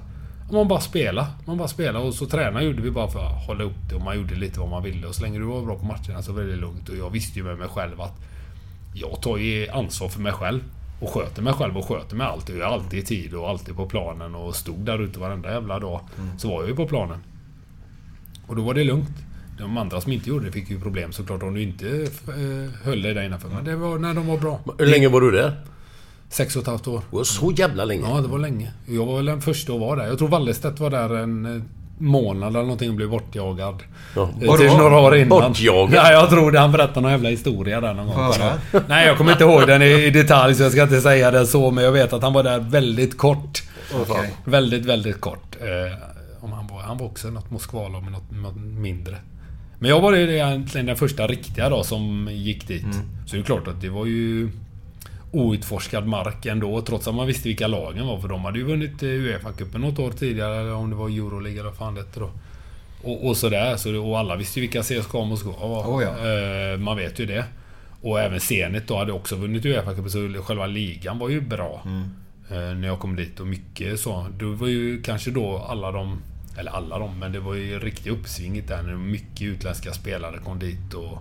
Speaker 4: man bara spela. Man bara spela och så träna gjorde vi bara för att hålla upp det och man gjorde lite vad man ville. Och så länge du var bra på matcherna så var det lugnt. Och jag visste ju med mig själv att jag tar ju ansvar för mig själv. Och sköter mig själv och sköter mig allt. Och jag är alltid i tid och alltid på planen och stod där ute varenda jävla dag. Så var jag ju på planen. Och då var det lugnt. De andra som inte gjorde det fick ju problem såklart om du inte eh, höll dig där innanför. Men det var när de var bra.
Speaker 3: Hur länge var du där?
Speaker 4: Sex och ett halvt år.
Speaker 3: Det var så jävla länge?
Speaker 4: Ja, det var länge. Jag var väl den första att vara där. Jag tror Wallestedt var där en eh, månad eller någonting och blev bortjagad.
Speaker 3: Ja.
Speaker 4: Eh? Till några år innan.
Speaker 3: Bortjagad?
Speaker 4: Ja, jag tror det. Han berättade någon jävla historia där någon gång.
Speaker 1: Höra?
Speaker 4: Nej, jag kommer inte ihåg den i, detalj så jag ska inte säga det så. Men jag vet att han var där väldigt kort.
Speaker 1: Okej.
Speaker 4: Väldigt, väldigt kort. Han, var, också något Moskvalag med något, något mindre. Men jag var egentligen den första riktiga då som gick dit. Så det är klart att det var ju outforskad mark ändå trots att man visste vilka lagen var. För de hade ju vunnit eh, Uefa-cupen något år tidigare. Eller om det var Euroleague eller vad fan det hette då. Och, och sådär. Så, och alla visste ju vilka CSKA Moskva var.
Speaker 1: Oh ja.
Speaker 4: Eh, man vet ju det. Och även Zenit då hade också vunnit Uefa-cupen. Så själva ligan var ju bra. Eh, när jag kom dit och mycket så. Det var ju kanske då alla de... Eller alla de, men det var ju riktigt uppsvinget där när mycket utländska spelare kom dit och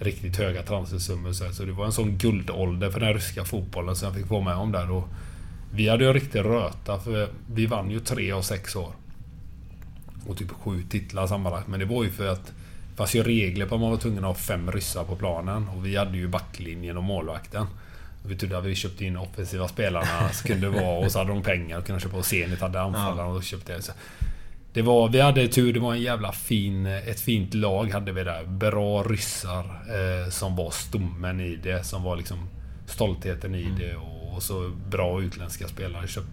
Speaker 4: riktigt höga transfersummor. Så, så det var en sån guldålder för den ryska fotbollen som jag fick vara med om där. Och vi hade ju riktigt röta för vi vann ju tre av sex år. Och typ sju titlar sammanlagt. Men det var ju för att det fanns ju regler på att man var tvungen att ha fem ryssar på planen. Och vi hade ju backlinjen och målvakten. Det betydde att vi köpte in offensiva spelarna så kunde det vara och så hade de pengar och kunde köpa och Zenit hade anfallarna och köpte det. Så det var, vi hade tur, det var en jävla fin, ett fint lag hade vi där. Bra ryssar eh, som var stommen i det. Som var liksom stoltheten i det. Och, och så bra utländska spelare köpt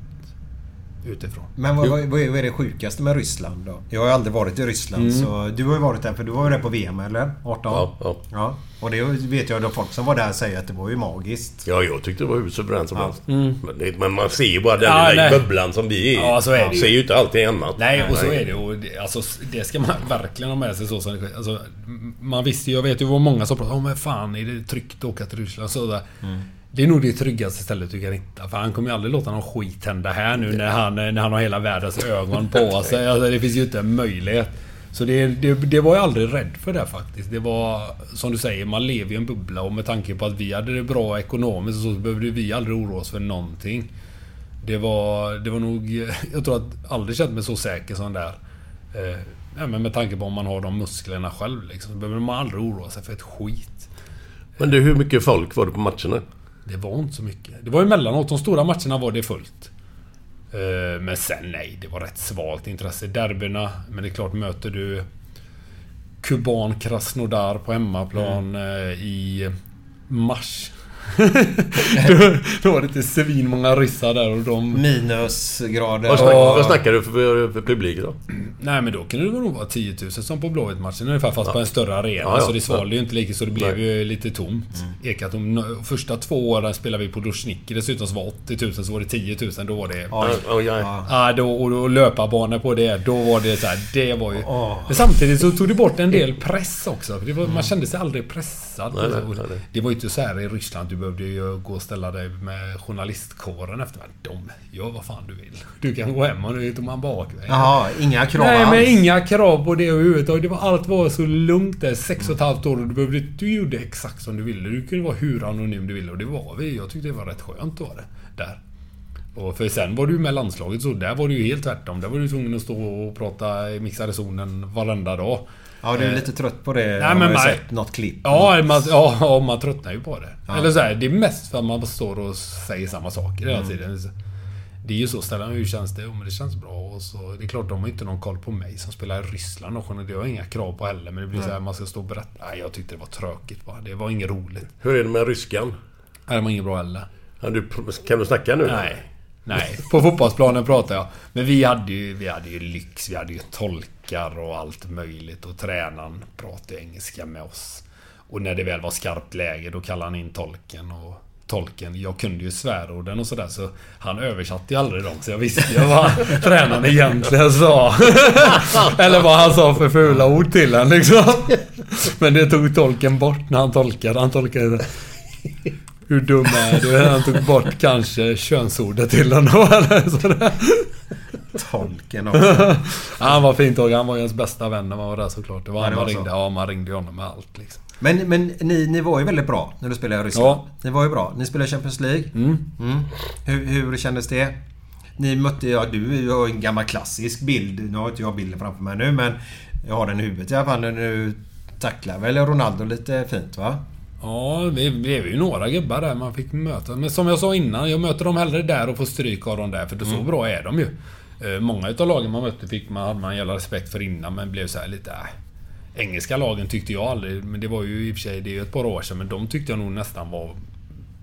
Speaker 4: utifrån.
Speaker 1: Men vad, vad, vad är vad är det sjukaste med Ryssland då? Jag har ju aldrig varit i Ryssland
Speaker 4: Mm.
Speaker 1: så du har ju varit där för du var ju där på VM eller? 18?
Speaker 3: Ja, ja.
Speaker 1: ja. Och det vet jag att folk som var där säger att det var ju magiskt.
Speaker 3: Ja, jag tyckte det var hur suveränt som
Speaker 1: Ja.
Speaker 3: helst. Men, det, men man ser ju bara den
Speaker 4: Ja,
Speaker 3: lilla
Speaker 4: nej.
Speaker 3: bubblan som vi är i.
Speaker 4: Ja, så är det
Speaker 3: Man
Speaker 4: ju.
Speaker 3: ser ju inte allting annat.
Speaker 4: Nej, och så är det. Och det, alltså, det ska man <laughs> verkligen ha med sig så som det alltså, Man visste ju, jag vet ju vad många som pratar om, men fan är det tryggt att åka till Ryssland? Så där. Det är nog det tryggaste stället du kan hitta. För han kommer ju aldrig låta någon skit hända här nu när han, när han har hela världens ögon på <laughs> sig. Alltså, det finns ju inte en möjlighet. Så det, det, det var jag aldrig rädd för det faktiskt. Det var, som du säger, man lever i en bubbla och med tanke på att vi hade det bra ekonomiskt så, så behövde vi aldrig oroa oss för någonting. Det var, det var nog... <laughs> Jag tror att aldrig känt mig så säker som där. Eh, men med tanke på om man har de musklerna själv liksom, så behöver man aldrig oroa sig för ett skit.
Speaker 3: Men du, hur mycket folk var det på matcherna?
Speaker 4: Det var inte så mycket. Det var emellanåt. De stora matcherna var det fullt. Eh, Men sen nej, det var rätt svalt intresse. Derbyna, men det är klart möter du Kuban Krasnodar på hemmaplan eh, i mars. Då, då var det inte svinmånga ryssar där och de...
Speaker 1: Minusgrader.
Speaker 3: Vad, snack,
Speaker 4: Ja.
Speaker 3: vad snackar du för, för publik då?
Speaker 4: Nej men då kunde det nog vara 10 000 som på Blåvitt-matchen ungefär fast på en större arena.
Speaker 3: Ja, ja.
Speaker 4: Så det svalde ju inte lika så det blev
Speaker 3: Nej.
Speaker 4: ju lite tomt. Ekatom. Första två åren spelade vi på Dushniki dessutom så var 80 000 så var det 10 000. Då var det...
Speaker 3: Ja, ja, ja.
Speaker 4: Ja, då, och då löparbanor på det. Då var det så här, det var ju...
Speaker 1: Åh.
Speaker 4: Men samtidigt så tog det bort en del press också. Var, Man kände sig aldrig pressad.
Speaker 3: Nej, nej, nej.
Speaker 4: Det var ju inte så här i Ryssland. Du behövde ju gå och ställa dig med journalistkåren efter. De gör vad fan du vill. Du kan gå hem och nu tog man bakvägen.
Speaker 1: Jaha, inga krav
Speaker 4: Nej,
Speaker 1: alls.
Speaker 4: men inga krav på det överhuvudtaget. Det var, allt var så lugnt där. Sex och ett halvt år och du, behövde, du gjorde exakt som du ville. Du kunde vara hur anonym du ville och det var vi. Jag tyckte det var rätt skönt var det. Där. Och för sen var du med landslaget så där var du ju helt tvärtom. Där var du tvungen att stå och prata i mixade zonen varenda dag.
Speaker 1: Ja, du är lite trött på det.
Speaker 4: Nej,
Speaker 1: Jag har
Speaker 4: men
Speaker 1: ju
Speaker 4: man-
Speaker 1: sett något klipp.
Speaker 4: Ja, man, ja, ja, man tröttnar ju på det. Eller så här, det är mest för att man står och säger samma saker hela tiden. Det är ju så, ställer hur känns det? Jo men det känns bra. Och så, det är klart, de har inte någon koll på mig som spelar i Ryssland och det har jag inga krav på heller. Men det blir så här, man ska stå och berätta. Nej, jag tyckte det var tråkigt bara. Det var inget roligt.
Speaker 3: Hur är det med ryskan?
Speaker 4: Nej, det var inget bra heller.
Speaker 3: Ja, du, kan du snacka nu?
Speaker 4: Nej. Nej, på fotbollsplanen pratar jag. Men vi hade ju, vi hade ju lyx. Vi hade ju tolkar och allt möjligt. Och tränaren pratade engelska med oss. Och när det väl var skarpt läge då kallade han in tolken. Och tolken, jag kunde ju svärorden och sådär så han översatte ju aldrig dem. Så jag visste ju vad <laughs> tränaren egentligen sa. <laughs> Eller vad han sa för fula ord till en liksom. <laughs> Men det tog tolken bort när han tolkade. Han tolkade hur dum är du? Han tog bort kanske könsordet till honom <laughs> eller sådär.
Speaker 1: Tolken också.
Speaker 4: Ja, han var fint och han var ju ens bästa vän när man var där såklart. Det var
Speaker 1: Ja,
Speaker 4: han man ringde. Ja, man ringde honom med allt liksom.
Speaker 1: Men, men ni, ni var ju väldigt bra när du spelade i Ryssland.
Speaker 4: Ja.
Speaker 1: Ni var ju bra. Ni spelade Champions League. Mm. Hur, hur kändes det? Ni mötte, ja du har en gammal klassisk bild. Nu har inte jag bilden framför mig nu men jag har den i huvudet i alla fall. Du tacklar väl Ronaldo lite fint va?
Speaker 4: Ja, vi blev ju några gubbar där man fick möta. Men som jag sa innan, jag möter dem hellre där och får stryk av dem där. För det så bra är de ju. Eh, Många utav lagen man mötte fick man, hade man en jävla respekt för innan, men blev så här lite... Äh. Engelska lagen tyckte jag aldrig, men det var ju i och för sig det är ju ett par år sedan, men de tyckte jag nog nästan var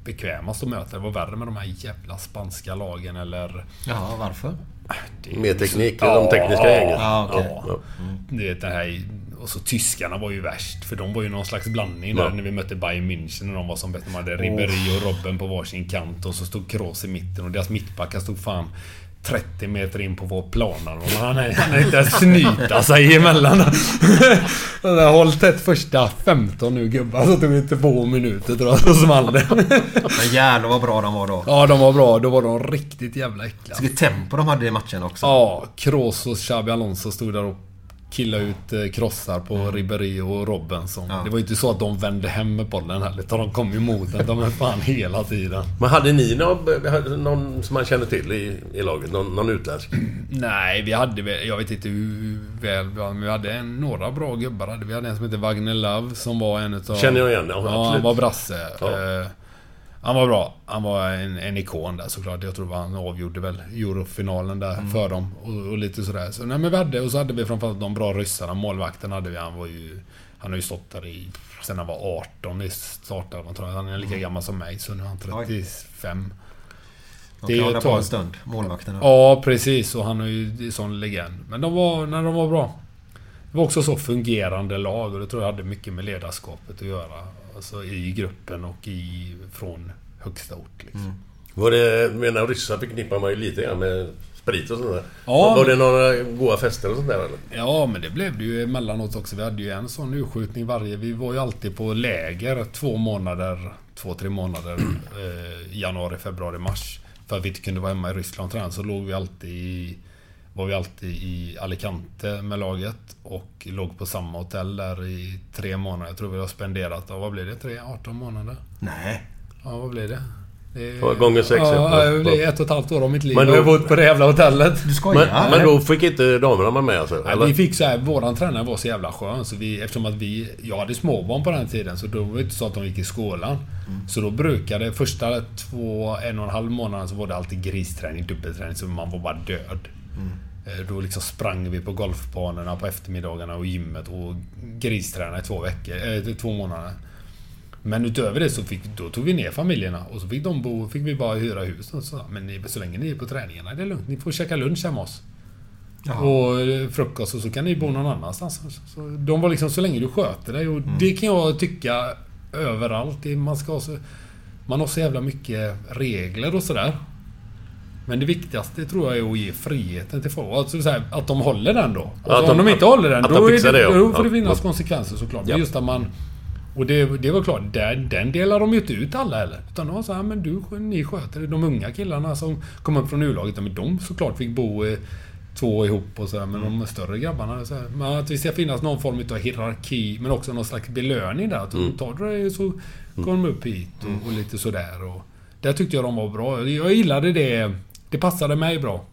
Speaker 4: bekvämast att möta. Det var värre med de här jävla spanska lagen eller...
Speaker 1: Ja, varför?
Speaker 3: Mer teknik, de tekniska gängen.
Speaker 1: Ja, okej.
Speaker 4: Ja. Det är det här... Och så tyskarna var ju värst. För de var ju någon slags blandning
Speaker 3: Ja.
Speaker 4: där när vi mötte Bayern München och de var som bäst. De hade Ribéry och Robben på varsin kant och så stod Kroos i mitten och deras mittbackar stod fan 30 meter in på vår plan. Och han är inte ens snyta sig emellan. <laughs> Hållit tätt första 15 nu gubbar. Så tog det två minuter tror jag. Så small det. <laughs>
Speaker 1: Men jävlar vad bra de var då.
Speaker 4: Ja, de var bra. Då var de riktigt jävla äckliga.
Speaker 1: Vilket tempo de hade i matchen också.
Speaker 4: Ja, Kroos och Xabi Alonso stod där och killade ut eh, krossar på Ribéry och Robinson.
Speaker 1: Ja.
Speaker 4: Det var ju inte så att de vände hem med bollen heller. Utan de kom ju mot den. De är fan <laughs> hela tiden.
Speaker 3: Men hade ni någon, någon som man känner till i, i laget? Någon, någon utländsk? <clears throat>
Speaker 4: Nej, vi hade väl... Jag vet inte hur väl vi var, men vi hade en, några bra gubbar. Hade vi hade en som hette Wagner Love som var en utav...
Speaker 3: Känner jag igen, ja,
Speaker 4: Ja, han var brasse.
Speaker 3: Ja.
Speaker 4: Eh, han var bra. Han var en, en ikon där såklart. Jag tror han avgjorde väl Eurofinalen där
Speaker 3: Mm.
Speaker 4: för dem. Och, och lite sådär. Så, nej, men vi hade, och så hade vi framförallt de bra ryssarna. Målvakten hade vi. Han var ju... Han har ju stått där i... Sen han var 18 i startelvan tror jag. Han är lika
Speaker 3: Mm.
Speaker 4: gammal som mig. Så nu är han 35.
Speaker 1: De
Speaker 4: Det är ju ett tag.
Speaker 1: en stund, målvakterna.
Speaker 4: Ja, precis. Och han är ju är sån legend. Men de var, när de var bra. Det var också så fungerande lag och det tror jag hade mycket med ledarskapet att göra. Alltså i gruppen och i, från högsta ort. Liksom.
Speaker 3: Var det, menar ryssar förknippar man ju lite grann med sprit och sånt där.
Speaker 4: Ja,
Speaker 3: var det några goda fester och sånt där eller?
Speaker 4: Ja, men det blev det ju emellanåt också. Vi hade ju en sån urskjutning varje... Vi var ju alltid på läger två månader, två, tre månader. <clears throat> Eh, januari, februari, mars. För att vi inte kunde vara hemma i Ryssland och träna så låg vi alltid i... Var vi alltid i Alicante med laget och låg på samma hotell där i tre månader. Jag tror vi har spenderat, ja, vad blir det? Tre, 18 månader?
Speaker 1: Nej.
Speaker 4: Ja, vad blir det? det är-
Speaker 3: gånger sex, ja.
Speaker 4: Ja, det blir ett och ett halvt år av mitt liv.
Speaker 3: Men då-
Speaker 4: jag har bott på det jävla hotellet.
Speaker 1: Du skojar?
Speaker 3: Men, men då fick inte damerna med alltså?
Speaker 4: Nej,
Speaker 3: Eller?
Speaker 4: vi fick så här, våran tränare var så jävla skön så vi, eftersom att vi... Jag hade småbarn på den tiden så då var det inte så att de gick i skolan. Så då brukade första två, en och en halv månaden så var det alltid gristräning, dubbelträning så man var bara död. Eh, Då liksom sprang vi på golfbanorna på eftermiddagarna och gymmet och gristränade i två veckor, eh, två månader. Men utöver det så fick, då tog vi ner familjerna och så fick de bo, fick vi bara hyra hus och så. Men ni, så länge ni är på träningarna är det lugnt. Ni får käka lunch hemma hos oss. Och eh, frukost och så kan ni bo någon annanstans. Så, de var liksom så länge du sköter dig och det kan jag tycka överallt. Man ska ha så, Man har så jävla mycket regler och sådär. Men det viktigaste tror jag är att ge friheten till folk. Alltså så här, att de håller den då. Alltså,
Speaker 3: att de-
Speaker 4: om de inte håller den, då,
Speaker 3: de
Speaker 4: är det,
Speaker 3: det,
Speaker 4: då får det finnas
Speaker 3: Ja.
Speaker 4: konsekvenser såklart.
Speaker 3: Ja.
Speaker 4: Men just att man... Och det, det var klart, den, den delar de ju inte ut alla heller. Utan de var så här, men du, ni sköter det. De unga killarna som kom upp från U-laget, men de såklart fick bo eh, två ihop och så här, Men de större grabbarna, så här, men att det ska finnas någon form av hierarki, men också någon slags belöning där. Att
Speaker 3: Mm.
Speaker 4: tar du det så kommer de upp hit och, och lite sådär. Och där tyckte jag de var bra. Jag gillade det. Det passade mig bra.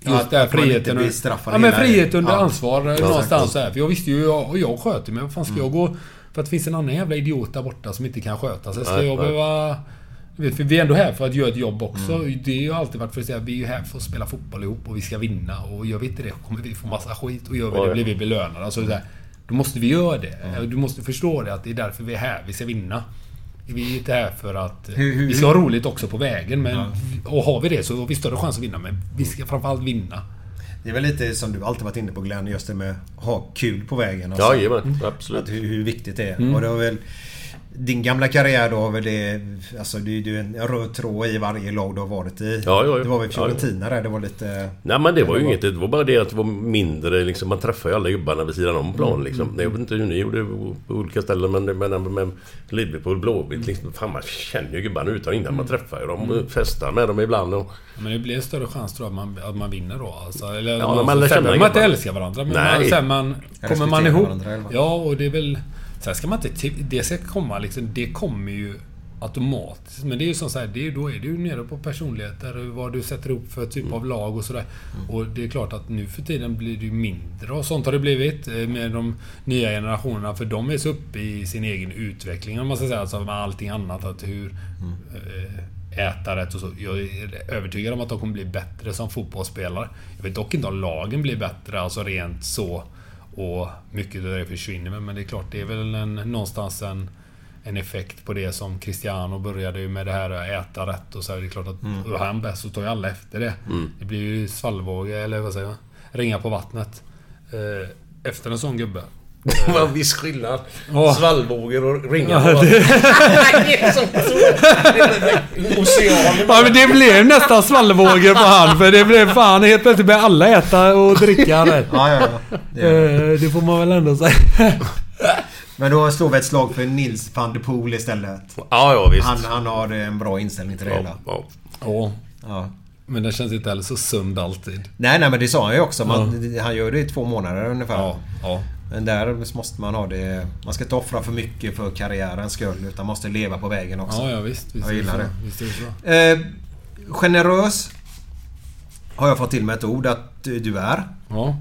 Speaker 1: Ja,
Speaker 4: Just
Speaker 1: man inte
Speaker 4: friheten. och-
Speaker 1: straffad
Speaker 4: Ja, men frihet under
Speaker 1: Ja.
Speaker 4: ansvar
Speaker 1: Ja,
Speaker 4: någonstans här. För jag visste ju, och jag sköter mig. Vad fan ska jag gå... För att det finns en annan jävla idiot där borta som inte kan sköta sig. Ska
Speaker 3: Nej,
Speaker 4: jag
Speaker 3: nej.
Speaker 4: behöva... Vet, för vi är ändå här för att göra ett jobb också.
Speaker 1: Mm.
Speaker 4: Det har ju alltid varit för att säga vi är här för att spela fotboll ihop och vi ska vinna. Och gör vi inte det kommer vi få massa skit. Och gör vi
Speaker 3: Ja,
Speaker 4: det
Speaker 3: ja.
Speaker 4: blir vi belönade. Alltså, så här, då måste vi göra det.
Speaker 1: Mm.
Speaker 4: Du måste förstå det att det är därför vi är här. Vi ska vinna. Vi är inte här för att...
Speaker 1: Hur- hur-
Speaker 4: vi ska ha roligt också på vägen. Men,
Speaker 1: Ja.
Speaker 4: Och har vi det så har vi större chans att vinna. Men vi ska framförallt vinna.
Speaker 1: Det är väl lite som du alltid varit inne på Glenn, just det med att ha kul på vägen. Alltså.
Speaker 3: Jajamän, absolut.
Speaker 1: Att hur, hur viktigt det är.
Speaker 4: Mm.
Speaker 1: Och det har väl... Din gamla karriär då har väl det... Alltså det är ju en röd tråd i varje lag du har varit i.
Speaker 3: Ja, ja, ja.
Speaker 1: Det var väl
Speaker 3: Ja, ja.
Speaker 1: Fiorentina där, det var lite...
Speaker 3: Nej men det var ju inget. Det var bara det att det var mindre liksom. Man träffar ju alla gubbarna vid sidan om plan liksom. Jag vet inte hur ni gjorde på olika ställen men... Men, men Liverpool, Blåvitt liksom. Fan man känner ju gubbarna utan innan man träffar ju dem. Festar med dem ibland och...
Speaker 4: Men det blir en större chans tror jag att man, att man vinner då. Alltså, eller
Speaker 3: Ja,
Speaker 4: man,
Speaker 3: man
Speaker 4: behöver man inte
Speaker 3: grabbarna.
Speaker 4: älska varandra. Men
Speaker 3: Nej.
Speaker 4: man, sen man, kommer man ihop.
Speaker 1: varandra?
Speaker 4: Ja, och det är väl... Sen ska man inte... Det ska komma liksom... Det kommer ju automatiskt. Men det är ju som så här, det är, då är ju nere på personligheter. Vad du sätter upp för typ av lag och sådär. Och det är klart att nu för tiden blir det ju mindre och sånt har det blivit. eh, Med de nya generationerna. För de är så uppe i sin egen utveckling. Om man ska säga. Alltså med allting annat. Att hur... eh, Äta rätt och så. Jag är övertygad om att de kommer bli bättre som fotbollsspelare. Jag vet dock inte om lagen blir bättre, alltså rent så. Och mycket av det försvinner. Men- Men det är klart, det är väl en, någonstans en, en effekt på det som Cristiano började ju med det här att äta rätt och så. här. Det är klart att
Speaker 1: Mm.
Speaker 4: är han bäst så tar ju alla efter det. Det blir ju svallvågor, eller vad säger jag? Ringa på vattnet. Eh, efter en sån gubbe.
Speaker 3: Det var en viss skillnad.
Speaker 4: Ja.
Speaker 3: Svallvågor och ringar
Speaker 4: Ja, det- <laughs>
Speaker 3: Oceanen.
Speaker 4: Ja men det blev nästan svallvågor på han för det blev fan helt plötsligt började alla äta och dricka. <laughs>
Speaker 1: Ja, ja, ja. Det är-
Speaker 4: Eh, Det får man väl ändå säga. <laughs>
Speaker 1: Men då slår vi ett slag för Nils van de Poel istället.
Speaker 3: Ja, ja visst.
Speaker 1: Han, han har en bra inställning till det hela.
Speaker 3: Ja, ja.
Speaker 4: Ja. Men det känns inte heller så sund alltid.
Speaker 1: Nej, nej men det sa han ju också. Man, Han gör det i två månader ungefär.
Speaker 4: Ja, ja.
Speaker 1: Men där måste man ha det... Man ska inte offra för mycket för karriärens skull. Utan måste leva på vägen också.
Speaker 4: Ja, ja visst. visst
Speaker 1: Jag gillar
Speaker 4: är
Speaker 1: det.
Speaker 4: så. Visst är det så.
Speaker 1: Eh, generös har jag fått till med ett ord att du är.
Speaker 4: Ja.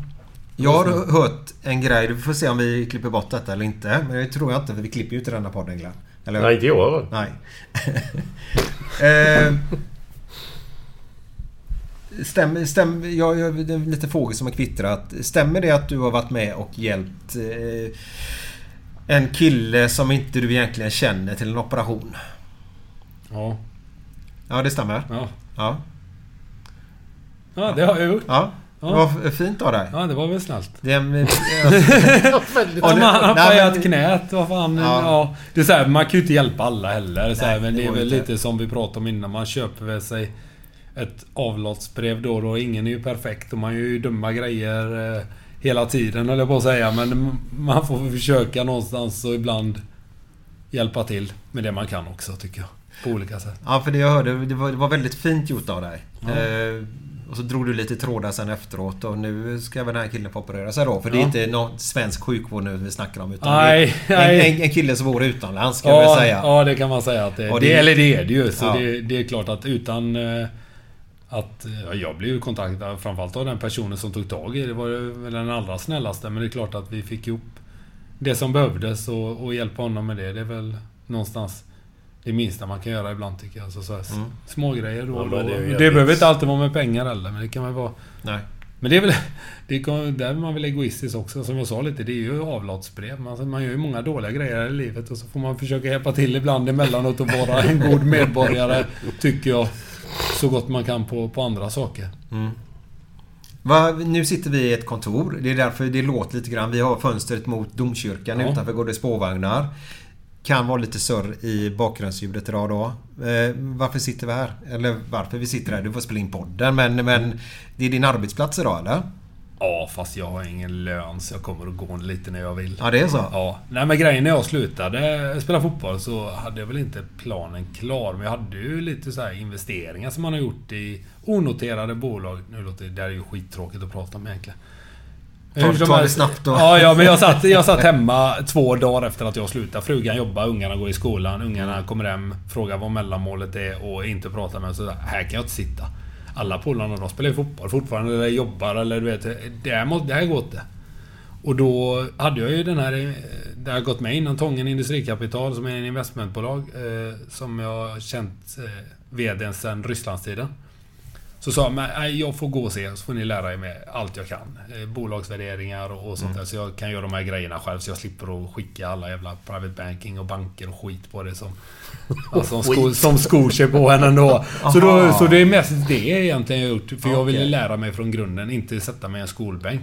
Speaker 1: Jag har hört en grej, vi får se om vi klipper bort detta eller inte. Men det tror jag inte för vi klipper ju inte denna podden Glenn. Eller?
Speaker 3: Nej, inte jag.
Speaker 1: Nej. <laughs> eh, stämmer, stämmer, jag, jag, det är lite frågor som har kvittrat. Stämmer det att du har varit med och hjälpt eh, en kille som inte du egentligen känner till en operation?
Speaker 4: Ja.
Speaker 1: Ja, det stämmer.
Speaker 4: Ja.
Speaker 1: Ja.
Speaker 4: Ja, det har jag gjort.
Speaker 1: Ja. Det
Speaker 4: Ja.
Speaker 1: var f- fint av dig.
Speaker 4: Ja, det var väl snällt.
Speaker 1: Det
Speaker 4: Ja, men han har
Speaker 1: Nej,
Speaker 4: pajat
Speaker 1: men-
Speaker 4: knät, vad fan.
Speaker 1: Ja.
Speaker 4: Ja. Det är så här, man kan ju inte hjälpa alla heller. Så här,
Speaker 1: Nej,
Speaker 4: men
Speaker 1: det
Speaker 4: det är väl
Speaker 1: inte.
Speaker 4: lite som vi pratade om innan. Man köper väl sig ett avlatsbrev då och då. Ingen är ju perfekt och man gör ju dumma grejer eh, hela tiden höll jag på att säga. Men man får försöka någonstans och ibland hjälpa till med det man kan också tycker jag. På olika sätt.
Speaker 1: Ja, för det jag hörde, det var, det var väldigt fint gjort av dig.
Speaker 4: Ja.
Speaker 1: Eh, och så drog du lite trådar sen efteråt och nu ska väl den här killen få operera sig då. För det är
Speaker 4: Ja.
Speaker 1: inte någon svensk sjukvård nu vi snackar om. Utan
Speaker 4: nej.
Speaker 1: en, en, en kille som bor utomlands ska jag väl
Speaker 4: Ja,
Speaker 1: säga.
Speaker 4: ja, det kan man säga att det, det,
Speaker 1: det-
Speaker 4: Eller det är det ju. Så
Speaker 1: Ja.
Speaker 4: det, det är klart att utan... eh, Att ja, jag blev kontaktad framförallt av den personen som tog tag i det. Det var väl den allra snällaste. Men det är klart att vi fick ihop det som behövdes och, och hjälpa honom med det. Det är väl någonstans det minsta man kan göra ibland tycker jag. Alltså, så här,
Speaker 1: Mm.
Speaker 4: Små grejer då
Speaker 3: Ja,
Speaker 4: då.
Speaker 3: det
Speaker 4: Det, behöver inte alltid vara med pengar heller. Men det kan väl vara
Speaker 1: Nej.
Speaker 4: Men det är väl... Det är där är man väl egoistisk också, som jag sa lite. Det är ju avlatsbrev. Man, man gör ju många dåliga grejer i livet och så får man försöka hjälpa till ibland emellanåt och vara en god medborgare, tycker jag. Så gott man kan på, på andra saker.
Speaker 1: Va, nu sitter vi i ett kontor. Det är därför det låter lite grann. Vi har fönstret mot domkyrkan.
Speaker 4: Ja.
Speaker 1: Utanför går det spårvagnar. Kan vara lite surr i bakgrundsljudet idag då. Eh, varför sitter vi här? Eller varför vi sitter här? Du får spela in podden. Men, men det är din arbetsplats idag eller?
Speaker 4: Ja, fast jag har ingen lön så jag kommer att gå lite när jag vill.
Speaker 1: Ja, det är så?
Speaker 4: Ja. Nej men grejen när jag slutade spela fotboll så hade jag väl inte planen klar. Men jag hade ju lite så investeringar som man har gjort i onoterade bolag. Nu låter det, det här är ju skittråkigt att prata om egentligen.
Speaker 1: Ta- det snabbt då.
Speaker 4: Ja, ja, men jag satt, jag satt <laughs> hemma två dagar efter att jag slutade. Frugan jobbar, ungarna går i skolan. Ungarna kommer hem, frågar vad mellanmålet är och inte pratar med mig. Så här kan jag inte sitta. Alla polarna de spelar ju fotboll fortfarande, eller jobbar eller du vet. Det här, det här går inte. Och då hade jag ju den här... Eh, det Där jag gått med innan, Tången Industrikapital, som är en investmentbolag. Eh, som jag har känt eh, VDn sedan Rysslandstiden. Så sa jag, men jag får gå och se, så får ni lära er med allt jag kan. Eh, bolagsvärderingar och, och sånt där. Så jag kan göra de här grejerna själv, så jag slipper att skicka alla jävla private banking och banker och skit på det som... <laughs> Ja, som, sko, som skor sig på en ändå. Så, då, så det är mest det egentligen jag har gjort. För jag ville lära mig från grunden, inte sätta mig i en skolbänk.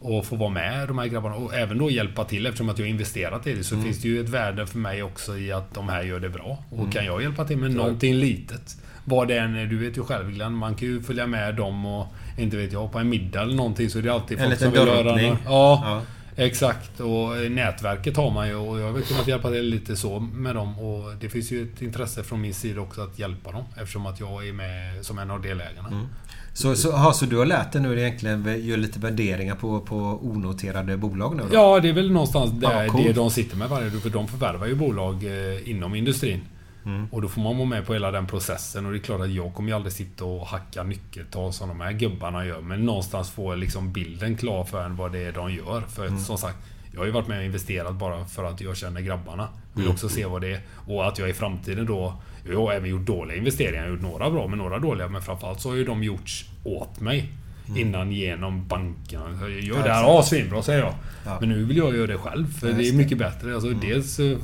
Speaker 4: Och få vara med de här grabbarna och även då hjälpa till eftersom att jag har investerat i det så
Speaker 1: Mm.
Speaker 4: finns det ju ett värde för mig också i att de här gör det bra. Och
Speaker 1: Mm.
Speaker 4: kan jag hjälpa till med någonting litet vad det än är, du vet ju själv Glenn, man kan ju följa med dem och inte vet jag, på en middag eller någonting så är det alltid
Speaker 1: En
Speaker 4: folk som vill något. Ja,
Speaker 1: Ja.
Speaker 4: exakt. Och eh, nätverket har man ju och jag har kunnat hjälpa till lite så med dem och det finns ju ett intresse från min sida också att hjälpa dem eftersom att jag är med som en av delägarna.
Speaker 1: Mm. Så, så, aha, så du har lärt dig nu egentligen gör lite värderingar på, på onoterade bolag nu då?
Speaker 4: Ja, det är väl någonstans
Speaker 1: Ja,
Speaker 4: där
Speaker 1: coolt.
Speaker 4: det de sitter med varje. För de förvärvar ju bolag eh, inom industrin.
Speaker 1: Mm.
Speaker 4: Och då får man vara med på hela den processen. Och det är klart att jag kommer ju aldrig sitta och hacka nyckeltal som de här gubbarna gör. Men någonstans få liksom bilden klar för en vad det är de gör. För
Speaker 1: Mm.
Speaker 4: som sagt, jag har ju varit med och investerat bara för att jag känner grabbarna. Vill
Speaker 1: Mm.
Speaker 4: också se vad det är. Och att jag i framtiden då... Jag har även gjort dåliga investeringar. Jag har gjort några bra, men några dåliga. Men framförallt så har ju de gjorts åt mig. Innan genom bankerna. Jag gör
Speaker 1: Mm.
Speaker 4: Det här, svinbra säger jag.
Speaker 1: Ja.
Speaker 4: Men nu vill jag göra det själv. För
Speaker 1: Ja,
Speaker 4: det är
Speaker 1: just det.
Speaker 4: mycket bättre. Alltså, Dels eh,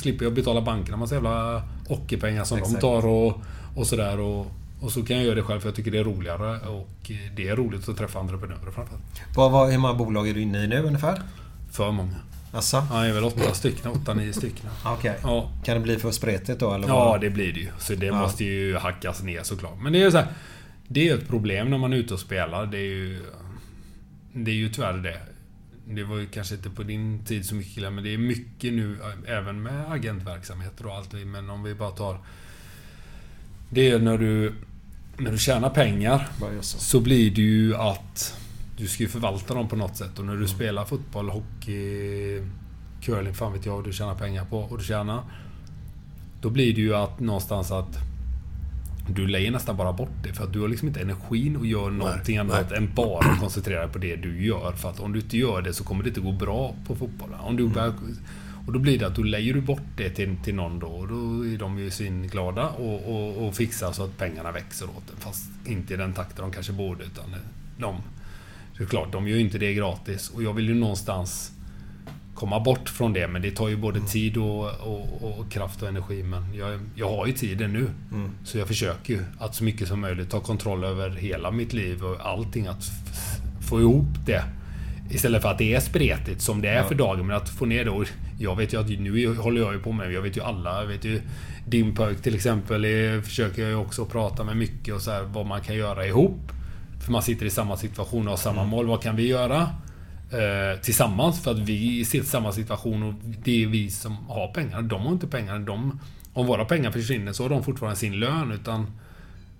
Speaker 4: slipper jag betala bankerna massa jävla ockerpengar som
Speaker 1: Exakt.
Speaker 4: de tar och, och sådär. Och, och så kan jag göra det själv för jag tycker det är roligare. Och det är roligt att träffa entreprenörer framförallt.
Speaker 1: Vad, vad, hur många bolag är du inne i nu ungefär?
Speaker 4: För många.
Speaker 1: Asså?
Speaker 4: Ja, det är väl åtta stycken. Åtta, nio stycken. <laughs>
Speaker 1: Okej.
Speaker 4: Ja.
Speaker 1: Kan det bli för spretigt då eller?
Speaker 4: Ja, det blir det ju. Så det
Speaker 1: Ja.
Speaker 4: måste ju hackas ner såklart. Men det är ju så här, Det är ett problem när man är ute och spelar. Det är ju... Det är ju tyvärr det. Det var ju kanske inte på din tid så mycket men det är mycket nu även med agentverksamheter och allt. Men om vi bara tar... Det är när du... När du tjänar pengar
Speaker 1: så.
Speaker 4: så blir det ju att du ska ju förvalta dem på något sätt. Och när du spelar fotboll, hockey, curling, fan vet jag vad du tjänar pengar på. Och du tjänar. Då blir det ju att någonstans att du lägger nästan bara bort det. För att du har liksom inte energin och gör någonting annat än bara <clears throat> koncentrera dig på det du gör. För att om du inte gör det så kommer det inte gå bra på fotbollen. Om du börjar, och då blir det att då lägger du bort det till, till någon då. Och då är de ju svinglada och, och, och fixar så att pengarna växer åt den. Fast inte i den takten de kanske borde. Utan de, det är klart, de gör ju inte det gratis. Och jag vill ju någonstans komma bort från det. Men det tar ju både tid och, och, och kraft och energi. Men jag, jag har ju tiden nu.
Speaker 1: Mm.
Speaker 4: Så jag försöker ju att så mycket som möjligt ta kontroll över hela mitt liv och allting. Att få ihop det. Istället för att det är spretigt som det är
Speaker 1: Ja.
Speaker 4: för dagen. Men att få ner det. Och jag vet ju att nu håller jag ju på med Jag vet ju alla. Jag vet ju din pojk till exempel. eh, Försöker jag ju också prata med mycket och så här, vad man kan göra ihop. För man sitter i samma situation och har samma mål. Vad kan vi göra? Eh, tillsammans för att vi sitter i samma situation och det är vi som har pengar. De har inte pengar. De, om våra pengar försvinner så har de fortfarande sin lön. Utan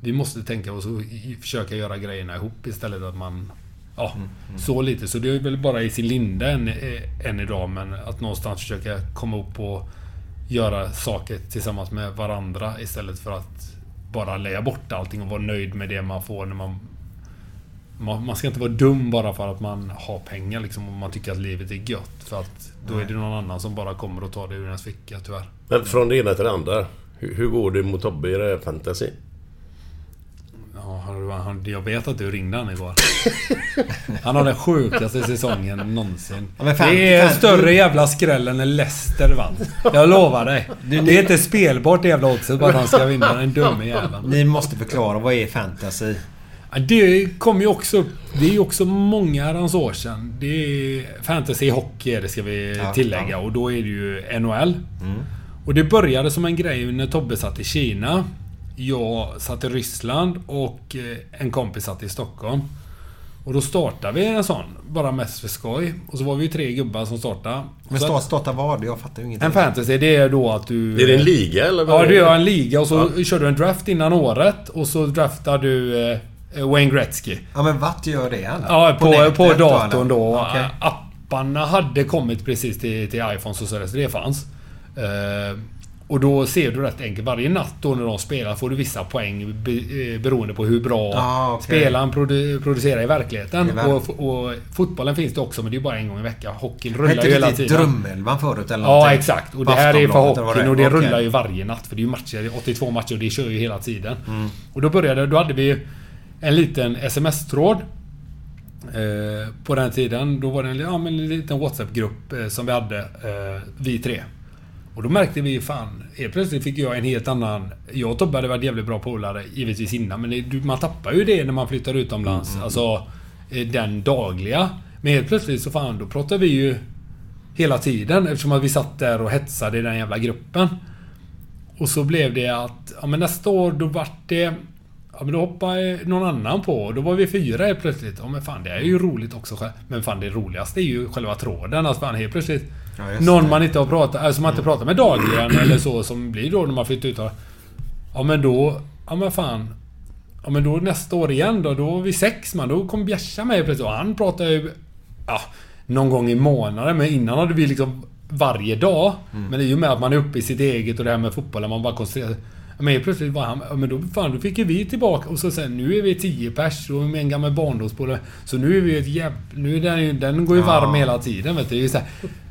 Speaker 4: vi måste tänka oss och försöka göra grejerna ihop istället att man... Ja, så lite. Så det är väl bara i sin linda än, eh, än idag. Men att någonstans försöka komma upp och göra saker tillsammans med varandra istället för att bara lägga bort allting och vara nöjd med det man får när man man, ska inte vara dum bara för att man har pengar liksom och man tycker att livet är gött. För att då är det någon annan som bara kommer och tar det ur ens ficka tyvärr.
Speaker 3: Men från det ena till det andra. Hur, hur går det mot Tobbe i det här fantasy?
Speaker 4: Ja, jag vet att du ringde han igår. <laughs> Han har den sjukaste säsongen någonsin.
Speaker 1: Ja,
Speaker 4: det är
Speaker 1: fan-
Speaker 4: större jävla skräll än Leicester vann. Jag lovar dig. Det är inte spelbart det jävla oddset på att han ska vinna. Den dumme jäveln.
Speaker 1: Ni måste förklara, vad är fantasy?
Speaker 4: Ja, Det kom ju också. Det är ju också många herrans år sedan. Det är fantasy hockey är det ska vi
Speaker 1: Ja,
Speaker 4: tillägga.
Speaker 1: ja.
Speaker 4: Och då är det ju NHL. Och det började som en grej när Tobbe satt i Kina. Jag satt i Ryssland och eh, en kompis satt i Stockholm. Och då startade vi en sån. Bara mest för skoj. Och så var vi ju tre gubbar som startade.
Speaker 1: Men start, starta vad? Jag fattar ju ingenting.
Speaker 4: en fantasy, det är då att du...
Speaker 3: Är det en liga eller? vad
Speaker 4: Ja, du gör en liga och så kör du en draft innan året. Och så draftar du eh, Wayne Gretzky.
Speaker 1: Ja men vart gör det han?
Speaker 4: Ja, på, på,
Speaker 1: nätet då,
Speaker 4: datorn
Speaker 1: eller?
Speaker 4: då.
Speaker 1: Okej.
Speaker 4: Apparna hade kommit precis till, till iPhones och så, där, så det fanns. Eh, och då ser du rätt enkelt. Varje natt då när de spelar får du vissa poäng be, eh, beroende på hur bra
Speaker 1: Ah, okej.
Speaker 4: spelaren produ, producerar i verkligheten.
Speaker 1: I
Speaker 4: och, och fotbollen finns det också men det är bara en gång i veckan. Hockeyn rullar
Speaker 1: Hette
Speaker 4: ju hela
Speaker 1: det inte
Speaker 4: tiden.
Speaker 1: Drömelvan förut eller
Speaker 4: Ja,
Speaker 1: någonting?
Speaker 4: exakt. Och
Speaker 1: På
Speaker 4: det här är för
Speaker 1: eller
Speaker 4: hockeyn och det.
Speaker 1: Okej.
Speaker 4: rullar ju varje natt. För det är ju matcher, det är 82 matcher och det kör ju hela tiden.
Speaker 1: Mm.
Speaker 4: Och då började, då hade vi en liten SMS-tråd. Eh, på den tiden. Då var det en, ja, men en liten WhatsApp-grupp eh, som vi hade, eh, vi tre. Och då märkte vi fan, helt plötsligt fick jag en helt annan... Jag och Tobbe hade varit jävligt bra polare givetvis innan, men det, man tappar ju det när man flyttar utomlands. Alltså, eh, den dagliga. Men helt plötsligt så fan, då pratar vi ju hela tiden eftersom att vi satt där och hetsade i den jävla gruppen. Och så blev det att, ja men nästa år då vart det... Ja men då hoppade någon annan på och då var vi fyra helt plötsligt. Ja men fan det är ju roligt också. Men fan det roligaste är ju själva tråden. Alltså fan helt plötsligt...
Speaker 1: Ja,
Speaker 4: någon man inte har pratat... Alltså man inte pratar med dagligen eller så som blir då när man flyttar ut. Ja men då... Ja men fan. Ja men då nästa år igen då, då var vi sex man. Då kom Bjärsa med plötsligt och han pratade ju... Ja, någon gång i månaden. Men innan hade vi liksom varje dag. Men i och med att man är uppe i sitt eget och det här med fotbollen, man bara koncentrerar Men plötsligt var han... ja, Men då, fan, då fick ju vi tillbaka och så sen nu är vi tio pers och med en gammal barndomspolare. Så nu är vi ett jävla... Nu är den, ju- den går ju varm hela tiden vet du. Det är så här,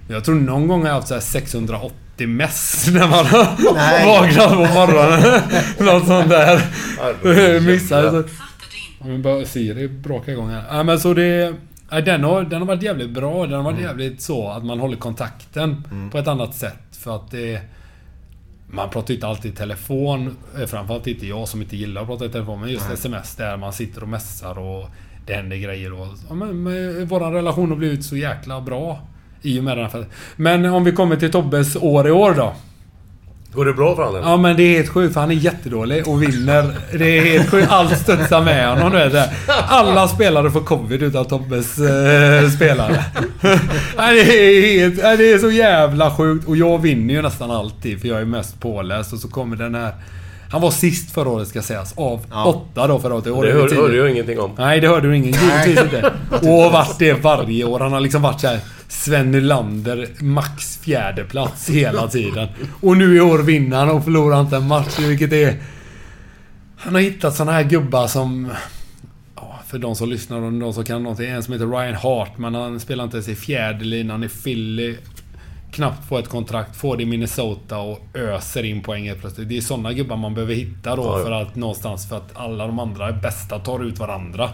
Speaker 4: jag tror någon gång har jag haft så här 680 mess <laughs> när man vaknat på morgonen. <laughs> Något sånt där. Missade. Ja, men bara Siri brakar igång här. Ja, men så det... Ja, den, har, den har varit jävligt bra. Den har varit jävligt så att man håller kontakten på ett annat sätt. För att det... Man pratar ju inte alltid i telefon. eh, Framförallt inte jag som inte gillar att prata i telefon. Men just sms där man sitter och messar och det händer grejer. Och, ja, men, men, våran relation har blivit så jäkla bra. I och med den här Men om vi kommer till Tobbes år i år då.
Speaker 3: Går det bra för honom?
Speaker 4: Ja men det är helt sjukt för han är jättedålig och vinner. Det är helt sjukt. Allt studsar med honom. Du vet. Alla spelare får covid utav Tobbes eh, spelare. Det, är helt, det är så jävla sjukt. Och jag vinner ju nästan alltid för jag är mest påläst. Och så kommer den här... Han var sist förra året ska sägas. Av åtta då förra året.
Speaker 3: Det
Speaker 4: är vi
Speaker 3: hör,
Speaker 4: tio.
Speaker 3: hörde jag ingenting om.
Speaker 4: Nej, det hörde du ingen. Givetvis inte. Och har varit det varje år. Han har liksom varit så här Sven Nylander, max fjärde plats hela tiden. Och nu i år vinner han och förlorar inte en match, vilket är... Han har hittat såna här gubbar som... ja, För de som lyssnar och de som kan någonting. En som heter Ryan Hartman. Han spelar inte ens i fjärde linan i Philly. Knappt får ett kontrakt, får det i Minnesota och öser in poäng plötsligt. Det är såna gubbar man behöver hitta då
Speaker 3: Ja, ja.
Speaker 4: för att någonstans för att alla de andra bästa tar ut varandra.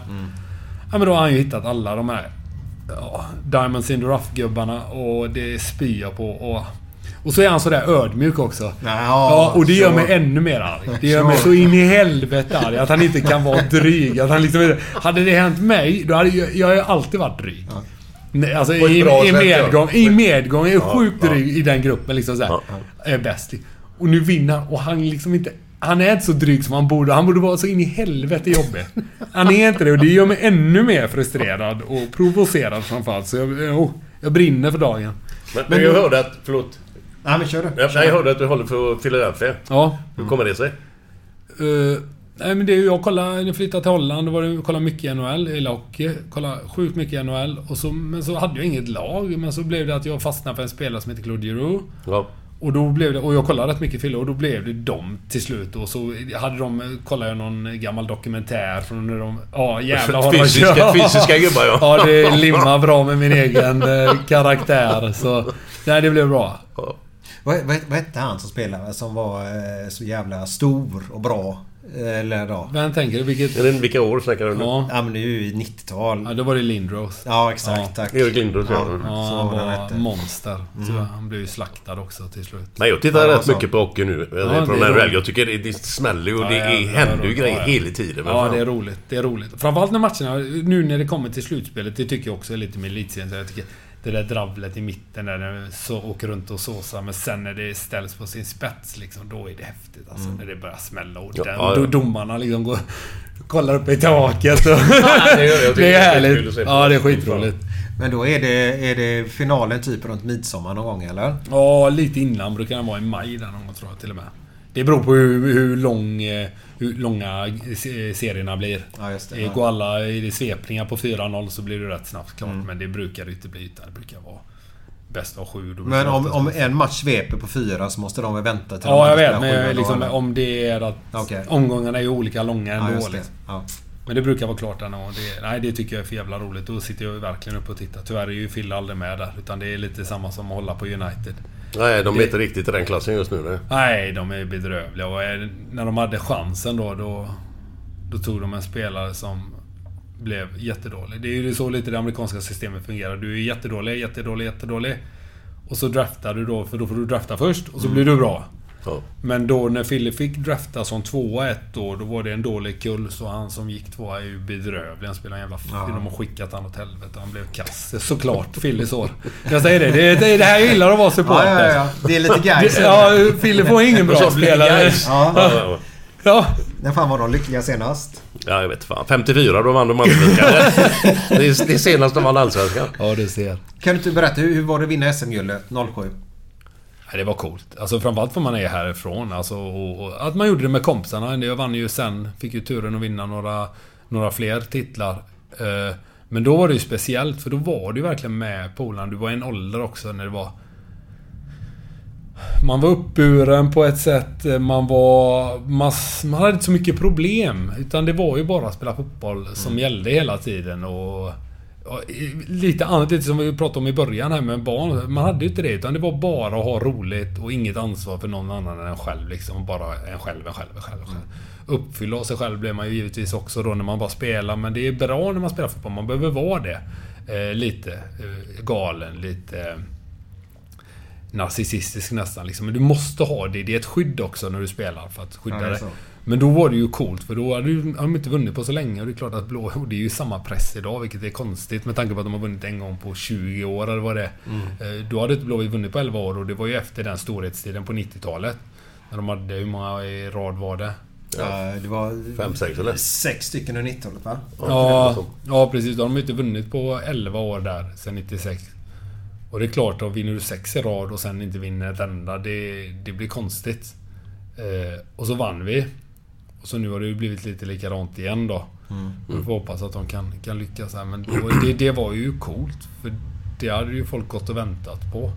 Speaker 4: Ja men då har han ju hittat alla de här ja, Diamonds in the Rough-gubbarna och det spyr jag på. Och, och så är han sådär ödmjuk också. Ja, och det gör
Speaker 1: så.
Speaker 4: mig ännu mer arg. Det gör mig så in i helvete arg. Att han inte kan vara dryg. Att han liksom, hade det hänt mig, då hade jag, jag har ju alltid varit dryg. Nej, Alltså i, i
Speaker 3: ja.
Speaker 4: medgång. I medgång. Är
Speaker 3: Ja,
Speaker 4: sjukt
Speaker 3: ja.
Speaker 4: dryg i den gruppen liksom såhär. Är bäst. Och nu vinner han och han liksom inte... Han är inte så dryg som han borde. Han borde vara så in i helvete jobbig. Han är inte det och det gör mig ännu mer frustrerad och provocerad framförallt. Så jag, oh, jag brinner för dagen.
Speaker 3: Men, men jag hörde att... Förlåt.
Speaker 1: Nej men kör du.
Speaker 3: Jag, jag hörde att du håller för Philadelphia.
Speaker 4: Ja.
Speaker 3: Hur kommer det sig?
Speaker 4: Uh, nej men det är ju, jag kollade, när jag flyttade till Holland, då var det, kollade mycket i NHL, eller hockey. Kollade sjukt mycket NHL. Och så, men så hade jag inget lag. Men så blev det att jag fastnade för en spelare som heter Claude Giroux.
Speaker 3: Ja.
Speaker 4: Och då blev det, och jag kollade rätt mycket film och då blev det dem till slut. Och så hade de, kollade jag någon gammal dokumentär från när de... Ja jävlar vad de
Speaker 3: Fysiska-
Speaker 4: kör.
Speaker 3: fysiska gubbar, ja.
Speaker 4: Ja det <laughs> limmar bra med min egen eh, karaktär. Så... Nej det blev bra.
Speaker 1: Vad, vad, vad hette han som spelade som var eh, så jävla stor och bra Eller ja.
Speaker 4: Vem tänker du? Vilket...
Speaker 3: Det, vilka år snackar du nu?
Speaker 4: Ja.
Speaker 1: Ja men det är ju 90-tal.
Speaker 4: ja, då var det Lindros.
Speaker 1: Ja exakt, tack.
Speaker 3: Erik Lindros, ja.
Speaker 1: Ja,
Speaker 4: Ja,
Speaker 1: så
Speaker 4: han
Speaker 1: var hette.
Speaker 4: monster. Så han blev ju slaktad också till slut.
Speaker 3: Nej, jag tittar
Speaker 1: Ja,
Speaker 3: rätt
Speaker 1: så.
Speaker 3: mycket på hockey nu.
Speaker 4: det är
Speaker 3: från. NHL. Jag tycker det, det smäller och
Speaker 4: Ja,
Speaker 3: det
Speaker 4: ja,
Speaker 3: är,
Speaker 4: ja,
Speaker 3: händer ju
Speaker 4: ja,
Speaker 3: grejer
Speaker 4: ja.
Speaker 3: hela tiden. Men
Speaker 4: Ja, det är roligt. Det är roligt. Framförallt när matcherna, nu när det kommer till slutspelet, det tycker jag också är lite med elitserien. Det där dravlet i mitten där den så åker runt och såsar. Men sen när det ställs på sin spets, liksom, då är det häftigt. Alltså, När det börjar smälla och
Speaker 3: Ja,
Speaker 4: den,
Speaker 3: ja, ja.
Speaker 4: domarna liksom går... Kollar upp i taket och... <laughs>
Speaker 3: det
Speaker 4: det är härligt. Ja, det är skitroligt.
Speaker 1: Men då är det, är det finalen typ runt midsommar någon gång eller?
Speaker 4: Ja, lite innan brukar den vara i maj där någon gång tror jag till och med. Det beror på hur, hur, lång, eh, hur långa se- serierna blir.
Speaker 1: Ja, det.
Speaker 4: Eh. Går alla i svepningar på 4-0 så blir det rätt snabbt klart.
Speaker 1: Mm.
Speaker 4: Men det brukar det inte bli. Utan det brukar vara bäst av sju.
Speaker 1: Men om, om en match sveper på fyra så måste de väl vänta till
Speaker 4: Ja, jag vet. Men liksom, om det är att
Speaker 1: Okej.
Speaker 4: omgångarna är olika långa ändå.
Speaker 1: Ja,
Speaker 4: Men det brukar vara klart ändå. Det, nej, det tycker jag är för jävla roligt. Då sitter jag verkligen uppe och tittar. Tyvärr är ju Fille aldrig med där. Utan det är lite samma som att hålla på United.
Speaker 3: Nej, de är
Speaker 4: Det-
Speaker 3: inte riktigt i den klassen just nu. Nej.
Speaker 4: Nej, de är bedrövliga. Och när de hade chansen då, då... Då tog de en spelare som blev jättedålig. Det är ju så lite det amerikanska systemet fungerar. Du är jättedålig, jättedålig, jättedålig. Och så draftar du då, för då får du drafta först. Och så blir du bra.
Speaker 3: Ja.
Speaker 4: Men då när Fille fick drafta som tvåa ett år, då var det en dålig kull. Så han som gick tvåa är ju bedrövlig. Han spelar en jävla...
Speaker 1: Ja.
Speaker 4: De har skickat han åt helvete. Han blev kass. Såklart. Filles år. Jag säger det. Det, det, det här gillar att vara supporter.
Speaker 1: Ja, ja, ja. Det är lite guys.
Speaker 4: Ja, Fille får ingen bra spelare.
Speaker 1: Ja. När fan var de lyckliga senast?
Speaker 3: ja, jag vet fan. 54, då vann de Allsvenskan. <laughs> det är det senaste de vann Allsvenskan.
Speaker 4: ja, du ser.
Speaker 1: Kan du inte berätta, hur, hur var det att vinna SM-guldet 07?
Speaker 4: Det var coolt. Alltså framförallt för man är härifrån. Alltså, och, och att man gjorde det med kompisarna. Jag vann ju sen. Fick ju turen att vinna några, några fler titlar. Eh, Men då var det ju speciellt. För då var du verkligen med polarna. Du var i en ålder också när det var... Man var uppburen på ett sätt. Man var... Man, man hade inte så mycket problem. Utan det var ju bara att spela fotboll som gällde hela tiden. Och lite annat, lite som vi pratade om i början här med barn. Man hade ju inte det. Utan det var bara att ha roligt och inget ansvar för någon annan än en själv. Liksom. Bara en själv, en själv, en själv. En själv. Uppfylla sig själv blev man ju givetvis också då när man bara spelar. Men det är bra när man spelar fotboll. Man behöver vara det. Eh, lite eh, galen, lite... Eh, narcissistisk nästan. Liksom. Men du måste ha det. Det är ett skydd också när du spelar för att skydda
Speaker 1: Ja,
Speaker 4: dig. Men då var det ju coolt för då hade du- har de inte vunnit på så länge och det är klart att blå... <laughs> Och det är ju samma press idag vilket är konstigt med tanke på att de har vunnit en gång på 20 år eller vad det är.
Speaker 1: Mm.
Speaker 4: Eh, Då hade inte Blåvitt vunnit på 11 år och det var ju efter den storhetstiden på 90-talet. När de hade... Hur många i rad var det?
Speaker 1: Ja, det var...
Speaker 3: Fem, sex, eller?
Speaker 1: Sex stycken under 90-talet va?
Speaker 4: Ja, ja precis. Då har de inte vunnit på 11 år där, sen 96. Och det är klart, då vinner du sex i rad och sen inte vinner ett enda. Det, det blir konstigt. Eh, och så vann vi. Och så nu har det ju blivit lite likadant igen då.
Speaker 1: Mm.
Speaker 4: Vi får hoppas att de kan, kan lyckas här. Men då, det, det var ju coolt. För det hade ju folk gått och väntat på.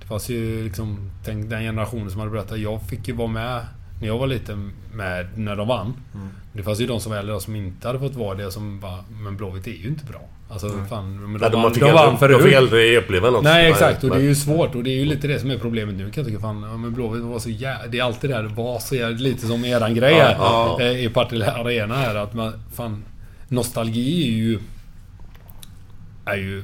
Speaker 4: Det fanns ju liksom... Tänk den generationen som hade berättat. Jag fick ju vara med när jag var liten med när de vann.
Speaker 1: Mm.
Speaker 4: Det fanns ju de som var äldre som inte hade fått vara det som bara... Men Blåvitt är ju inte bra. Alltså fan... Men de,
Speaker 3: Nej, de,
Speaker 4: vann, de vann
Speaker 3: de
Speaker 4: förut.
Speaker 3: fick aldrig uppleva något.
Speaker 4: Nej exakt och det är ju svårt och det är ju lite det som är problemet nu kan jag tycka. Fan, ja, men Blåvitt var så jävla... Det är alltid det här, var så jävla... Lite som eran grej här.
Speaker 3: ja, ja.
Speaker 4: eh, I Partille Arena här att man... Fan... Nostalgi är ju... Är ju...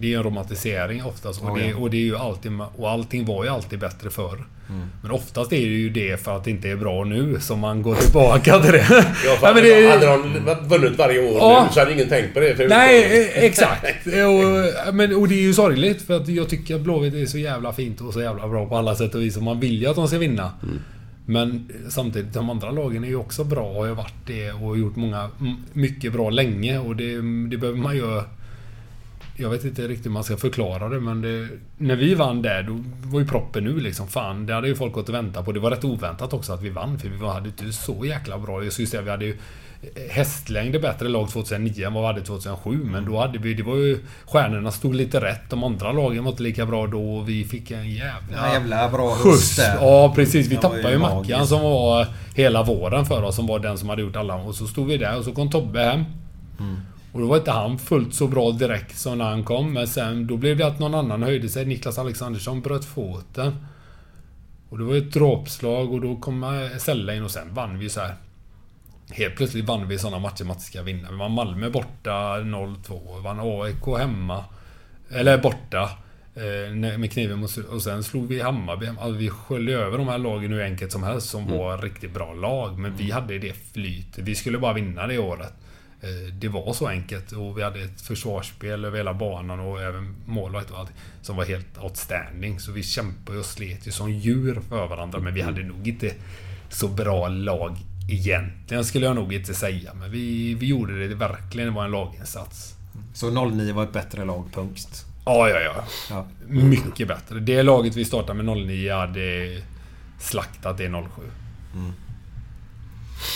Speaker 4: Det är en romantisering oftast. Och, det, och det är ju alltid... Och allting var ju alltid bättre förr.
Speaker 3: Mm.
Speaker 4: Men oftast är det ju det för att det inte är bra nu som man går tillbaka till det. <laughs>
Speaker 3: Ja, fan,
Speaker 4: men det-
Speaker 3: Hade de vunnit varje år
Speaker 4: Ja.
Speaker 3: nu så hade ingen tänkt på det. För
Speaker 4: Nej, eh, <laughs> exakt. Och, men, och det är ju sorgligt för att jag tycker att Blåvitt är så jävla fint och så jävla bra på alla sätt och vis. Och man vill ju att de ska vinna. Men samtidigt, de andra lagen är ju också bra och har varit det och gjort många, mycket bra länge. Och det, det behöver man ju... Jag vet inte riktigt hur man ska förklara det men det, när vi vann där då var ju proppen nu liksom. Fan, det hade ju folk gått och väntat på. Det var rätt oväntat också att vi vann för vi hade inte så jäkla bra. Jag skulle säga vi hade ju hästlängder bättre lag 2009 än vad vi hade 2007. Men då hade vi... Det var ju... Stjärnorna stod lite rätt. De andra lagen var inte lika bra då och vi fick en jävla...
Speaker 1: Ja, jävla bra
Speaker 4: skjuts.
Speaker 1: där.
Speaker 4: Ja, precis. Vi tappade
Speaker 1: ju
Speaker 4: Mackan som var hela våren för oss. Som var den som hade gjort alla. Och så stod vi där och så kom Tobbe hem.
Speaker 1: Mm.
Speaker 4: Och då var inte han fullt så bra direkt som när han kom. Men sen då blev det att någon annan höjde sig. Niklas Alexandersson bröt foten. Och det var ett dråpslag och då kom Sella in och sen vann vi så här. Helt plötsligt vann vi sådana matcher man ska vinna. Vi vann Malmö borta 0-2. Vann AIK hemma. Eller borta. Eh, med kniven mot Och sen slog vi Hammarby. Alltså, vi sköljde över de här lagen hur enkelt som helst som
Speaker 3: Mm.
Speaker 4: var riktigt bra lag. Men vi hade det flyt. Vi skulle bara vinna det året. Eh, Det var så enkelt och vi hade ett försvarsspel över hela banan och även målvakt och allt som var helt outstanding. Så vi kämpade och slet ju som djur för varandra men vi hade nog inte så bra lag egentligen skulle jag nog inte säga. Men vi, vi gjorde det verkligen. Det var en laginsats.
Speaker 1: Så 09 var ett bättre lag, punkt.
Speaker 4: Ja, ja, ja.
Speaker 1: Ja.
Speaker 4: Mycket bättre. Det laget vi startade med 09 hade slaktat det 07.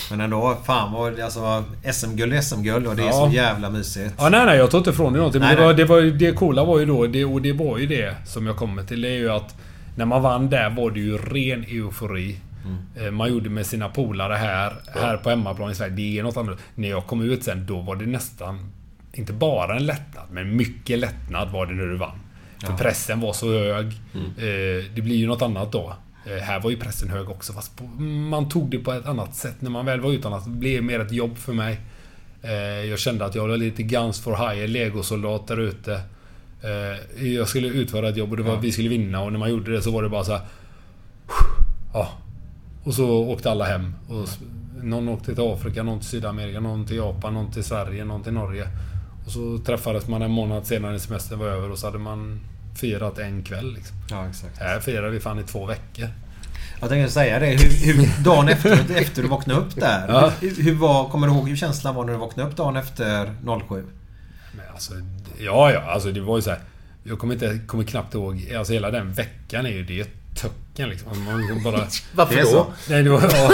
Speaker 1: Men ändå, fan vad... Alltså, SM-guld är SM-guld och det är
Speaker 4: Ja.
Speaker 1: så jävla mysigt.
Speaker 4: Ja, nej, nej. Jag tar inte ifrån dig någonting. Men
Speaker 1: Nej,
Speaker 4: det, var, det, var, det coola var ju då, det, och det var ju det som jag kommer till, det är ju att när man vann där var det ju ren eufori.
Speaker 1: Mm.
Speaker 4: Eh, Man gjorde med sina polare här, här på hemmaplan i Sverige. Det är något annat. När jag kom ut sen, då var det nästan... Inte bara en lättnad, men mycket lättnad var det när du vann. För
Speaker 1: Ja.
Speaker 4: pressen var så hög.
Speaker 1: Mm.
Speaker 4: Eh, Det blir ju något annat då. Eh, Här var ju pressen hög också, fast man tog det på ett annat sätt. När man väl var utomlands, det blev mer ett jobb för mig. Eh, Jag kände att jag var lite guns for hire, legosoldat där ute. Eh, Jag skulle utföra ett jobb och det var,
Speaker 1: Ja.
Speaker 4: vi skulle vinna och när man gjorde det så var det bara så här. Ja. Och så åkte alla hem. Och någon åkte till Afrika, någon till Sydamerika, någon till Japan, någon till Sverige, någon till Norge. Och så träffades man en månad senare när semestern var över och så hade man firat en kväll. Liksom.
Speaker 1: Ja, exakt.
Speaker 4: Här firade vi fan i två veckor.
Speaker 1: Jag tänkte säga det. Hur, hur, dagen efter, efter du vaknade upp där.
Speaker 4: Ja.
Speaker 1: Hur, hur var, kommer du ihåg hur känslan var när du vaknade upp dagen efter 07?
Speaker 4: Men alltså, ja, ja. Alltså det var ju så här. Jag kommer, inte, kommer knappt ihåg. Alltså hela den veckan är ju det är töcken liksom. Man kan bara... <laughs>
Speaker 3: Varför
Speaker 1: Det
Speaker 3: då?
Speaker 4: Nej, det var... Ja.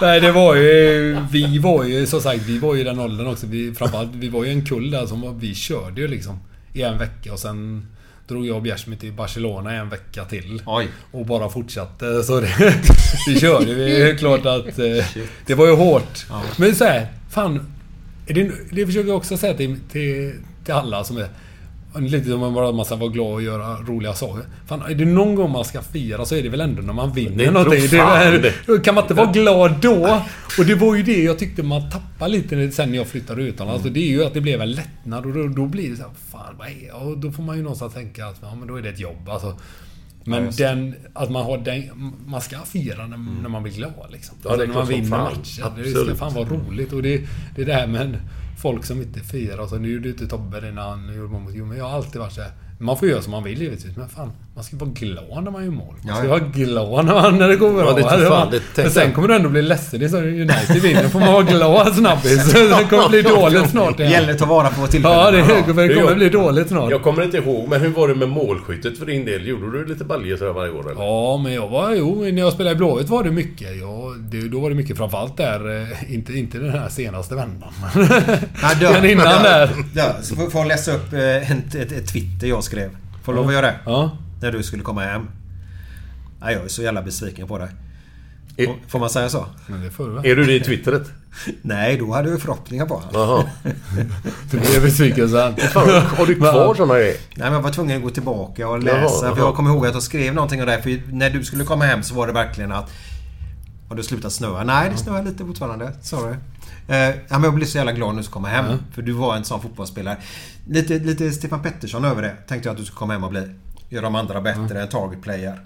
Speaker 4: <laughs> Nej, det var ju... Vi var ju som sagt, vi var ju i den åldern också. Vi, framförallt, vi var ju en kull där som var, Vi körde ju liksom i en vecka och sen drog jag och Bjärsmyr till Barcelona en vecka till.
Speaker 1: Oj.
Speaker 4: Och bara fortsatte. Så det, vi körde. Det är klart att... eh, Det var ju hårt.
Speaker 1: Ja.
Speaker 4: Men så här, fan. Det, det försöker jag också säga till, till, till alla som är... Lite som bara att man ska vara glad och göra roliga saker. Fan, är det någon gång man ska fira så är det väl ändå när man vinner
Speaker 3: Det
Speaker 4: någonting. Det är, kan man inte vara glad då? Och det var ju det jag tyckte man tappade lite sen när jag flyttade utomlands.
Speaker 3: Mm.
Speaker 4: Och det är ju att det blev en lättnad och då, då blir det så här, fan vad är jag? Och då får man ju någonstans tänka att ja, men då är det ett jobb. Alltså, men
Speaker 1: Ja,
Speaker 4: den, att man har den, man ska fira när, när man blir glad liksom.
Speaker 3: Ja, är
Speaker 4: när man vinner matchen. Det ska fan vara roligt. Och det, det är det här med folk som inte firar. Och så, nu gjorde inte Tobbe det när han gjorde mål mot Jo, men jag har alltid varit så här. Man får göra som man vill givetvis, men fan, man ska vara glad när man gör mål. Man ska
Speaker 1: ja.
Speaker 4: vara glad när, man, när det går bra.
Speaker 3: Ja, det fan,
Speaker 4: man-
Speaker 3: det
Speaker 4: men sen kommer du ändå bli ledsen. Det är så United vinner. Då får man vara glad snabbis. <laughs> Det kommer bli dåligt snart igen.
Speaker 1: Gäller att ta vara på tillfället.
Speaker 4: Ja, det, det kommer bli dåligt snart.
Speaker 3: Jag kommer inte ihåg, men hur var det med målskyttet för din del? Gjorde du lite baljor sådär varje år eller?
Speaker 4: Ja, men jag var... Jo, när jag spelade i Blåvitt var det mycket. Ja, det, då var det mycket framförallt där. eh, Inte, inte den här senaste vändan. <laughs>
Speaker 1: Nej,
Speaker 4: Den innan där.
Speaker 1: Så får jag läsa upp eh, ett, ett, ett Twitter jag skrev. Får jag lov att göra det?
Speaker 4: Ja.
Speaker 1: När du skulle komma hem. Nej, jag är så jävla besviken på dig.
Speaker 3: Är,
Speaker 1: Får- Får man säga så?
Speaker 4: Men det får du
Speaker 3: är du det i twittret? <laughs>
Speaker 1: Nej, då hade du förhoppningar på honom.
Speaker 3: Jaha. <laughs>
Speaker 4: Du blev besviken sen. <laughs>
Speaker 3: Har du kvar sådana grejer?
Speaker 1: Nej, men jag var tvungen att gå tillbaka och läsa.
Speaker 3: Jaha,
Speaker 1: för jag kommer ihåg att jag skrev någonting om det. För när du skulle komma hem så var det verkligen att... Har det slutat snöa? Nej, det snöar lite fortfarande. Sorry. Eh, ja, men jag blev så jävla glad du skulle komma hem. För du var en sån fotbollsspelare. Lite, lite Stefan Pettersson över det. Tänkte jag att du skulle komma hem och bli. Göra de andra bättre. En target player.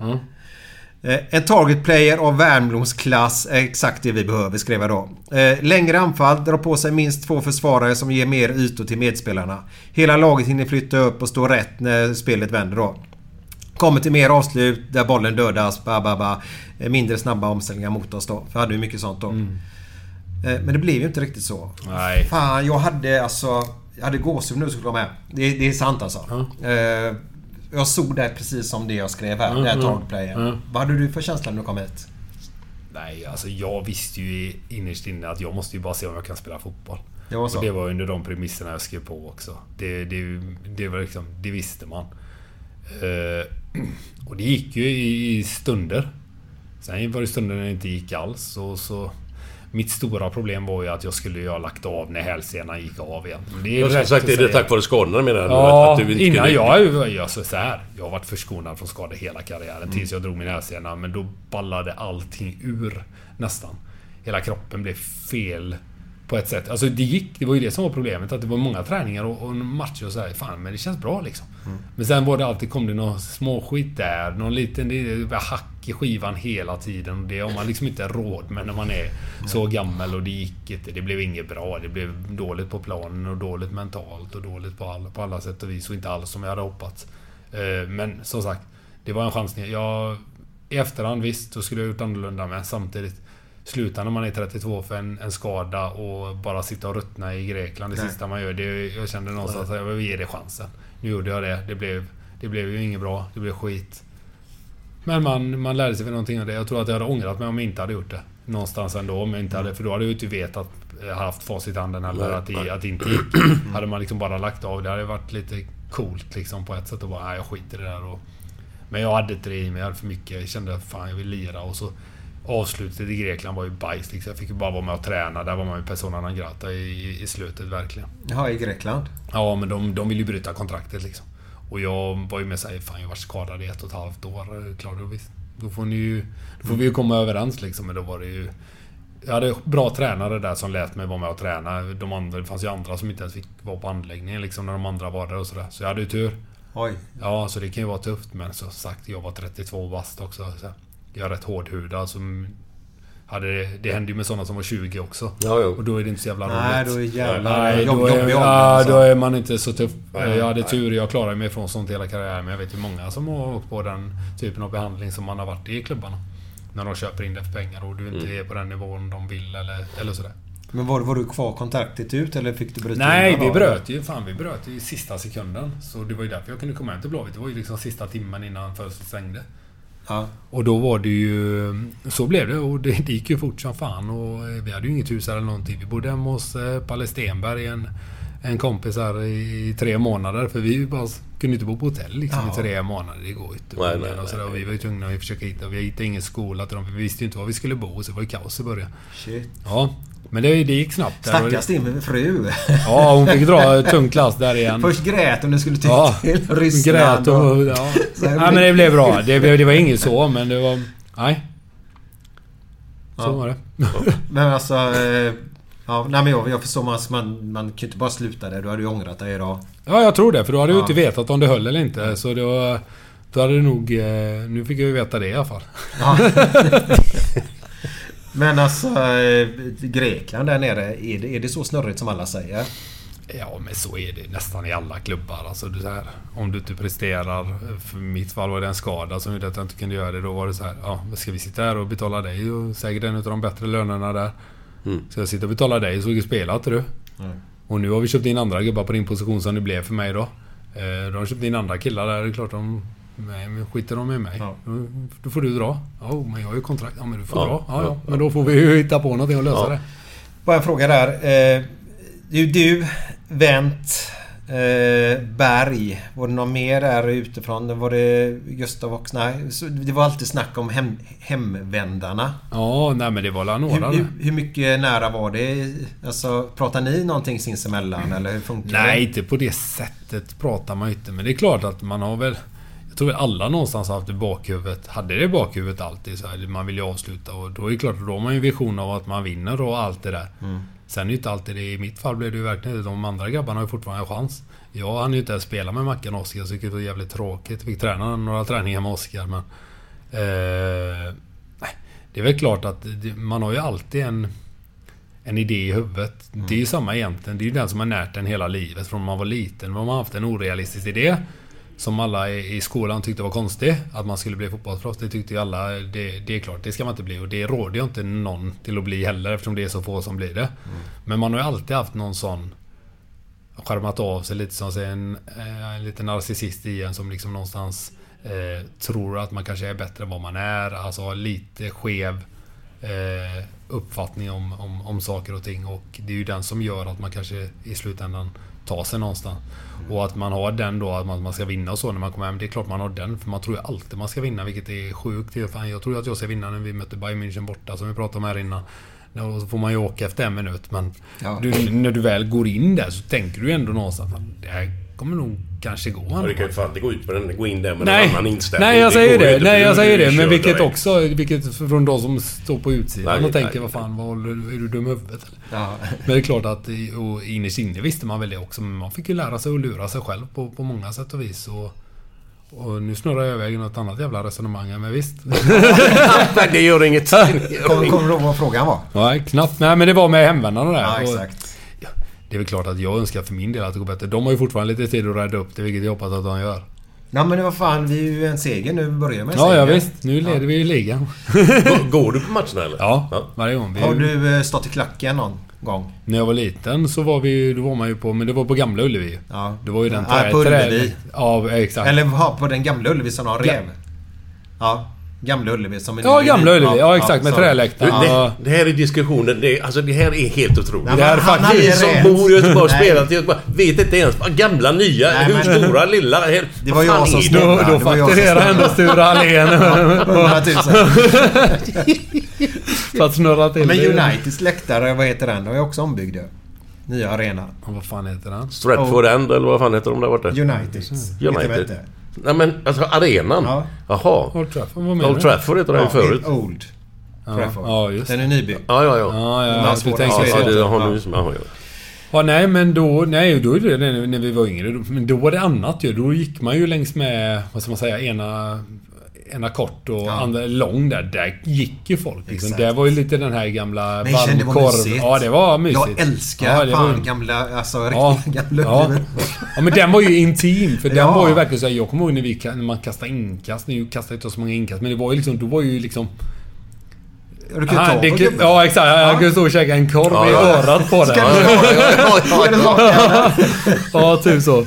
Speaker 1: Eh, En target player av Wernbloms klass är exakt det vi behöver, skrev jag då. Eh, längre anfall, drar på sig minst två försvarare som ger mer ytor till medspelarna. Hela laget hinner flytta upp och stå rätt när spelet vänder då. Kommer till mer avslut där bollen dödas, ba, ba, ba. Eh, Mindre snabba omställningar mot oss då. För jag hade ju mycket sånt då. Eh, Men det blev ju inte riktigt så.
Speaker 4: Nej.
Speaker 1: Fan, jag hade alltså... Jag hade gåshud nu skulle komma med. Det, det är sant alltså. Eh, jag såg det precis som det jag skrev här.
Speaker 4: Mm,
Speaker 1: det här
Speaker 4: mm,
Speaker 1: targetplayen.
Speaker 4: mm.
Speaker 1: Vad hade du för känsla när du kom hit?
Speaker 4: Nej, alltså jag visste ju innerst inne att jag måste ju bara se om jag kan spela fotboll.
Speaker 1: Det var så?
Speaker 4: Och det var under de premisserna jag skrev på också. Det, det, det var liksom... Det visste man. Eh, <clears throat> och det gick ju i, i stunder. Sen var det stunder när det inte gick alls. Och så... Mitt stora problem var ju att jag skulle ju ha lagt av när hälsenan gick av igen. Det är
Speaker 3: Jag
Speaker 4: rätt
Speaker 3: sagt,
Speaker 4: att
Speaker 3: är det tack vare skadorna menar du?
Speaker 4: Ja,
Speaker 3: Att du inte
Speaker 4: innan
Speaker 3: skulle-
Speaker 4: jag... Jag, så så här, jag har varit förskonad från skador hela karriären
Speaker 3: Mm.
Speaker 4: tills jag drog min hälsena. Men då ballade allting ur nästan. hela kroppen blev fel på ett sätt. Alltså det gick, det var ju det som var problemet. Att det var många träningar och, och matcher och så här. Fan, men det känns bra liksom. Men sen var det alltid, kom det någon småskit där. Någon liten det var hack i skivan hela tiden. Det har man liksom inte råd med när man är så gammal och det gick inte. Det blev inget bra. Det blev dåligt på planen och dåligt mentalt och dåligt på alla, på alla sätt och vis. Och inte alls som jag hade hoppats. Eh, Men som sagt, det var en chansning. Jag, I efterhand visst, då skulle jag gjort annorlunda med. Samtidigt sluta när man är 32 för en, en skada och bara sitta och ruttna i Grekland det
Speaker 1: Nej.
Speaker 4: sista man gör. Det, jag kände någonstans att jag vill ge det chansen. Nu gjorde jag det. Det blev, det blev ju inget bra. Det blev skit. Men man, man lärde sig för någonting av det. Jag tror att jag hade ångrat mig om jag inte hade gjort det. Någonstans ändå. Om jag inte hade, för då hade jag ju inte vetat, eh, haft facit i handen heller, att det, att det inte gick. <clears throat> hade man liksom bara lagt av. Det hade varit lite coolt liksom på ett sätt. Och bara, nej jag skiter i det där. Och, men jag hade inte det i mig. Jag hade för mycket. Jag kände fan jag vill lira. Och så avslutet i Grekland var ju bajs. Liksom. Jag fick ju bara vara med och träna. Där var man ju persona non grata i, i slutet verkligen.
Speaker 1: Ja, i Grekland.
Speaker 4: Ja, men de, de ville ju bryta kontraktet liksom. Och jag var ju med såhär, fan jag varit skadad i ett och ett halvt år. Klart, då, visst. Då får ni ju... Då får vi ju komma överens liksom. Men då var det ju... Jag hade bra tränare där som lät mig vara med och träna. De andra, det fanns ju andra som inte ens fick vara på anläggningen liksom när de andra var där och sådär. Så jag hade ju tur.
Speaker 1: Oj.
Speaker 4: Ja, så det kan ju vara tufft. Men som sagt, jag var 32 bast också. Så jag är rätt hårdhudad. Så hade det, det hände ju med sådana som var 20 också.
Speaker 3: Ja, ja.
Speaker 4: Och då är det inte så jävla roligt.
Speaker 1: Nej, då är jävlar
Speaker 4: Nej,
Speaker 1: jobb,
Speaker 4: då är,
Speaker 1: jobbig ålder.
Speaker 4: ja,
Speaker 1: alltså.
Speaker 4: då är man inte så tuff.
Speaker 3: Nej,
Speaker 4: jag hade
Speaker 3: nej.
Speaker 4: tur. Jag klarade mig från sånt hela karriären. Men jag vet ju många som har åkt på den typen av behandling som man har varit i klubbarna. När de köper in det för pengar och du inte
Speaker 3: Mm.
Speaker 4: är på den nivån de vill eller, eller sådär.
Speaker 1: Men var, var du kvar kontraktet ut eller fick du bryta
Speaker 4: Nej, vi bröt ju. Fan, vi bröt ju i sista sekunden. Så det var ju därför jag kunde komma hem till Blåvitt. Det var ju liksom sista timmen innan fönstret stängde.
Speaker 1: Ja.
Speaker 4: Och då var det ju... Så blev det och det, det gick ju fort som fan och eh, vi hade ju inget hus eller någonting. Vi bodde hemma hos eh, Palle Stenberg, en, en kompis här i, tre månader. För vi bara kunde inte bo på hotell liksom
Speaker 1: Ja.
Speaker 4: i tre månader. Det går inte.
Speaker 3: Nej, nej,
Speaker 4: och, sådär, och vi var ju tvungna att försöka hitta... Vi hittade ingen skola till dem. för Vi visste ju inte var vi skulle bo. Så det var ju kaos i början.
Speaker 1: Shit.
Speaker 4: Ja. Men det, det gick snabbt. där.
Speaker 1: Stackars din fru.
Speaker 4: Ja, hon fick dra tung klass där igen. <laughs>
Speaker 1: Först grät hon när du skulle <laughs> till,
Speaker 4: Ja,
Speaker 1: Ryssland.
Speaker 4: grät och... Ja.
Speaker 1: Sen
Speaker 4: Nej, men det blev bra. Det, blev- det var inget så, men det var... Nej. Så
Speaker 1: Ja.
Speaker 4: var det.
Speaker 1: Men alltså... Ja, nej men jag, jag förstår man, man, man kan ju inte bara sluta där. Du hade ju ångrat dig idag.
Speaker 4: Ja, jag tror det. För då hade
Speaker 1: Ja.
Speaker 4: inte vetat om det höll eller inte. Så då... Då hade det nog... eh, Nu fick jag ju veta det i alla fall.
Speaker 1: Ja. <laughs> men alltså... eh, Grekland där nere. Är det, är det så snurrigt som alla säger?
Speaker 4: Ja, men så är det nästan i alla klubbar. Alltså, det här, om du inte presterar. För mitt fall var det en skada som gjorde att jag inte kunde göra det. Då var det så här. Ja, ska vi sitta här och betala dig? Och säkert en av de bättre lönerna där.
Speaker 3: Mm.
Speaker 4: Ska jag sitta och betala dig så du spelar inte du?
Speaker 1: Nej.
Speaker 4: Och nu har vi köpt in andra gubbar på din position som det blev för mig då. Eh, de har köpt in andra killar där. Det är klart de... Nej, men skiter de i mig.
Speaker 1: Ja.
Speaker 4: Då, får du dra. Ja, men jag har ju kontrakt. Ja, men du får
Speaker 3: Ja,
Speaker 4: dra. Ja,
Speaker 3: ja,
Speaker 4: ja. Men då får vi ju hitta på någonting och lösa
Speaker 3: Ja.
Speaker 4: det.
Speaker 1: Bara en fråga där. Eh, Du, du Wendt, eh, Berg. Var det någon mer där utifrån? Var det Gustav också? Nej, det var alltid snack om hem, hemvändarna.
Speaker 4: Ja, nej men det var några
Speaker 1: Hur, hur, hur mycket nära var det? Alltså, pratar ni någonting sinsemellan eller hur funkar
Speaker 4: Nej,
Speaker 1: det?
Speaker 4: inte på det sättet pratar man inte. Men det är klart att man har väl... Jag tror väl alla någonstans haft det i bakhuvudet. Hade det i bakhuvudet alltid. Så här, man vill ju avsluta och då är det klart att då har man ju en vision av att man vinner och allt det där. Sen är det ju inte alltid det. I mitt fall blev det ju verkligen det. De andra grabbarna har ju fortfarande en chans. Jag hann ju inte ens spela med Mackan och Oskar så det var jävligt tråkigt. Fick träna några träningar med Oskar men... Eh, det är väl klart att man har ju alltid en en idé i huvudet. Det är ju samma egentligen. Det är ju den som har närt en hela livet från man var liten. Man har haft en orealistisk idé. Som alla i skolan tyckte var konstig. Att man skulle bli fotbollsproffs. Det tyckte ju alla. Det, det är klart, det ska man inte bli. Och det råder ju inte någon till att bli heller eftersom det är så få som blir det. Men man har ju alltid haft någon sån skärmat av sig lite som en, eh, en liten narcissist i en som liksom någonstans eh, tror att man kanske är bättre än vad man är. Alltså har lite skev eh, uppfattning om, om, om saker och ting. Och det är ju den som gör att man kanske i slutändan tar sig någonstans. Och att man har den då, att man, ska vinna och så när man kommer hem. Det är klart man har den, för man tror ju alltid man ska vinna, vilket är sjukt. Fan, jag tror att jag ska vinna när vi möter Bayern München borta, som vi pratade om här innan. Och så får man ju åka efter en minut. Men
Speaker 1: Ja.
Speaker 4: du, när du väl går in där så tänker du ändå någonstans att det här kommer nog kanske gå.
Speaker 3: Ja, det kan ju fan inte gå ut på den. Gå in där med
Speaker 4: Nej,
Speaker 3: en annan inställning.
Speaker 4: nej jag säger det.
Speaker 3: inte,
Speaker 4: Nej, jag säger det. Men vilket
Speaker 3: direkt.
Speaker 4: också... Vilket från de som står på utsidan
Speaker 3: Nej,
Speaker 4: och tänker
Speaker 3: nej,
Speaker 4: vad fan, vad håller, är du dum i huvudet eller?
Speaker 1: Ja. <laughs>
Speaker 4: Men det är klart att i- och innerst inne visste man väl det också. Men man fick ju lära sig att lura sig själv på, på många sätt och vis. Och, och nu snurrar jag iväg i något annat jävla resonemang men visst. <laughs>
Speaker 3: Det gör inget.
Speaker 1: Kommer kommer du ihåg vad frågan var?
Speaker 4: Nej, knappt. Nej, men det var med hemvändarna där.
Speaker 1: Ja,
Speaker 4: Och
Speaker 1: exakt.
Speaker 4: Det är väl klart att jag önskar för min del att det går bättre. De har ju fortfarande lite tid att rädda upp det, vilket jag hoppas att de gör.
Speaker 1: Nej men vad fan, vi är ju en seger nu. Vi börjar med en
Speaker 4: Ja,
Speaker 1: seger.
Speaker 4: ja visst. Nu leder vi ju ligan.
Speaker 3: Går- Går du på matcherna eller?
Speaker 4: Ja, varje gång. Vi,
Speaker 1: Har du eh, stått i klacken någon gång?
Speaker 4: När jag var liten så var vi då var man ju på... Men det var på Gamla Ullevi.
Speaker 1: Ja.
Speaker 4: Det var ju den
Speaker 1: Ja, på Ullevi.
Speaker 4: Ja, exakt.
Speaker 1: Eller på den gamla Ullevi som de rev? Ja. Gamla Ullevi som är
Speaker 4: Ja, Gamla Ullevi. Ja, exakt. Med träläktaren.
Speaker 3: Det, det här är diskussionen. Det, alltså det här är helt otroligt.
Speaker 1: Nej,
Speaker 3: det här är
Speaker 1: han
Speaker 3: faktiskt... Vi som bor i Göteborg och
Speaker 1: Nej.
Speaker 3: spelar till Göteborg vet inte ens gamla, nya,
Speaker 1: Nej,
Speaker 3: hur
Speaker 1: men-
Speaker 3: stora, lilla... Helt,
Speaker 1: Det var jag som
Speaker 3: det?
Speaker 4: Då,
Speaker 1: Ja,
Speaker 4: då
Speaker 1: det var jag som
Speaker 4: fakturerar ändå Sture Allén.
Speaker 1: 100 000.
Speaker 4: För att snurra till
Speaker 1: Men. Uniteds läktare, vad heter den? De är också ombyggd. Nya arena.
Speaker 4: Vad fan heter den?
Speaker 3: Stratford End eller vad fan heter de där borta?
Speaker 1: Det
Speaker 3: United. Nej men alltså arenan?
Speaker 1: Ja.
Speaker 3: Jaha.
Speaker 4: Old Trafford, vad menar
Speaker 3: Old? Trafford heter den ju förut.
Speaker 1: Ja, Old. Trafford.
Speaker 4: Ja, just
Speaker 1: Den är nybyggd.
Speaker 3: Ja, ja, ja.
Speaker 4: Ja, ja, ja. Du tänker.
Speaker 3: Ja,
Speaker 4: så.
Speaker 3: det har
Speaker 1: Ja.
Speaker 3: nu... Ja, ja.
Speaker 4: Ja, nej, men då... Nej, då är det när vi var yngre. Men då var det annat ju. Då gick man ju längs med, vad ska man säga, ena... Ena kort och andra lång där. Där gick ju folk. Liksom. Det var ju lite den här gamla
Speaker 1: jag kände det var mysigt.
Speaker 4: Ja, det var mysigt.
Speaker 1: Jag älskar
Speaker 4: Ja, det
Speaker 1: fan gamla, alltså
Speaker 4: Ja,
Speaker 1: riktiga gamla
Speaker 4: ja. Ja, men den var ju intim. För den
Speaker 1: Ja.
Speaker 4: var ju verkligen så här, Jag kommer ihåg när, vi, när man kastade inkast. Nu kastar jag inte så många inkast. Men det var ju liksom... Då var ju liksom...
Speaker 1: Du kan ju
Speaker 4: Ah,
Speaker 1: ta
Speaker 4: det, kan- ja, exakt. Jag kunde stå och käka en korv
Speaker 3: Ja,
Speaker 4: i
Speaker 3: ja.
Speaker 4: örat på.
Speaker 1: Ska smaka?
Speaker 4: Ja, typ så.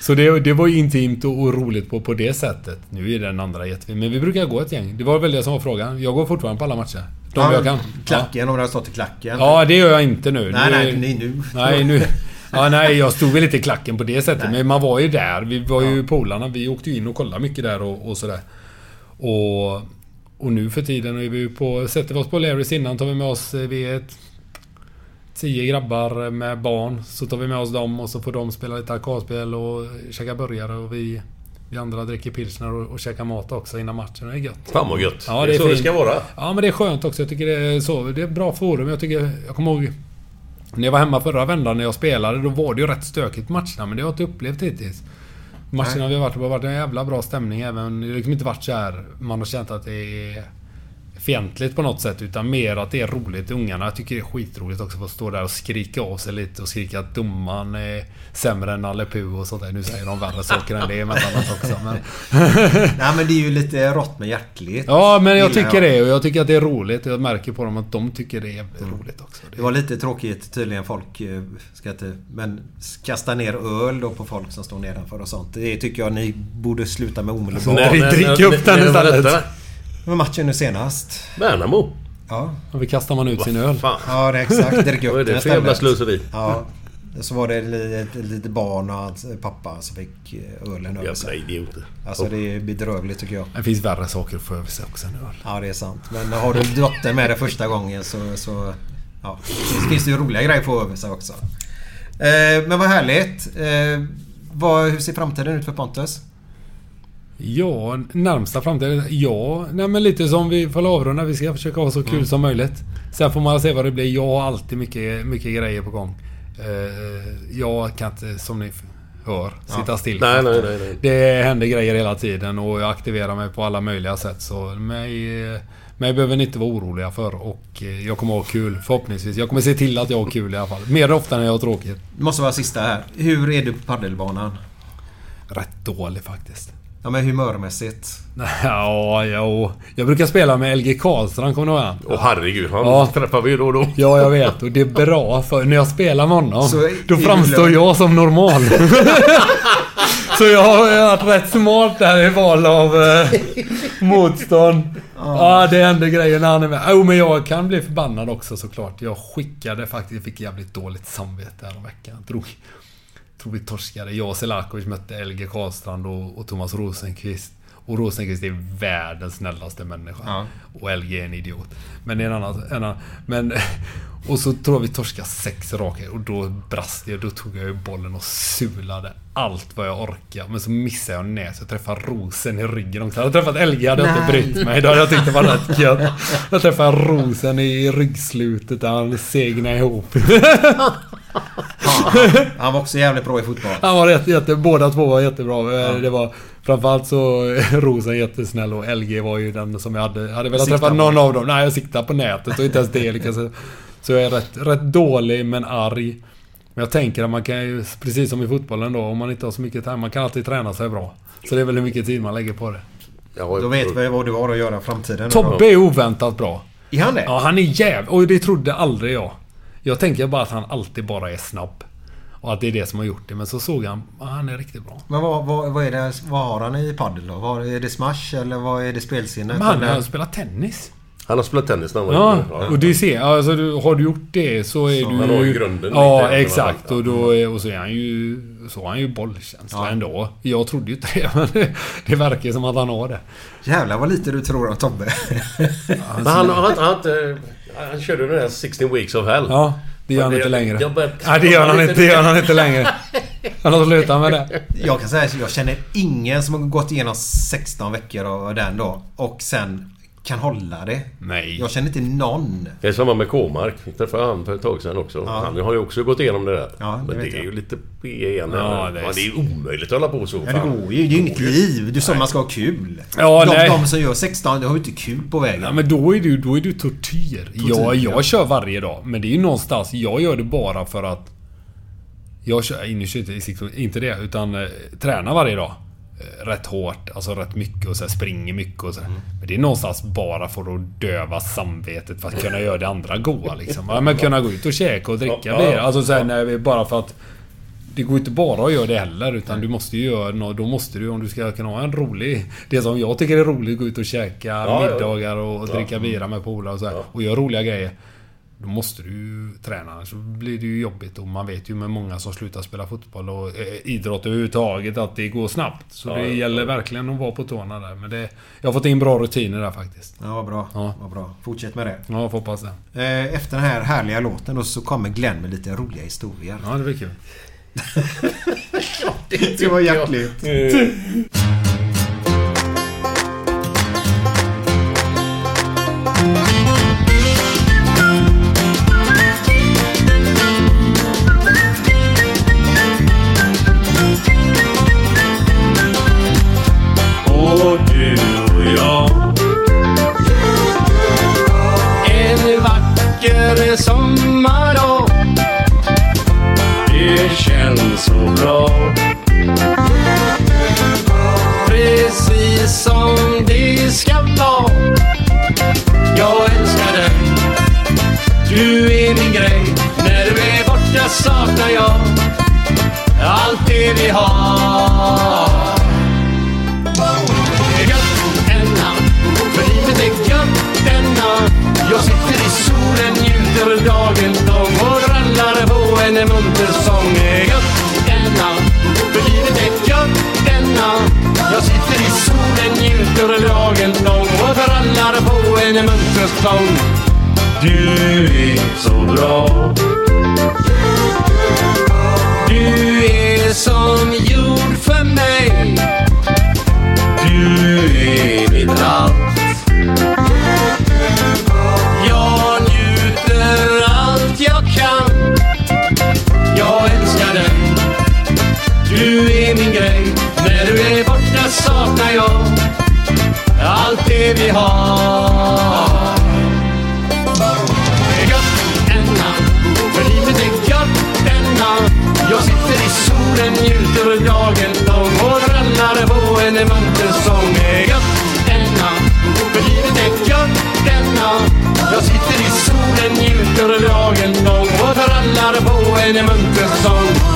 Speaker 4: Så det, det var ju intimt och, och roligt på, på det sättet. Nu är den andra jättefin. Men vi brukar gå ett gäng. Det var väl det som var frågan. Jag går fortfarande på alla matcher. De
Speaker 1: Ja,
Speaker 4: jag kan. Ja.
Speaker 1: Klacken, om du har stått i klacken.
Speaker 4: ja, det gör jag inte nu.
Speaker 1: Nej,
Speaker 4: Nu-
Speaker 1: nej, nej, nu.
Speaker 4: Nej, nu... Ja, nej, jag stod väl inte i klacken på det sättet. Men man var ju där. Vi var ju polarna. Vi åkte ju in och kollade mycket där och, och sådär. Och, och nu för tiden är vi på... Sätter vi oss på Larrys innan tar vi med oss... eh, Vi är ett, tio grabbar med barn. Så tar vi med oss dem och så får de spela lite arkadspel och käka burgare och vi... Vi andra dricker pilsner och, och käkar mat också innan matchen. Det är gött.
Speaker 3: Fan vad gött.
Speaker 4: Ja,
Speaker 3: det är så det
Speaker 4: fint.
Speaker 3: ska vara.
Speaker 4: Ja, men det är skönt också. Jag tycker det är så. Det är bra forum. Jag tycker... Jag kommer ihåg... När jag var hemma förra vändan när jag spelade, då var det ju rätt stökigt matcherna. Men det har jag inte upplevt hittills. Matcherna vi har varit på har varit en jävla bra stämning även... Det har liksom inte varit så här... Man har känt att det är fientligt på något sätt. Utan mer att det är roligt. Ungarna tycker det är skitroligt också att stå där och skrika av sig lite och skrika att domaren är sämre än Nalle och sånt där. Nu säger de värre saker än det emellanåt också. Men... <laughs>
Speaker 1: Nej, men det är ju lite rått med hjärtligt.
Speaker 4: Ja, men jag tycker det. Och jag tycker att det är roligt. Jag märker på dem att de tycker det är jävligt roligt också.
Speaker 1: Det var lite tråkigt tydligen folk, eh, ska inte, men kasta ner öl då på folk som står nedanför och sånt. Det tycker jag ni borde sluta med omedelbart. <laughs>
Speaker 4: Nej, vi
Speaker 3: Men-
Speaker 4: dricker
Speaker 3: men-
Speaker 4: upp den
Speaker 3: men- men
Speaker 4: istället.
Speaker 1: Vad var matchen nu senast?
Speaker 3: Värnamo.
Speaker 1: Ja,
Speaker 4: Och vi kastar man ut sin öl.
Speaker 3: Fan.
Speaker 1: ja det är exakt. Drick upp <laughs>
Speaker 3: Vad är det för jävla slöseri?
Speaker 1: Ja. Så var det ett litet barn och hans pappa som fick eh, ölen över
Speaker 3: Jävla
Speaker 1: sig.
Speaker 3: idioter.
Speaker 1: Alltså det är bedrövligt tycker jag.
Speaker 4: Det finns värre saker att få över sig också än öl.
Speaker 1: Ja, det är sant. Men har du dottern med dig första gången så... så ja, det finns det ju roliga grejer att få över sig också. Eh, men vad härligt. Eh, vad, hur ser framtiden ut för Pontus?
Speaker 4: Ja, närmsta framtiden? Ja, nej men lite som vi får avrunda. Vi ska försöka ha så kul som möjligt. Sen får man se vad det blir. Jag har alltid mycket, mycket grejer på gång. Eh, Jag kan inte, som ni hör, sitta still.
Speaker 3: Nej, nej, nej, nej.
Speaker 4: Det händer grejer hela tiden och jag aktiverar mig på alla möjliga sätt. Så mig, mig behöver ni inte vara oroliga för och eh, jag kommer ha kul förhoppningsvis. Jag kommer se till att jag har kul i alla fall. Mer ofta än jag har tråkigt.
Speaker 1: Det måste vara sista här. Hur är du på paddelbanan?
Speaker 4: Rätt dålig faktiskt.
Speaker 1: Ja, men humörmässigt. <laughs>
Speaker 4: Ja, ja. Jag brukar spela med LG Karlstrand, kommer du ihåg?
Speaker 3: Åh herregud, han
Speaker 4: Ja.
Speaker 3: träffar vi ju då och då.
Speaker 4: Ja, jag vet. Och det är bra för när jag spelar med honom,
Speaker 1: Så
Speaker 4: då framstår jag som normal. <laughs> Så jag har varit rätt smart där i val av eh, motstånd. Ja, det händer grejer när han är med. Jo, men jag kan bli förbannad också såklart. Jag skickade faktiskt, jag fick jävligt dåligt samvete här om veckan. Jag tror, tror vi torskade. Jag och Selakovic mötte LG Karlstrand och, och Thomas Rosenqvist. Och Rosenqvist är världens snällaste människa. Och LG är en idiot. Men det är en annan... En annan men, <laughs> och så tror jag vi torskade sex raka och då brast jag. Då tog jag ju bollen och sulade allt vad jag orkade. Men så missade jag nät. Jag träffade rosen i ryggen också. Hade jag träffat LG hade jag inte brytt mig. Då hade jag tyckt det var rätt gött. Jag träffade rosen i ryggslutet där han segnade ihop. <laughs>
Speaker 1: Han var också jävligt bra i fotboll.
Speaker 4: Han var jätte, jätte, båda två var jättebra. Eh, Det var framförallt så Rosen jättesnäll och LG var ju den som jag hade... Hade velat träffa
Speaker 1: på.
Speaker 4: någon av dem. Nej, jag siktade på nätet och inte ens det lyckades jag. Så jag är rätt, rätt dålig men arg. Men jag tänker att man kan ju, precis som i fotbollen då, om man inte har så mycket tid, man kan alltid träna sig bra. Så det är väl hur mycket tid man lägger på det.
Speaker 1: Då vet vi vad du har att göra i framtiden.
Speaker 4: Tobbe är oväntat bra.
Speaker 1: Är han det?
Speaker 4: Ja, han är jävligt... Och det trodde aldrig jag. Jag tänker bara att han alltid bara är snabb. Och att det är det som har gjort det. Men så såg han... Ja, han är riktigt bra.
Speaker 1: Men vad, vad, vad, är det, vad har han i padel då? Vad, är det smash eller vad är det spelsinne?
Speaker 4: Men han har spelat tennis.
Speaker 3: Han har spelat tennis när han var
Speaker 4: Ja,
Speaker 3: yngre.
Speaker 4: och du ser, alltså du, har du gjort det så är
Speaker 3: Så
Speaker 4: du...
Speaker 3: han har ju grunden
Speaker 4: Ja, exakt.
Speaker 3: ja.
Speaker 4: Och då är, och så är han ju... Så har han ju bollkänsla
Speaker 1: Ja.
Speaker 4: ändå. Jag trodde ju inte det, <laughs> men det, det verkar som att han har det.
Speaker 1: Jävlar vad lite du tror om Tobbe.
Speaker 3: Men han, han, han, han, han körde den där 16 weeks of hell.
Speaker 4: Ja, det gör han inte längre.
Speaker 3: jag börjar-
Speaker 4: Nej, det gör han inte, det gör han inte längre. <laughs> Han har slutat med det.
Speaker 1: Jag kan säga att jag känner ingen som har gått igenom 16 veckor av den då och sen kan hålla det.
Speaker 4: Nej.
Speaker 1: Jag känner inte någon.
Speaker 3: Det är samma med K-mark. Vi träffade han för ett tag sedan också.
Speaker 1: Ja.
Speaker 3: Han har ju också gått igenom det där.
Speaker 1: Ja, det
Speaker 3: Men det är
Speaker 1: jag.
Speaker 3: ju lite B igen.
Speaker 4: Ja, det är-
Speaker 3: det är omöjligt att hålla på så.
Speaker 1: Ja, det går ju. Det är ju inget liv. Du sa man ska ha kul.
Speaker 4: Ja,
Speaker 1: de,
Speaker 4: nej.
Speaker 1: de som gör 16, de har ju inte kul på vägen.
Speaker 4: Ja, men då är du, då är du tortyr. Ja,
Speaker 1: ja.
Speaker 4: jag kör varje dag. Men det är ju någonstans... Jag gör det bara för att... Jag kör... Inte, inte det, utan eh, tränar varje dag. Eh, rätt hårt, alltså rätt mycket och så springer mycket och så. här. Men det är någonstans bara för att döva samvetet för att kunna <laughs> göra det andra goa liksom. Ja, men kunna gå ut och käka och dricka
Speaker 3: Ja, ja,
Speaker 4: Alltså så här, när vi, bara för att... Det går inte bara att göra det heller utan du måste ju göra något, Då måste du om du ska kunna ha en rolig... Det som jag tycker är roligt, gå ut och käka middagar och dricka bira med polare och så här, Och göra roliga grejer. Då måste du ju träna annars så blir det ju jobbigt och man vet ju med många som slutar spela fotboll och eh, idrott överhuvudtaget att det går snabbt. Så
Speaker 3: Ja,
Speaker 4: det gäller verkligen att vara på tårna där. Men det, jag har fått in bra rutiner där faktiskt.
Speaker 1: Ja, vad bra.
Speaker 4: Ja.
Speaker 1: Vad bra. Fortsätt med det.
Speaker 4: Ja, jag får hoppas det.
Speaker 1: Eh, Efter den här härliga låten då så kommer Glenn med lite roliga historier.
Speaker 4: Ja, det blir kul. <laughs>
Speaker 1: Det var hjärtligt.
Speaker 6: Bra. Precis som det ska vara. Jag älskar dig. Du är min grej. När du är borta saknar jag allt det vi har. Gött denna, för livet är gött denna Jag sitter i solen, njuter dagen. Lång och rallar på en munter sång. Gött solen, njuter lång och trallar på en munter sång Du är så bra. Du är som jord för mig. Du är mitt allt. Jag njuter allt jag kan. Jag älskar dig. Du är min grej. När du är borta saknar jag allt det vi har. Gött denna, för livet är gött denna Jag sitter i solen, njuter dagen. Lång och rallar på en munter sång Gött denna, för livet är gött denna Jag sitter i solen, njuter dagen. Lång och rallar på en munter sång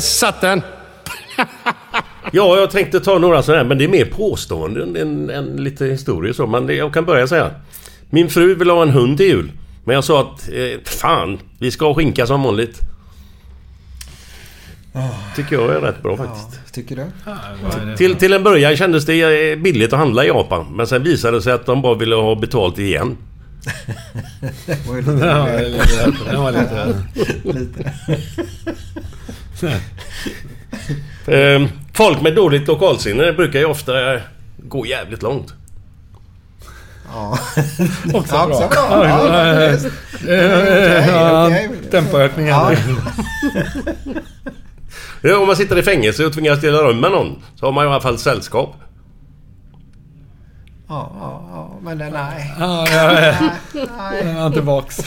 Speaker 7: där satt den! <laughs>
Speaker 3: Ja, jag tänkte ta några sådana här, men det är mer påståenden än, än lite historier så. Men det, jag kan börja säga. Min fru vill ha en hund till jul. Men jag sa att, eh, fan, vi ska ha skinka som vanligt. Tycker jag är rätt bra faktiskt.
Speaker 1: Tycker du?
Speaker 3: Till, till en början kändes det eh, billigt att handla i Japan. Men sen visade det sig att de bara ville ha betalt igen. <laughs>
Speaker 1: Det var ju lite
Speaker 4: Ja, lite- det var lite- <laughs>
Speaker 1: lite.
Speaker 3: Eh, folk med dåligt lokalsinne brukar ju ofta gå jävligt långt.
Speaker 1: Ja.
Speaker 4: Också bra.
Speaker 1: också bra.
Speaker 4: Ja,
Speaker 1: Ja.
Speaker 4: Tempoökningen.
Speaker 1: Ja. <laughs>
Speaker 3: Ja, om man sitter i fängelse och tvingas dela rum med någon så har man i alla fall sällskap.
Speaker 1: Ja, ja, ja, men det- nej.
Speaker 4: Ja, ja, ja.
Speaker 1: Nej.
Speaker 4: Jag är tillbaks. <laughs>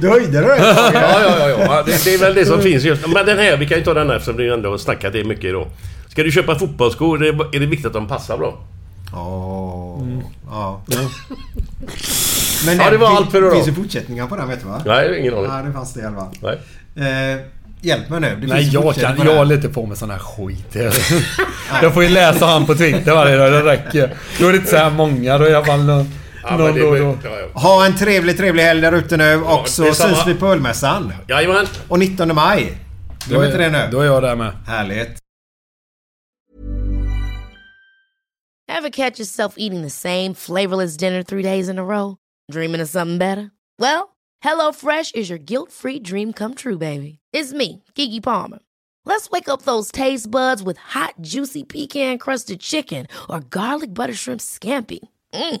Speaker 1: Du höjde det
Speaker 3: ja, ja, ja, ja. Det, det är väl det som finns just Men den här, vi kan ju ta den här eftersom vi ändå har snackat det mycket idag. Ska du köpa fotbollsskor, det är är det viktigt att de passar bra.
Speaker 1: Åh, ja.
Speaker 3: Mm. Ja, det var allt för idag.
Speaker 1: Det finns ju fortsättningar på den vet du va?
Speaker 3: Nej, ingen aning.
Speaker 1: Ja, det fanns det i alla fall.
Speaker 3: Nej.
Speaker 1: Eh, hjälp mig nu. Det
Speaker 4: Nej, jag, kan,
Speaker 1: på
Speaker 4: jag håller inte på med sån här skit. <laughs> Jag får ju läsa han på Twitter varje dag, det räcker. Då är det inte så här många, då är jag bara någon,
Speaker 3: Ja,
Speaker 4: någon då och då.
Speaker 3: ja.
Speaker 1: Ha en trevlig, trevlig helg där ute nu och så syns vi på Ölmässan.
Speaker 3: Jajamän.
Speaker 1: Och 19 maj. Glöm
Speaker 4: Då är-
Speaker 1: inte det nu.
Speaker 4: Då är jag där med.
Speaker 1: Härligt.
Speaker 8: Ever catch yourself eating the same flavorless dinner three days in a row? Dreaming of something better? Well, HelloFresh is your guilt-free dream come true, baby. It's me, Kiki Palmer. Let's wake up those taste buds with hot, juicy pecan-crusted chicken or garlic butter shrimp scampi. Mm.